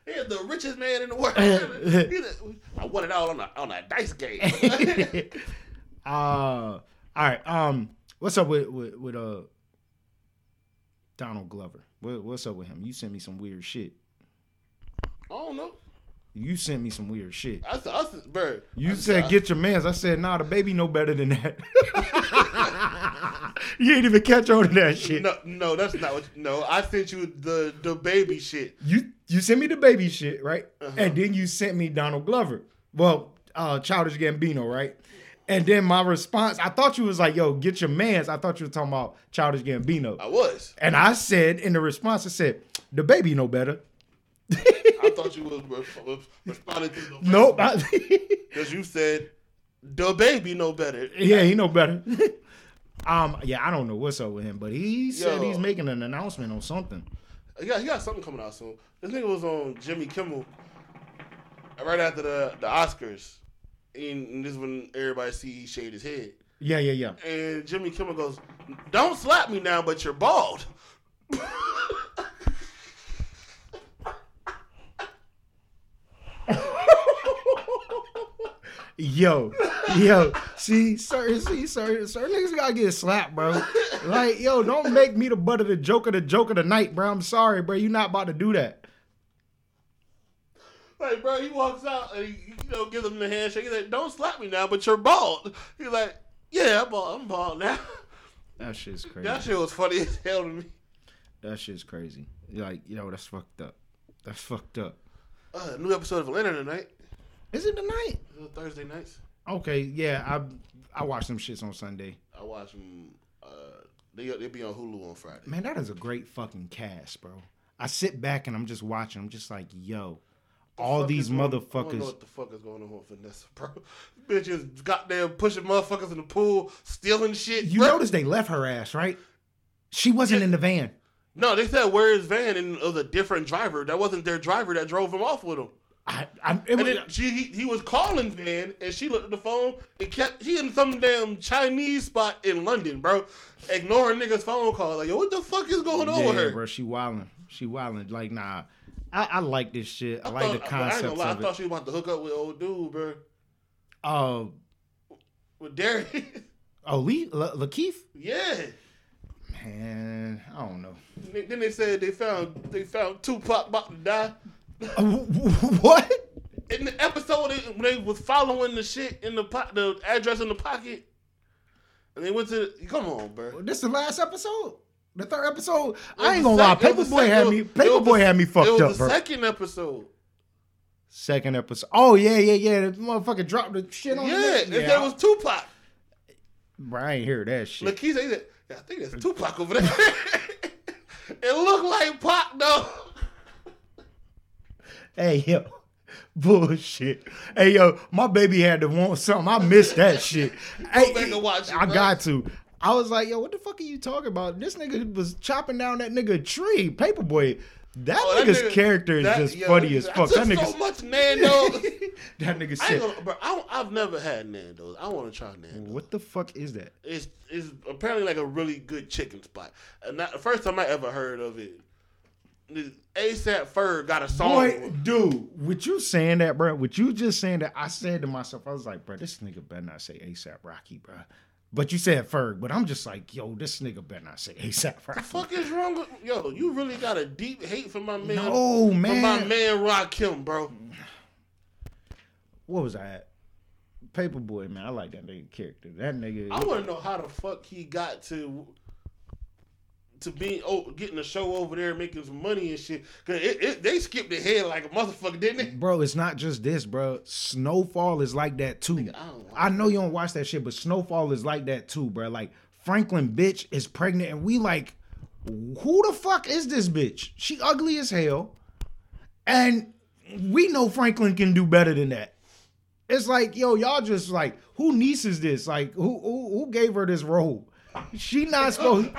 He's the richest man in the world. I won it all on a on a dice game. uh, all right. Um, what's up with with, with uh Donald Glover? What, what's up with him? You sent me some weird shit. I don't know. You sent me some weird shit. I said, I bro. You I said get your mans. I said nah. The baby know better than that. you ain't even catch on to that shit. No, no, that's not what. You, no, I sent you the the baby shit. You you sent me the baby shit right, Uh-huh. and then you sent me Donald Glover. Well, uh, Childish Gambino, right? And then my response, I thought you was like, "Yo, get your mans." I thought you were talking about Childish Gambino. I was. And I said in the response, I said, the baby know better. I thought you was re- re- responding to the Nope. because you said the baby know better. yeah, he know better. um, yeah, I don't know what's up with him, but he said Yo. he's making an announcement on something. Yeah, he got something coming out soon. This nigga was on Jimmy Kimmel right after the the Oscars, and this is when everybody see he shaved his head. Yeah, yeah, yeah. And Jimmy Kimmel goes, "Don't slap me now, but you're bald." Yo, yo, see, certain, see, certain, certain niggas gotta get slapped, bro. Like, yo, don't make me the butt of the joke of the joke of the night, bro. I'm sorry, bro. You're not about to do that. Like, bro, he walks out and he, you know, gives him the handshake. He's like, "Don't slap me now, but you're bald." He's like, "Yeah, I'm bald. I'm bald now." That shit's crazy. that shit was funny as hell to me. That shit's crazy. Like, you yo, that's fucked up. That's fucked up. Uh, new episode of Atlanta tonight. Is it tonight? Uh, Thursday nights. Okay, yeah, I I watched some shits on Sunday. I watch them. Uh, they they be on Hulu on Friday. Man, that is a great fucking cast, bro. I sit back and I'm just watching. I'm just like, yo, all these is going- I wanna know motherfuckers. what the fuck is going on with Vanessa, bro? Bitches goddamn pushing motherfuckers in the pool, stealing shit. You bro. notice they left her ass, right? She wasn't in the van. No, they said where's Van and it was a different driver. That wasn't their driver that drove him off with him. I, I, it And then she he, he was calling Van and she looked at the phone and kept he in some damn Chinese spot in London, bro, ignoring niggas' phone call. Like, yo, what the fuck is going on yeah, with her? bro. She wilding. She wilding. Like, nah. I, I like this shit. I, I like thought, the I ain't gonna concept lie, I thought she was about to hook up with old dude, bro. Oh, With Darius. oh, Lee, La, Lakeith. yeah. Man, I don't know. Then they said they found they found Tupac about to die. Uh, what? In the episode, they, when they was following the shit in the po- the address in the pocket, and they went to come on, bro. This is the last episode. The third episode. I ain't gonna lie. sec- it was the Paperboy had me. was- it was Paperboy had me It fucked was up, the bro. second episode. Second episode. Oh yeah, yeah, yeah. The motherfucker dropped the shit on. Yeah, the and that was Tupac. Bro, I ain't hear that shit. Said, he said, yeah, I think that's Tupac over there. it looked like Pac though. Hey yo, bullshit. Hey yo, my baby had to want something. I missed that shit. hey, back and watch it, I bro. got to. I was like, yo, what the fuck are you talking about? This nigga was chopping down that nigga tree, paperboy. That Oh, that nigga's nigga- character is that- just yo, funny that as fuck. That took nigga's so much nano. that nigga said, gonna, bro. I, I've never had Nando's. I want to try Nando's. "What the fuck is that?" It's it's apparently like a really good chicken spot. And not, the first time I ever heard of it, ASAP Ferg got a song. Boy, dude, with you saying that, bro, with you just saying that, I said to myself, I was like, bro, this nigga better not say ASAP Rocky, bro. But you said Ferg, but I'm just like, yo, this nigga better not say ASAP Rocky. The fuck is wrong with yo? You really got a deep hate for my man. No, man, for my man. man Rakim, bro. What was I at? Paper Boi, man. I like that nigga character. That nigga. I want to know how the fuck he got to to be oh, getting a show over there making some money and shit. Cause it, it, they skipped ahead like a motherfucker, didn't they? Bro, it's not just this, bro. Snowfall is like that too. I don't watch I know you don't watch that shit, but Snowfall is like that too, bro. Like Franklin bitch is pregnant, and we like, who the fuck is this bitch? She ugly as hell, and we know Franklin can do better than that. It's like, yo, y'all just like, who niece is this? Like, who who, who gave her this role? She not supposed.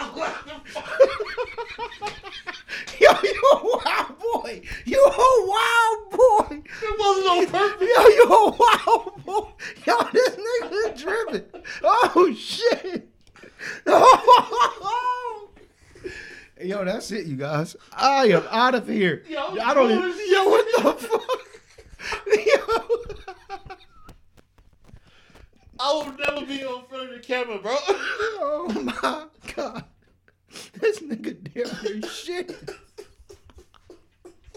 yo, you a wild boy. You a wild boy. It wasn't on purpose. Yo, you a wild boy. Yo, this nigga is tripping. Oh shit. Yo, that's it, you guys. I am out of here. Yo, I don't even. Yo, what the fuck? Yo. I will never be on front of the camera, bro. Oh my god. This nigga damn shit.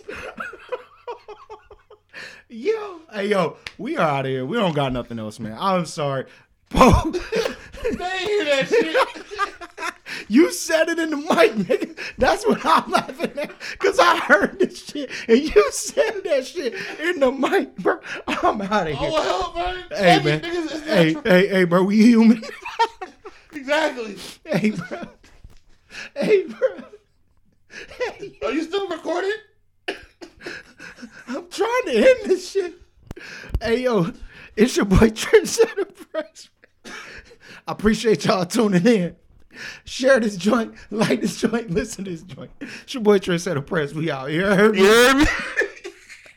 yo, hey yo, we are out of here. We don't got nothing else, man. I'm sorry. Poe, they hear that shit. you said it in the mic, nigga. That's what I'm laughing at. Cause I heard this shit and you said that shit in the mic, bro. I'm out of oh, here. Oh well, man. hey man. niggas, Hey, hey, hey, bro, we human. Exactly. hey, bro. Hey, bro. Hey, Are you still recording? I'm trying to end this shit. Hey yo, it's your boy Trendsetter Price. I appreciate y'all tuning in. Share this joint, like this joint, listen to this joint. It's your boy Trendsetter Press. We out here. You heard me?